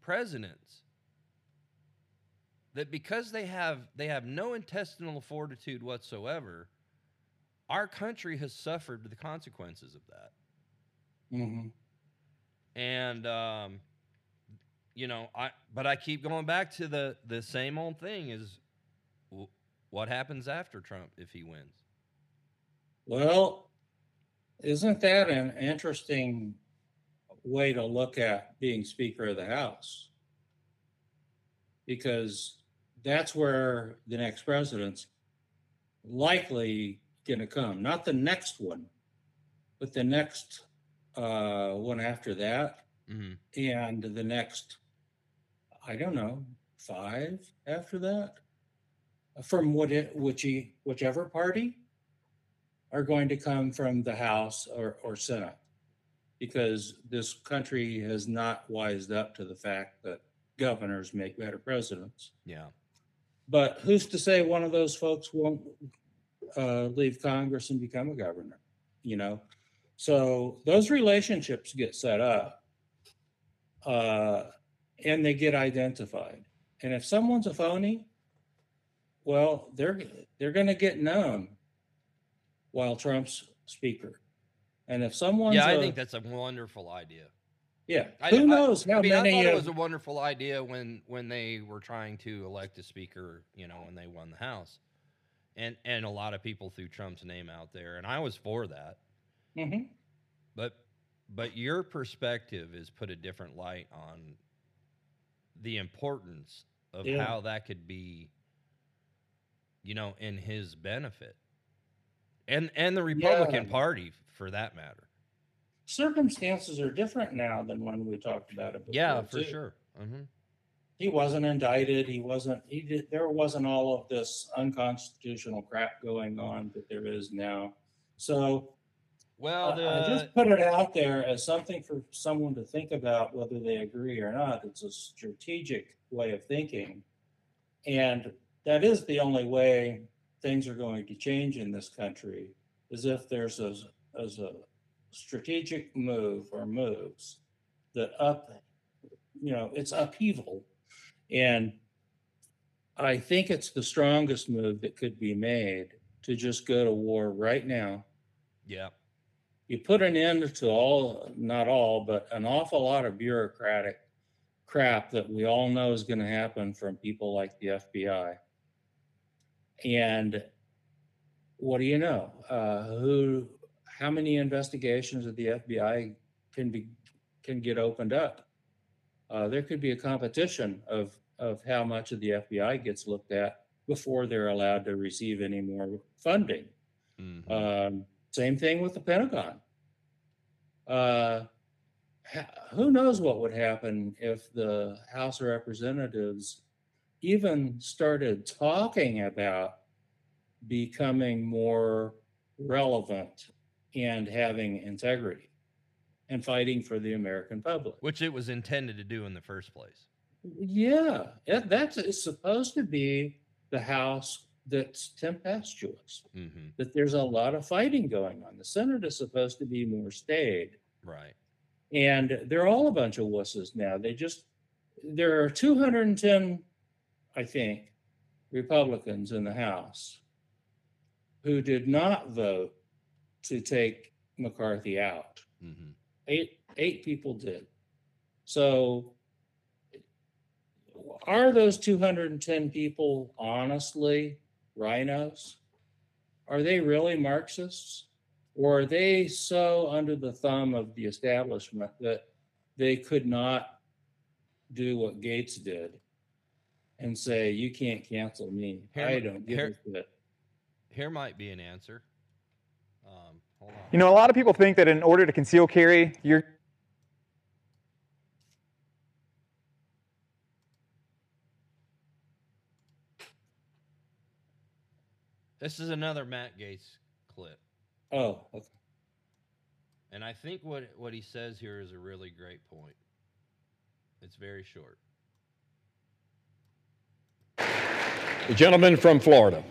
presidents that because they have they have no intestinal fortitude whatsoever, our country has suffered the consequences of that. hmm and um, you know i but i keep going back to the the same old thing is what happens after trump if he wins Well, isn't that an interesting way to look at being Speaker of the House? Because that's where the next president's likely going to come. Not the next one, but the next uh, one after that, mm-hmm. and the next, I don't know, five after that, from what it, which he, whichever party are going to come from the House or, or Senate. Because this country has not wised up to the fact that governors make better presidents. yeah But who's to say one of those folks won't uh, leave Congress and become a governor? You know, so those relationships get set up, uh, and they get identified. And if someone's a phony, well, they're they're going to get known while Trump's speaker. And if someone's yeah i a- think that's a wonderful idea yeah, I- who I- knows how i mean i many thought it was a wonderful idea when when they were trying to elect a speaker you know when they won the house and and a lot of people threw trump's name out there and i was for that Mhm. But but your perspective has put a different light on the importance of Yeah. how that could be, you know, in his benefit. And and the Republican Yeah. Party for that matter. Circumstances are different now than when we talked about it. Yeah, for too. sure. hmm he wasn't indicted. He wasn't, he did, there wasn't all of this unconstitutional crap going on that there is now. So Well, I, I just put it out there as something for someone to think about whether they agree or not. It's a strategic way of thinking. And that is the only way things are going to change in this country is if there's a, as a strategic move or moves that up, you know, it's upheaval. And I think it's the strongest move that could be made to just go to war right now yeah, you put an end to all, not all, but an awful lot of bureaucratic crap that we all know is going to happen from people like the FBI. And what do you know? Uh, who, how many investigations of the FBI can be, can get opened up? Uh, there could be a competition of, of how much of the FBI gets looked at before they're allowed to receive any more funding. Mhm. Um, same thing with the Pentagon. Uh, who knows what would happen if the House of Representatives even started talking about becoming more relevant and having integrity and fighting for the American public. Which it was intended to do in the first place. Yeah, it, that's it's supposed to be the House that's tempestuous. hmm That there's a lot of fighting going on. The Senate is supposed to be more staid. Right. And they're all a bunch of wusses now. They just, there are 210, I think, Republicans in the House who did not vote to take McCarthy out. hmm Eight, eight people did. So are those 210 people honestly rhinos? Are they really Marxists? Or are they so under the thumb of the establishment that they could not do what Gaetz did and say, you can't cancel me? Here- I don't give here- a shit. Here might be an answer. Hold on. You know, a lot of people think that in order to conceal carry, you're This is another Matt Gaetz clip. Oh, okay. And I think what what he says here is a really great point. It's very short. The gentleman from Florida.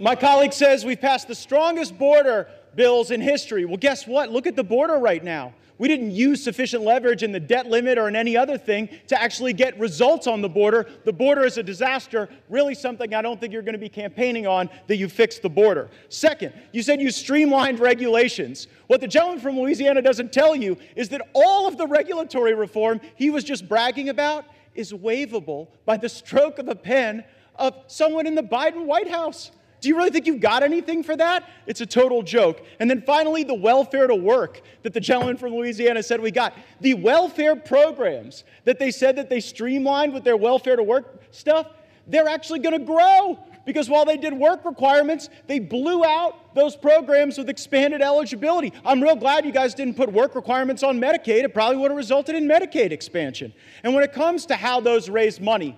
My colleague says we've passed the strongest border bills in history. Well, guess what? Look at the border right now. We didn't use sufficient leverage in the debt limit or in any other thing to actually get results on the border. The border is a disaster, really something I don't think you're going to be campaigning on that you fix the border. Second, you said you streamlined regulations. What the gentleman from Louisiana doesn't tell you is that all of the regulatory reform he was just bragging about is waivable by the stroke of a pen of someone in the Biden White House. Do you really think you've got anything for that? It's a total joke. And then finally, the welfare to work that the gentleman from Louisiana said we got. The welfare programs that they said that they streamlined with their welfare to work stuff, they're actually going to grow. Because while they did work requirements, they blew out those programs with expanded eligibility. I'm real glad you guys didn't put work requirements on Medicaid. It probably would have resulted in Medicaid expansion. And when it comes to how those raise money,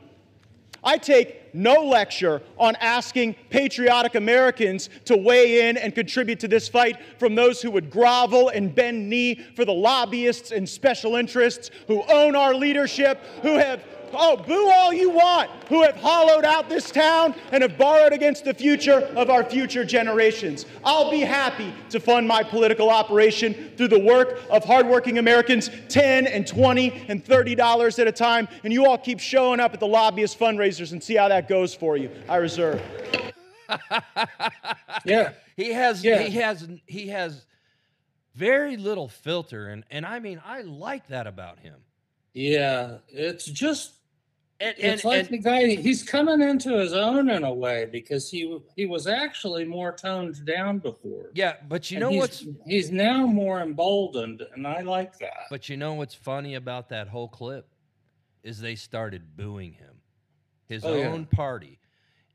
I take no lecture on asking patriotic Americans to weigh in and contribute to this fight from those who would grovel and bend knee for the lobbyists and special interests who own our leadership, who have, oh, boo all you want, who have hollowed out this town and have borrowed against the future of our future generations. I'll be happy to fund my political operation through the work of hardworking Americans, 10 and 20 and 30 dollars at a time, and you all keep showing up at the lobbyist fundraisers and see how that goes for you. I reserve. [laughs] Yeah. He has Yeah. he has he has very little filter and and I mean I like that about him. Yeah. It's just And it's like and the guy he's coming into his own in a way because he he was actually more toned down before. yeah, but you And know he's, what's he's now more emboldened, and I like that. but you know what's funny about that whole clip is they started booing him. His Oh, yeah. own party.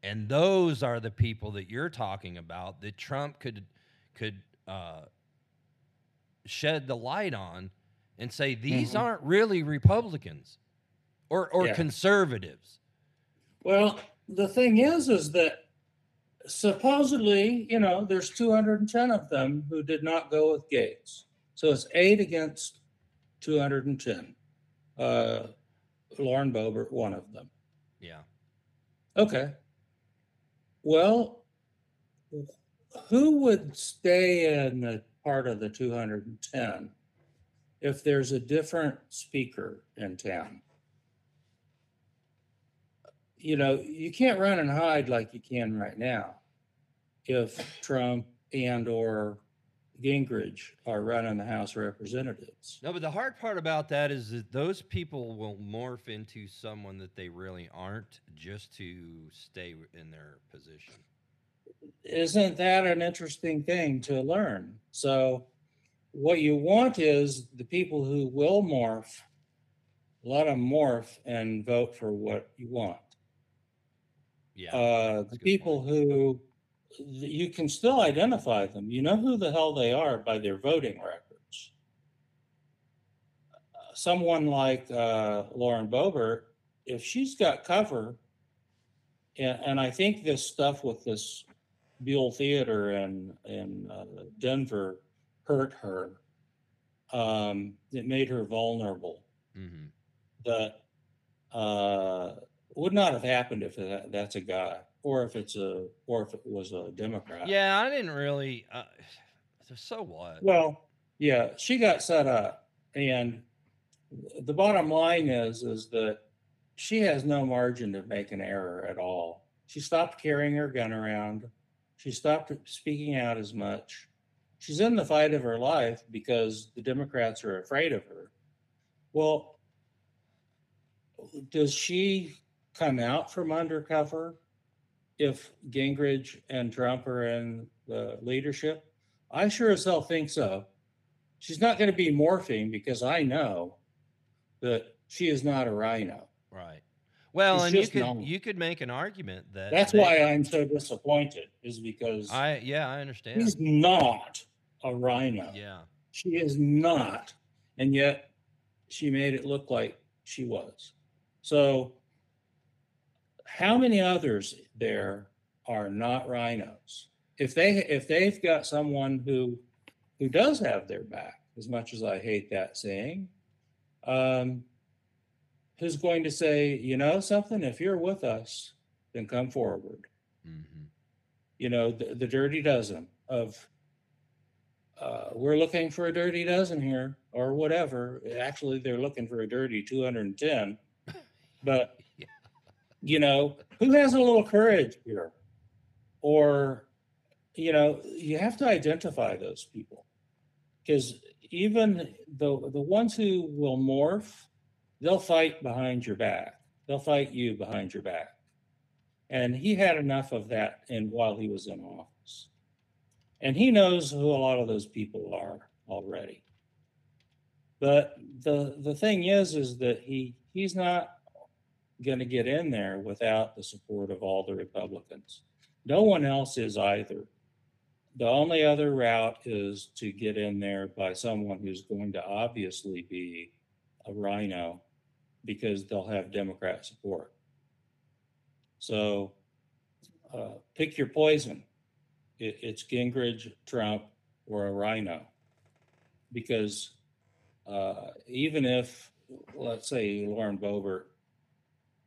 And those are the people that you're talking about that Trump could could uh, shed the light on and say these Mhm. aren't really Republicans or or Yeah. conservatives. Well, the thing is, is that supposedly, you know, there's 210 of them who did not go with Gaetz. So it's eight against 210. Uh, Lauren Boebert, one of them. Yeah. Okay. Well, who would stay in the part of the 210 if there's a different speaker in town? You know, you can't run and hide like you can right now if Trump and or Gingrich are running the House of Representatives. No, but the hard part about that is that those people will morph into someone that they really aren't just to stay in their position. isn't that an interesting thing to learn? So, what you want is the people who will morph, let them morph and vote for what you want. Yeah. Uh, the people who you can still identify them. You know who the hell they are by their voting records. Uh, Someone like uh, Lauren Boebert, if she's got cover, and, and I think this stuff with this Buell Theater in in uh, Denver hurt her. Um, it made her vulnerable hmm that uh, would not have happened if that, that's a guy or if it's a or if it was a Democrat. Yeah, I didn't really. Uh, so what? Well, yeah, she got set up, and the bottom line is is that she has no margin to make an error at all. She stopped carrying her gun around. She stopped speaking out as much. She's in the fight of her life because the Democrats are afraid of her. Well, does she come out from undercover if Gingrich and Trump are in the leadership? I sure as hell think so. She's not going to be morphing because I know that she is not a RINO. Right. Well, It's and you could normal. you could make an argument that That's they- why I'm so disappointed, is because I yeah I understand. she's not a RINO. Yeah. She is not. And yet she made it look like she was. So, how many others there are not RINOs? If they if they've got someone who who does have their back, as much as I hate that saying, um, who's going to say, you know, something? If you're with us, then come forward hmm you know, the, the dirty dozen of, uh, we're looking for a dirty dozen here or whatever. Actually, they're looking for a dirty 210. But. You know, who has a little courage here? Or, you know, you have to identify those people because even the, the ones who will morph, they'll fight behind your back. They'll fight you behind your back. And he had enough of that in while he was in office. And he knows who a lot of those people are already. But the the thing is is that he he's not going to get in there without the support of all the Republicans. No one else is either. The only other route is to get in there by someone who's going to obviously be a RINO because they'll have Democrat support. So uh, pick your poison. It, it's Gingrich, Trump, or a RINO. Because uh, even if, let's say, Lauren Boebert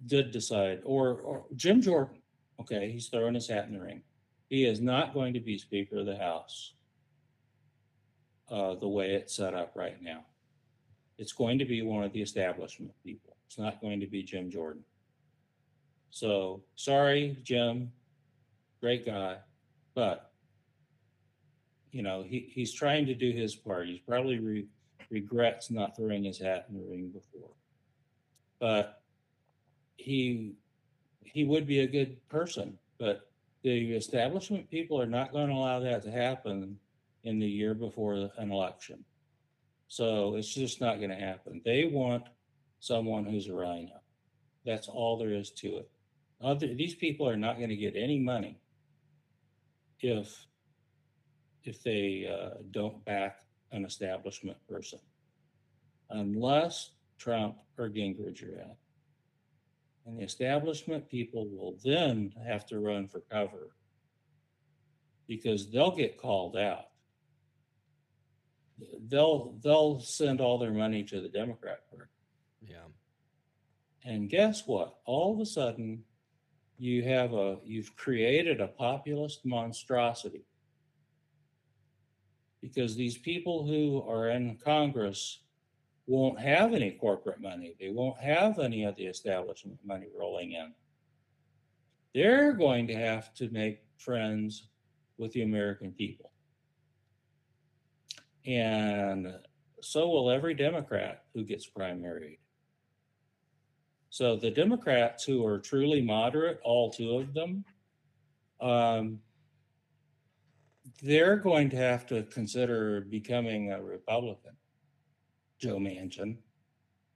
did decide, or, or Jim Jordan, okay, he's throwing his hat in the ring. He is not going to be Speaker of the House uh, the way it's set up right now. It's going to be one of the establishment people. It's not going to be Jim Jordan. So sorry, Jim, great guy, but you know he, he's trying to do his part. He's probably re- regrets not throwing his hat in the ring before, but he he would be a good person. But the establishment people are not going to allow that to happen in the year before an election. So it's just not going to happen. They want someone who's a RINO. That's all there is to it. Other, these people are not going to get any money if if they uh, don't back an establishment person, unless Trump or Gingrich are out. And the establishment people will then have to run for cover because they'll get called out. They'll they'll send all their money to the Democrat Party. Yeah. And guess what? All of a sudden, you have a you've created a populist monstrosity. Because these people who are in Congress won't have any corporate money. They won't have any of the establishment money rolling in. They're going to have to make friends with the American people. And so will every Democrat who gets primaried. So the Democrats who are truly moderate, all two of them, um, they're going to have to consider becoming a Republican. Joe Manchin,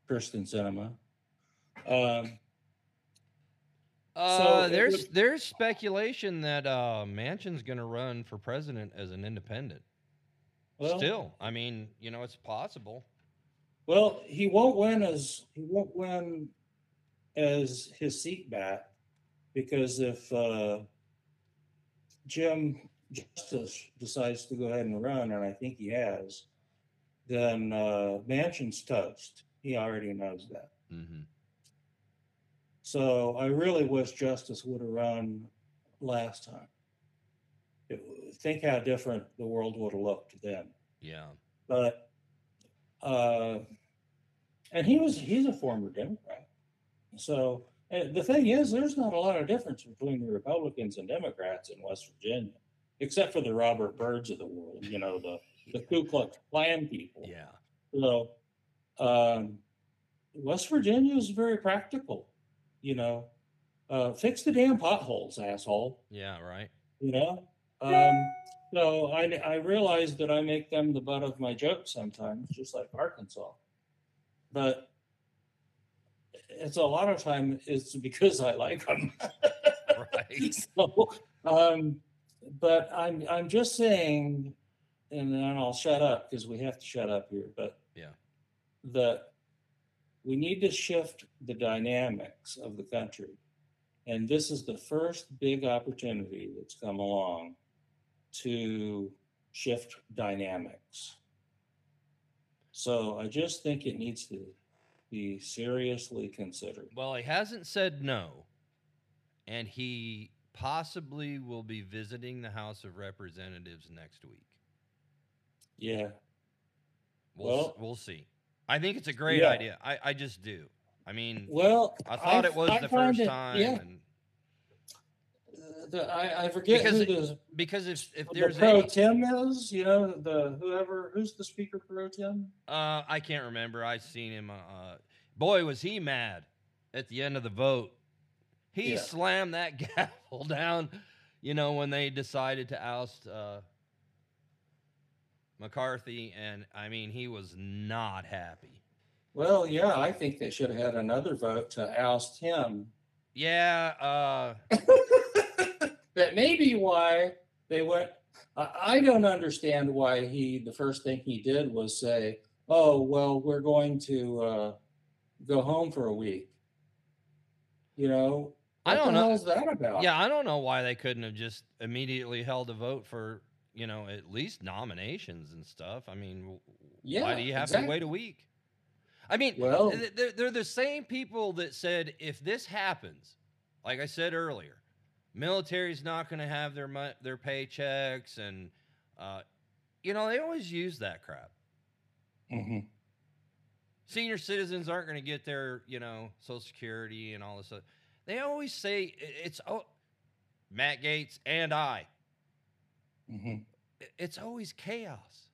Kyrsten Sinema. Um, Uh, So there's would- there's speculation that uh, Manchin's going to run for president as an independent. well, Still, I mean, you know, it's possible. Well, he won't win as he won't win as his seat back because if uh, Jim Justice decides to go ahead and run, and I think he has, then uh, Manchin's toast. He already knows that. hmm So I really wish Justice would have run last time. It- think how different the world would have looked then. Yeah. but uh and he was he's a former democrat so uh, the thing is there's not a lot of difference between the republicans and democrats in west virginia except for the robert byrds of the world you know the the ku klux klan people Yeah. so um west virginia is very practical you know uh fix the damn potholes asshole Yeah. Right. you know um so i i realize that i make them the butt of my jokes sometimes just like arkansas but it's a lot of time it's because i like them [laughs] Right. [laughs] so um but i'm i'm just saying and then i'll shut up because we have to shut up here but Yeah. that we need to shift the dynamics of the country and this is the first big opportunity that's come along to shift dynamics so i just think it needs to be seriously considered Well, he hasn't said no, and he possibly will be visiting the House of Representatives next week. Yeah We'll Well- we'll see. I think it's a great Yeah. idea. I I just do. I mean, well I thought it was I the first it- time, yeah and Uh, the, I, I forget Because who the, because if if the there's pro any, tem is, you know, the whoever who's the speaker pro tem. uh, I can't remember. I seen him. Uh, boy, was he mad at the end of the vote. He Yeah. slammed that [laughs] gavel down. You know when they decided to oust uh, McCarthy, and I mean he was not happy. Well, yeah, I think they should have had another vote to oust him. Yeah, uh, [laughs] that may be why they went. I, don't understand why he. The first thing he did was say, "Oh, well, we're going to uh, go home for a week." You know, I don't know. that about? yeah. I don't know why they couldn't have just immediately held a vote for you know at least nominations and stuff. I mean, Yeah, why do you have exactly. to wait a week? I mean, Well- they're, they're the same people that said if this happens, like I said earlier, military's not going to have their their paychecks, and uh, you know they always use that crap. Mhm. Senior citizens aren't going to get their you know Social Security and all this stuff. They always say it's oh, Matt Gaetz and I. Mhm. It's always chaos,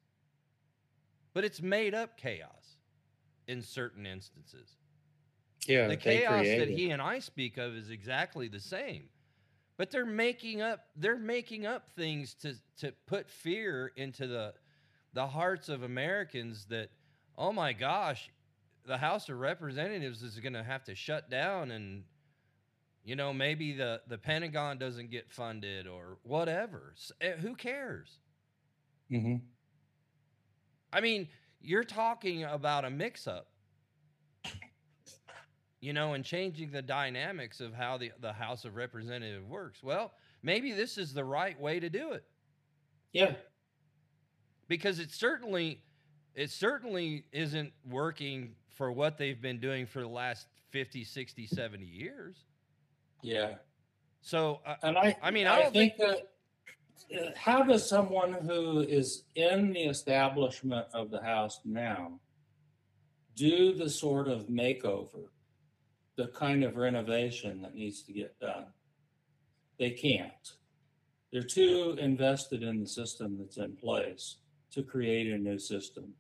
but it's made up chaos in certain instances. Yeah, the chaos that he and I speak of is exactly the same. But they're making up they're making up things to to put fear into the the hearts of Americans that oh my gosh, the House of Representatives is going to have to shut down and you know maybe the the Pentagon doesn't get funded or whatever. Eh, who cares? Mhm. I mean, you're talking about a mix up, you know, and changing the dynamics of how the, the House of Representative works. Well, maybe this is the right way to do it Yeah, because it certainly it certainly isn't working for what they've been doing for the last 50, 60, 70 years. Yeah. So, uh, And I, I mean, I I, don't think, that uh, how does someone who is in the establishment of the house now do the sort of makeover, the kind of renovation that needs to get done? They can't. They're too invested in the system that's in place to create a new system.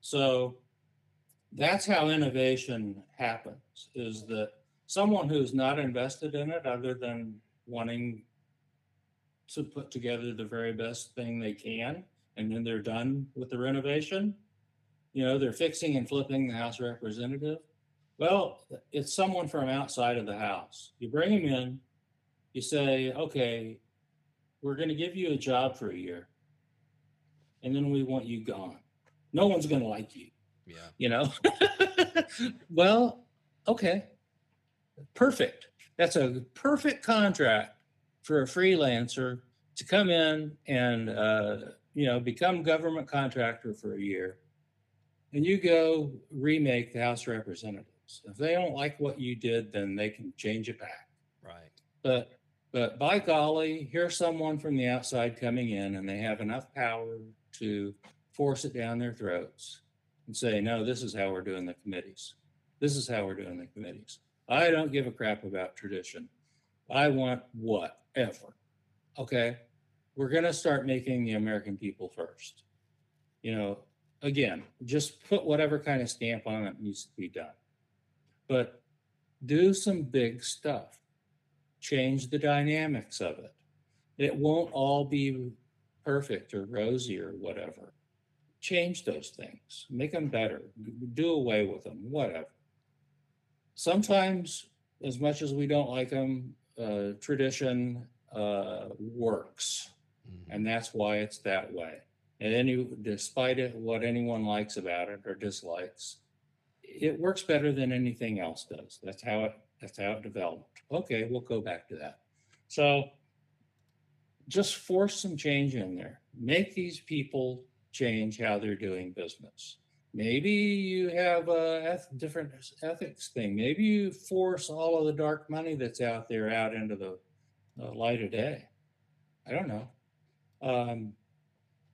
So that's how innovation happens is that someone who's not invested in it other than wanting to put together the very best thing they can, and then they're done with the renovation. You know, they're fixing and flipping the House Representative. Well, it's someone from outside of the House. You bring him in, you say, okay, we're going to give you a job for a year, and then we want you gone. No one's going to like you Yeah. you know [laughs] well okay perfect that's a perfect contract for a freelancer to come in and uh, you know become government contractor for a year and you go remake the house of representatives if they don't like what you did then they can change it back Right. but but by golly, here's someone from the outside coming in and they have enough power to force it down their throats and say, no, this is how we're doing the committees. This is how we're doing the committees. I don't give a crap about tradition. I want whatever. Okay. We're going to start making the American people first. You know, again, just put whatever kind of stamp on it needs to be done. But do some big stuff change the dynamics of it. It won't all be perfect or rosy or whatever. Change those things, make them better, do away with them, whatever. Sometimes, as much as we don't like them, uh, tradition uh, works, Mhm. and that's why it's that way. And any, despite it, what anyone likes about it or dislikes, it works better than anything else does. That's how it that's how it developed. Okay, we'll go back to that. So just force some change in there. Make these people change how they're doing business. Maybe you have a eth- different ethics thing. Maybe you force all of the dark money that's out there out into the, the light of day. I don't know. Um,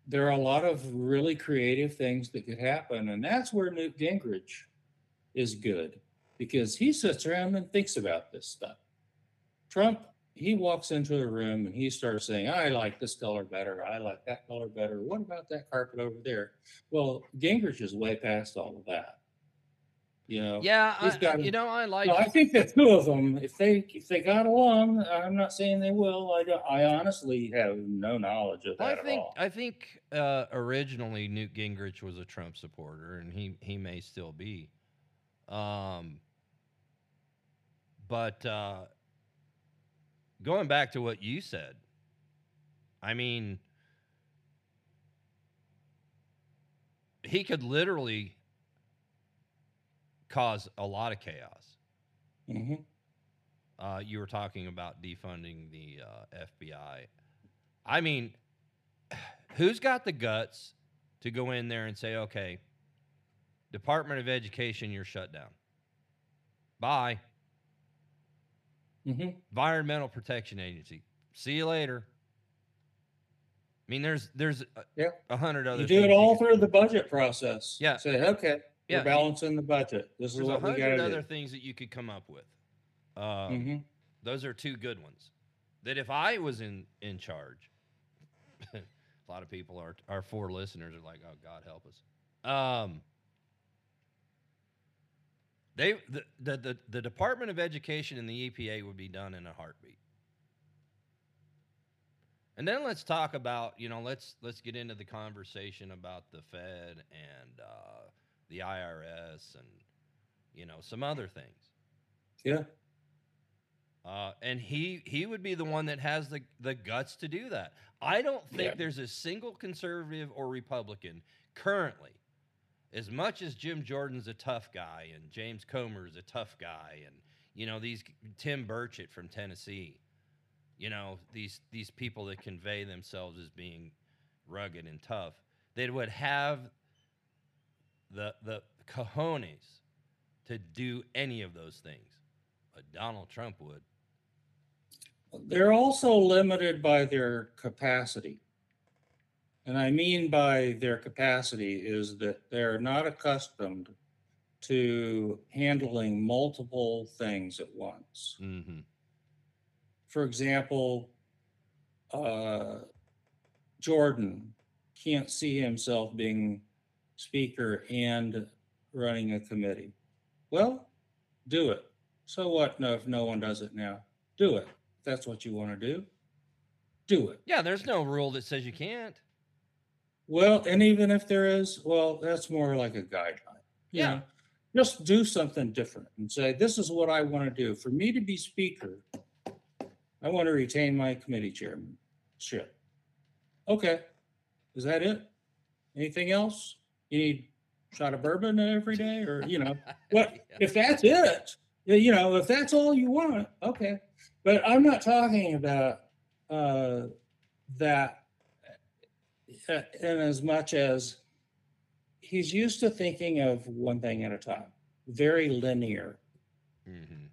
there are a lot of really creative things that could happen, and that's where Newt Gingrich is good because he sits around and thinks about this stuff. Trump, he walks into the room and he starts saying, I like this color better. I like that color better. What about that carpet over there? Well, Gingrich is way past all of that. You know, Yeah. he's I, got- you know, I like. no, I think the two of them, if they if they got along, I'm not saying they will. I don't, I honestly have no knowledge of that I think at all. I think uh, originally Newt Gingrich was a Trump supporter, and he he may still be. Um, but uh, going back to what you said, I mean, he could literally cause a lot of chaos. hmm Uh, you were talking about defunding the uh, FBI. I mean, [sighs] who's got the guts to go in there and say, okay, Department of Education, you're shut down. Bye. Hmm Environmental Protection Agency. See you later. I mean, there's there's a, Yeah. a hundred other. You do it all through the budget process. Yeah. Say, okay, Yeah, we're balancing the budget. This is There's a what we got hundred to other do. things that you could come up with. Um, hmm Those are two good ones. That if I was in in charge, [laughs] a lot of people are our four listeners are like, "Oh God, help us." Um, they the, the the the Department of Education and the EPA would be done in a heartbeat. And then let's talk about you know let's let's get into the conversation about the Fed and uh, the IRS and you know some other things. Yeah. Uh, and he he would be the one that has the the guts to do that. I don't think Yeah. there's a single conservative or Republican currently, as much as Jim Jordan's a tough guy and James Comer's a tough guy and you know these Tim Burchett from Tennessee, you know these these people that convey themselves as being rugged and tough, they would have the the cojones to do any of those things. But Donald Trump would. They're also limited by their capacity. And I mean by their capacity is that they're not accustomed to handling multiple things at once. Mm-hmm. For example, uh, Jordan can't see himself being speaker and running a committee. Well, do it. So what? No, if no one does it now, do it. If that's what you want to do. do it. Yeah, there's no rule that says you can't. Well, and even if there is, well, that's more like a guideline. Yeah. know? Just do something different and say, this is what I want to do. For me to be speaker, I want to retain my committee chairmanship. Okay. Is that it? Anything else? You need a shot of bourbon every day or, you know, [laughs] what, if that's it, you know, if that's all you want, okay. But I'm not talking about uh, that uh, in as much as he's used to thinking of one thing at a time, very linear. Mhm.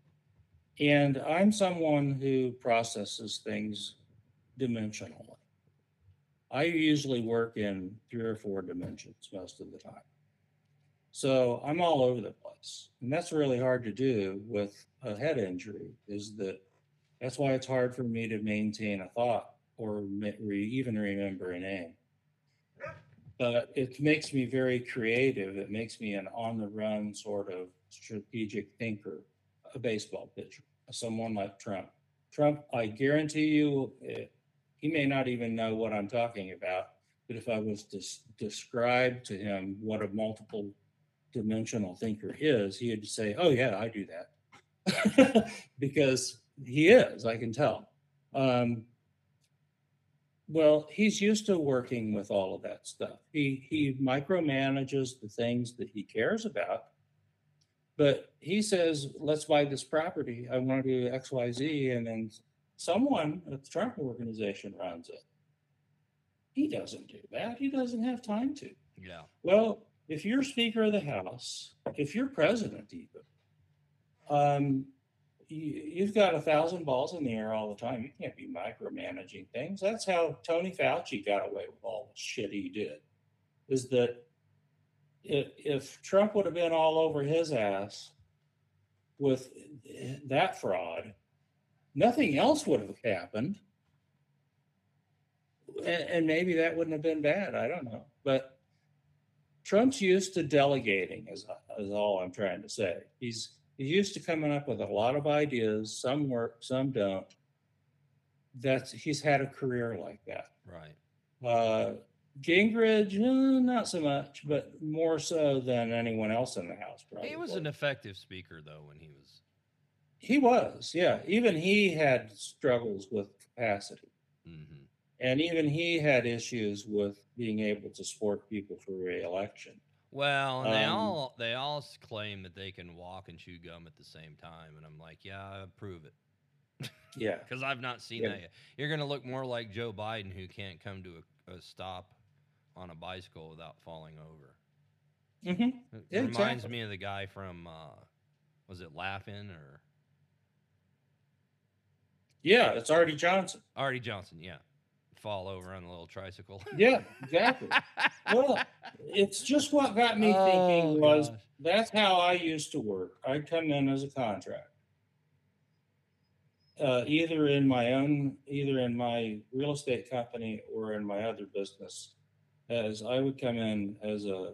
And I'm someone who processes things dimensionally. I usually work in three or four dimensions most of the time. So I'm all over the place. And that's really hard to do with a head injury, is that that's why it's hard for me to maintain a thought or re- even remember a name. But it makes me very creative. It makes me an on the run sort of strategic thinker, a baseball pitcher, someone like Trump. Trump, I guarantee you, eh, he may not even know what I'm talking about. But if I was to describe to him what a multiple dimensional thinker is, he'd say, Oh, yeah, I do that. [laughs] because he is, I can tell. Um, well, he's used to working with all of that stuff. He he micromanages the things that he cares about. But he says, let's buy this property. I want to do X, Y, Z. And then someone at the Trump organization runs it. He doesn't do that. He doesn't have time to. Yeah. Well, if you're Speaker of the House, if you're President, even, um, you, you've got a thousand balls in the air all the time. You can't be micromanaging things. That's how Tony Fauci got away with all the shit he did. Is that if, if Trump would have been all over his ass with that fraud, nothing else would have happened. And, and maybe that wouldn't have been bad. I don't know. But Trump's used to delegating, is, is all I'm trying to say. He's he's used to coming up with a lot of ideas. Some work, some don't. That's he's had a career like that. Right. Uh, Gingrich, eh, not so much, but more so than anyone else in the House. Probably He was an effective speaker though when he was. He was, yeah. Even he had struggles with capacity, hmm and even he had issues with being able to support people for reelection. Well, and they Um, all they all claim that they can walk and chew gum at the same time, and I'm like, yeah, I prove it Yeah, [laughs] because I've not seen Yeah. that yet. You're gonna look more like Joe Biden, who can't come to a, a stop on a bicycle without falling over. hmm It Yeah, reminds exactly. me of the guy from uh, was it Laugh-In or yeah. It's Arte Johnson. Arte Johnson? Yeah, fall over on a little tricycle. [laughs] Yeah, exactly. well, it's just what got me Oh, thinking was gosh. that's how I used to work. I'd come in as a contract. Uh, either in my own, either in my real estate company or in my other business, as I would come in as a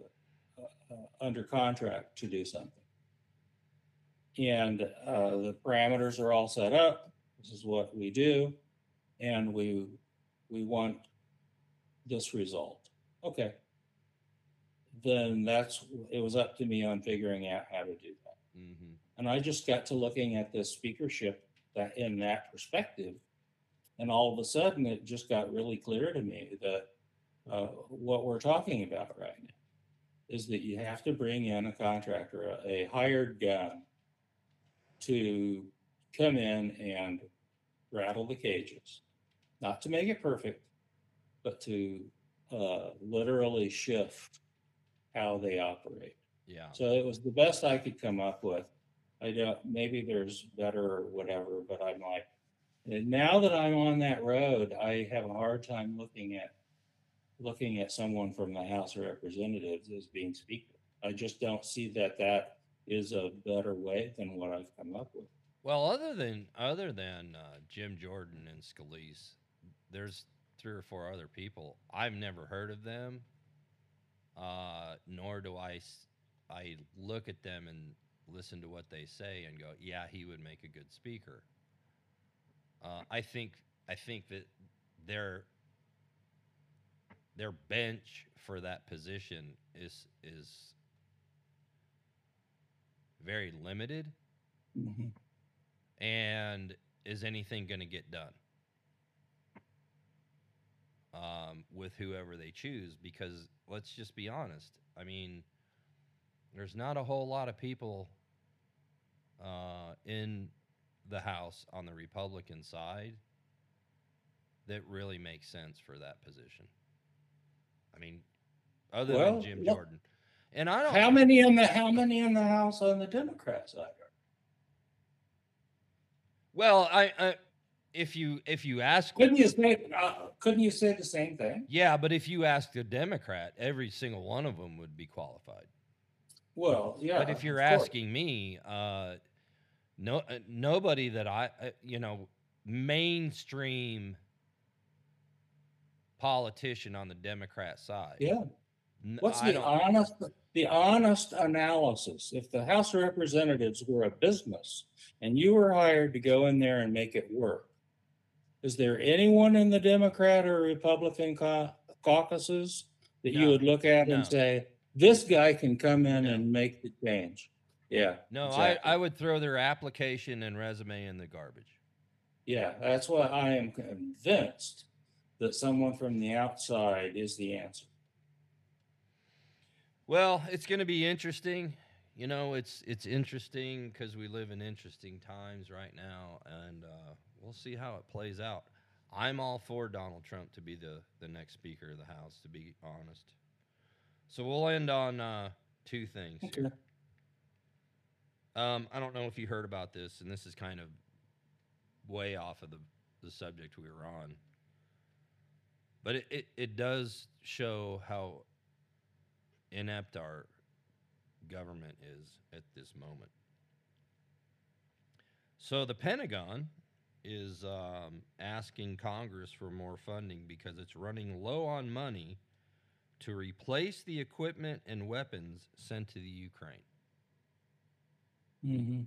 uh, under contract to do something. And uh, the parameters are all set up. This is what we do, and we we want this result. Okay. Then that's it was up to me on figuring out how to do that. hmm And I just got to looking at this speakership that in that perspective. And all of a sudden it just got really clear to me that uh, what we're talking about right now is that you have to bring in a contractor, a, a hired gun to come in and rattle the cages, not to make it perfect, but to uh, literally shift how they operate. Yeah. So it was the best I could come up with. I don't, maybe there's better or whatever, but I'm like, and now that I'm on that road, I have a hard time looking at, looking at someone from the House of Representatives as being speaker. I just don't see that that is a better way than what I've come up with. Well, other than other than uh, Jim Jordan and Scalise, there's three or four other people I've never heard of them. Uh, nor do I. I look at them and listen to what they say and go, "Yeah, he would make a good speaker." Uh, I think I think that their their bench for that position is is very limited Mhm. and is anything going to get done um, with whoever they choose because let's just be honest i mean there's not a whole lot of people uh, in the house on the republican side that really makes sense for that position. I mean other Well, than jim look- jordan. And i don't How many in the, how many in the House on the Democrat side? well i, I if you if you ask Couldn't you say, uh, couldn't you say the same thing? Yeah, but if you ask a Democrat, every single one of them would be qualified. Well, yeah. but if you're of course. asking me, uh, no, uh, nobody that I, uh, you know, mainstream politician on the Democrat side. Yeah, what's I the honest, the honest analysis? If the House of Representatives were a business and you were hired to go in there and make it work, is there anyone in the Democrat or Republican cau- caucuses that you No. would look at No. and say, this guy can come in No. and make the change? Yeah. No, exactly. I, I would throw their application and resume in the garbage. Yeah, that's why I am convinced that someone from the outside is the answer. Well, it's going to be interesting. You know, it's it's interesting because we live in interesting times right now, and uh, we'll see how it plays out. I'm all for Donald Trump to be the the next Speaker of the House, to be honest. So we'll end on uh, two things. here. Um, I don't know if you heard about this, and this is kind of way off of the, the subject we were on. But it, it, it does show how inept our government is at this moment. So the Pentagon is um, asking Congress for more funding because it's running low on money to replace the equipment and weapons sent to the Ukraine. Mm-hmm.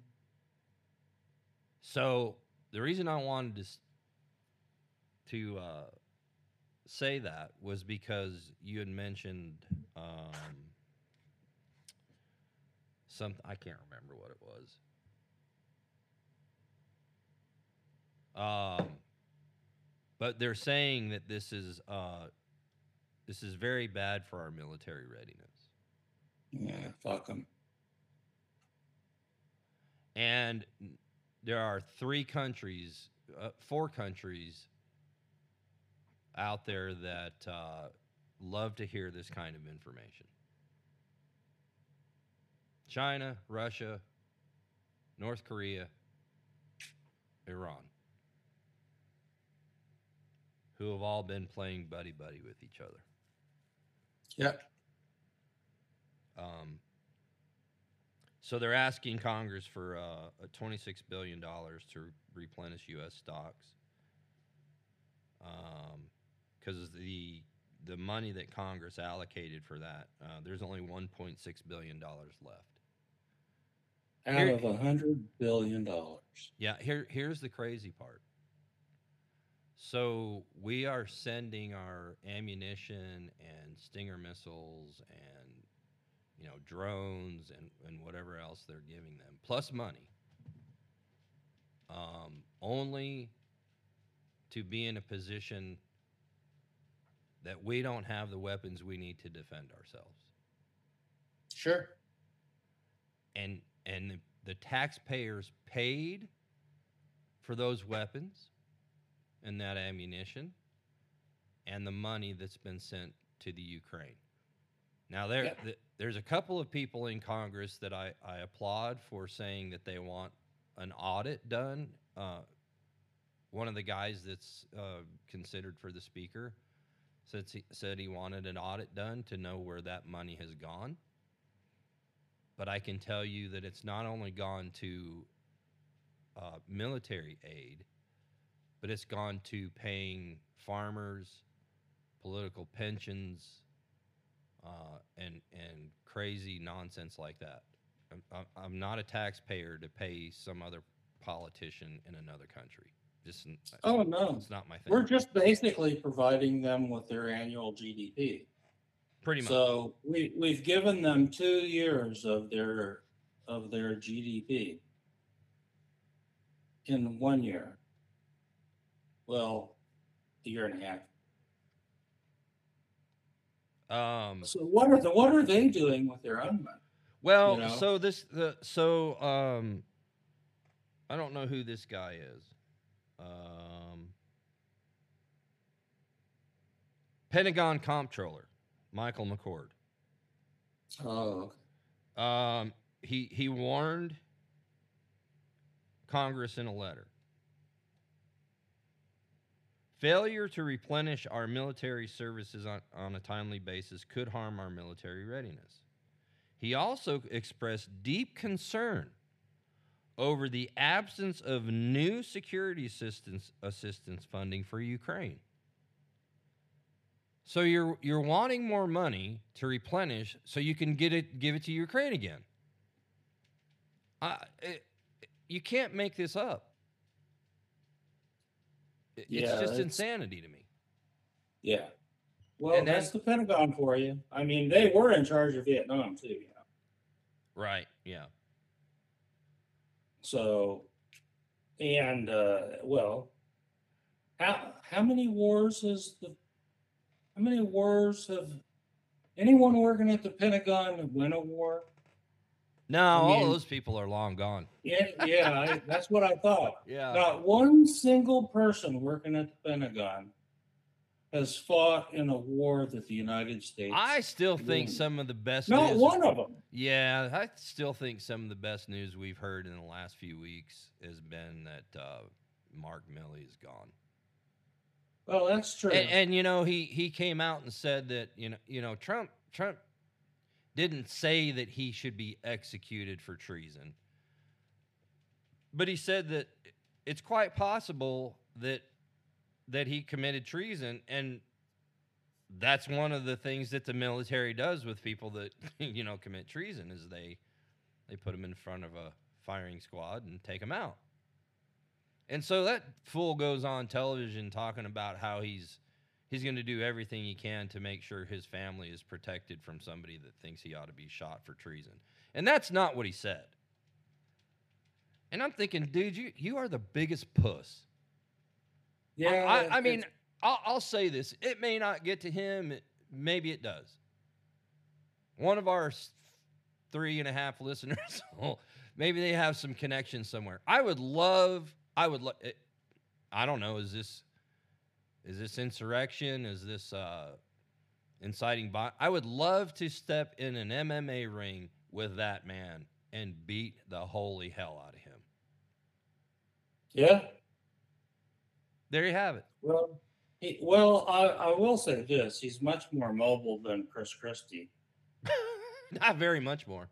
So the reason I wanted to to uh, say that was because you had mentioned um, something. I can't remember what it was. Um, but they're saying that this is uh, this is very bad for our military readiness. Yeah, fuck them. And there are three countries, uh, four countries out there that uh, love to hear this kind of information China, Russia, North Korea, Iran, who have all been playing buddy buddy with each other. Yep. Um, so they're asking Congress for uh, a $26 billion to replenish U.S. stocks because the the money that Congress allocated for that, uh, there's only 1.6 billion dollars left. Out Here- of a hundred billion dollars. Yeah, here here's the crazy part. So we are sending our ammunition and Stinger missiles and you know drones and, and whatever else they're giving them, plus money. Um, only to be in a position that we don't have the weapons we need to defend ourselves Sure. and and the, the taxpayers paid for those weapons and that ammunition and the money that's been sent to the Ukraine. Now there Yeah. th- there's a couple of people in Congress that I, I applaud for saying that they want an audit done. Uh, one of the guys that's uh, considered for the speaker said he, said he wanted an audit done to know where that money has gone but I can tell you that it's not only gone to uh, military aid, but it's gone to paying farmers, political pensions, uh, and and crazy nonsense like that. I'm, I'm- not a taxpayer to pay some other politician in another country. Just Oh, no. it's not my thing. We're just basically providing them with their annual GDP. pretty much. So we, we've given them two years of their, of their GDP in one year. Well, a year and a half. um, So what are the, what are they doing with their own money? Well, know? so this the so um I don't know who this guy is. Um Pentagon Comptroller, Michael McCord. Oh, Um he he warned Congress in a letter. Failure to replenish our military services on, on a timely basis could harm our military readiness. He also expressed deep concern over the absence of new security assistance assistance funding for Ukraine. So you're you're wanting more money to replenish so you can get it give it to Ukraine again. I, it, you can't make this up. It- Yeah, it's just it's- insanity to me. yeah. Well, And that's the Pentagon for you. I mean, they were in charge of Vietnam too, you know. Right. Yeah. So, and uh, well, how how many wars has the how many wars have anyone working at the Pentagon win a war? No, I all those people are long gone. Yeah, yeah, I, that's what I thought. [laughs] Yeah. Not one single person working at the Pentagon has fought in a war that the United States. I still think won. some of the best not one of them. Yeah, I still think some of the best news we've heard in the last few weeks has been that uh, Mark Milley is gone. Well, that's true. And, and you know, he he came out and said that you know you know Trump Trump didn't say that he should be executed for treason, but he said that it's quite possible that that he committed treason and that's one of the things that the military does with people that [laughs] you know commit treason is they they put them in front of a firing squad and take them out. And so that fool goes on television talking about how he's he's going to do everything he can to make sure his family is protected from somebody that thinks he ought to be shot for treason and that's not what he said and i'm thinking dude you you are the biggest puss yeah, I, I mean, I'll, I'll say this: it may not get to him. It, maybe it does. One of our three and a half [laughs] listeners, [laughs] maybe they have some connection somewhere. I would love. I would. Lo- it, I don't know. Is this is this insurrection? Is this uh, inciting? I would love to step in an MMA ring with that man and beat the holy hell out of him. yeah. There you have it. Well, he, well, I, I will say this: he's much more mobile than Chris Christie. [laughs] Not very much more.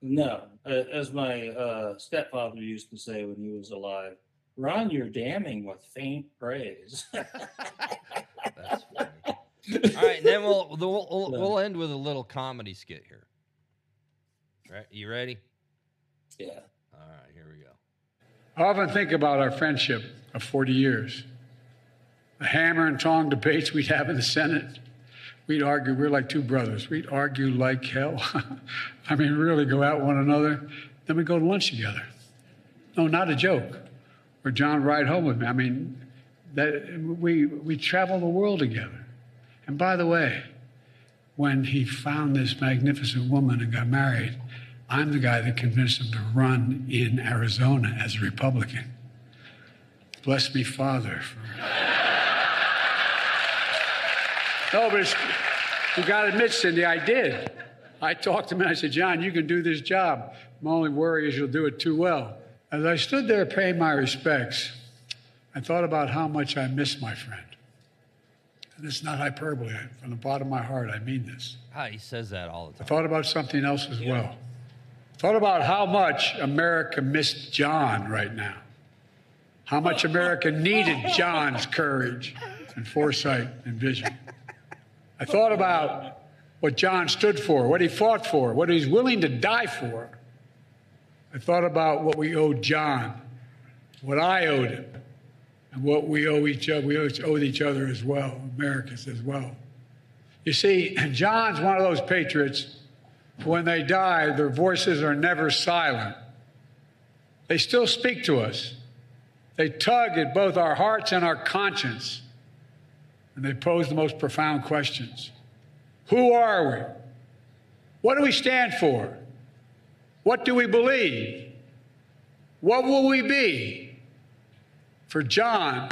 No, as my uh, stepfather used to say when he was alive, Ron, you're damning with faint praise. [laughs] That's funny. All right, and then we'll the- we'll, we'll, we'll end with a little comedy skit here. Right, you ready? yeah. All right, here we go. I often think about our friendship of 40 years. The hammer and tong debates we'd have in the Senate. We'd argue, we're like two brothers. We'd argue like hell. [laughs] I mean, really go at one another. Then we'd go to lunch together. No, not a joke. Or John ride home with me. I mean, that we, we travel the world together. And by the way, when he found this magnificent woman and got married, I'm the guy that convinced him to run in Arizona as a Republican. Bless me, Father. [laughs] No, but you got to admit, Cindy, I did. I talked to him and I said, John, you can do this job. My only worry is you'll do it too well. As I stood there paying my respects, I thought about how much I miss my friend. And it's not hyperbole. From the bottom of my heart, I mean this. Ah, he says that all the time. I thought about something else as well. Thought about how much America missed John right now. How much America [laughs] needed John's courage and foresight and vision. I thought about what John stood for, what he fought for, what he's willing to die for. I thought about what we owed John, what I owed him, and what we owe each other. We owe each other as well, Americans as well. You see, [clears throat] John's one of those patriots. When they die, their voices are never silent. They still speak to us. They tug at both our hearts and our conscience. And they pose the most profound questions Who are we? What do we stand for? What do we believe? What will we be? For John,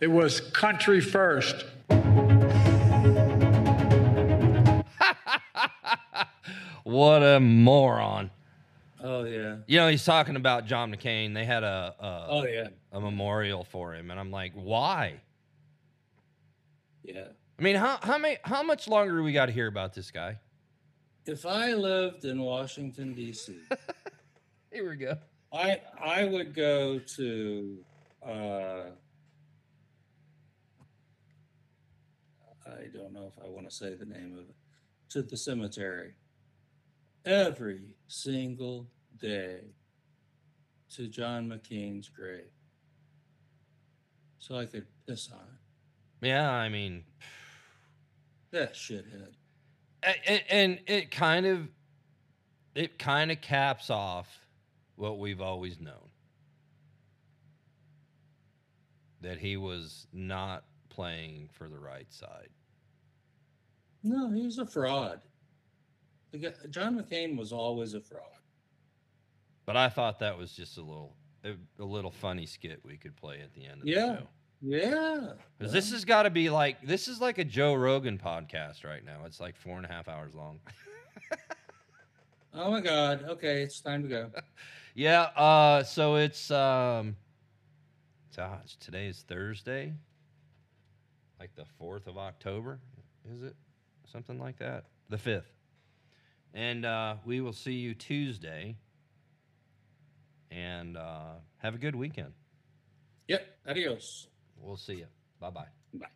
it was country first. [laughs] What a moron. Oh, yeah. You know, he's talking about John McCain. They had a a, Oh, yeah. a memorial for him, and I'm like, why? Yeah. I mean, how how many how much longer do we got to hear about this guy? If I lived in Washington, D.C., [laughs] Here we go. I I would go to uh I don't know if I want to say the name of it to the cemetery every single day to John McCain's grave so I could piss on it. Yeah, I mean, That shithead. And it kind of it kind of caps off what we've always known that he was not playing for the right side. No, he's a fraud. Guy, John McCain was always a fraud. But I thought that was just a little a, a little funny skit we could play at the end of Yeah. the show. Yeah. Because this has got to be like this is like a Joe Rogan podcast right now. It's like four and a half hours long. Oh my God. Okay, it's time to go. [laughs] yeah. Uh. So it's um. Gosh, today is Thursday. Like the fourth of October, is it? Something like that. The fifth. And uh, we will see you Tuesday. And uh, have a good weekend. Yep. Adios. We'll see you. Bye bye. Bye.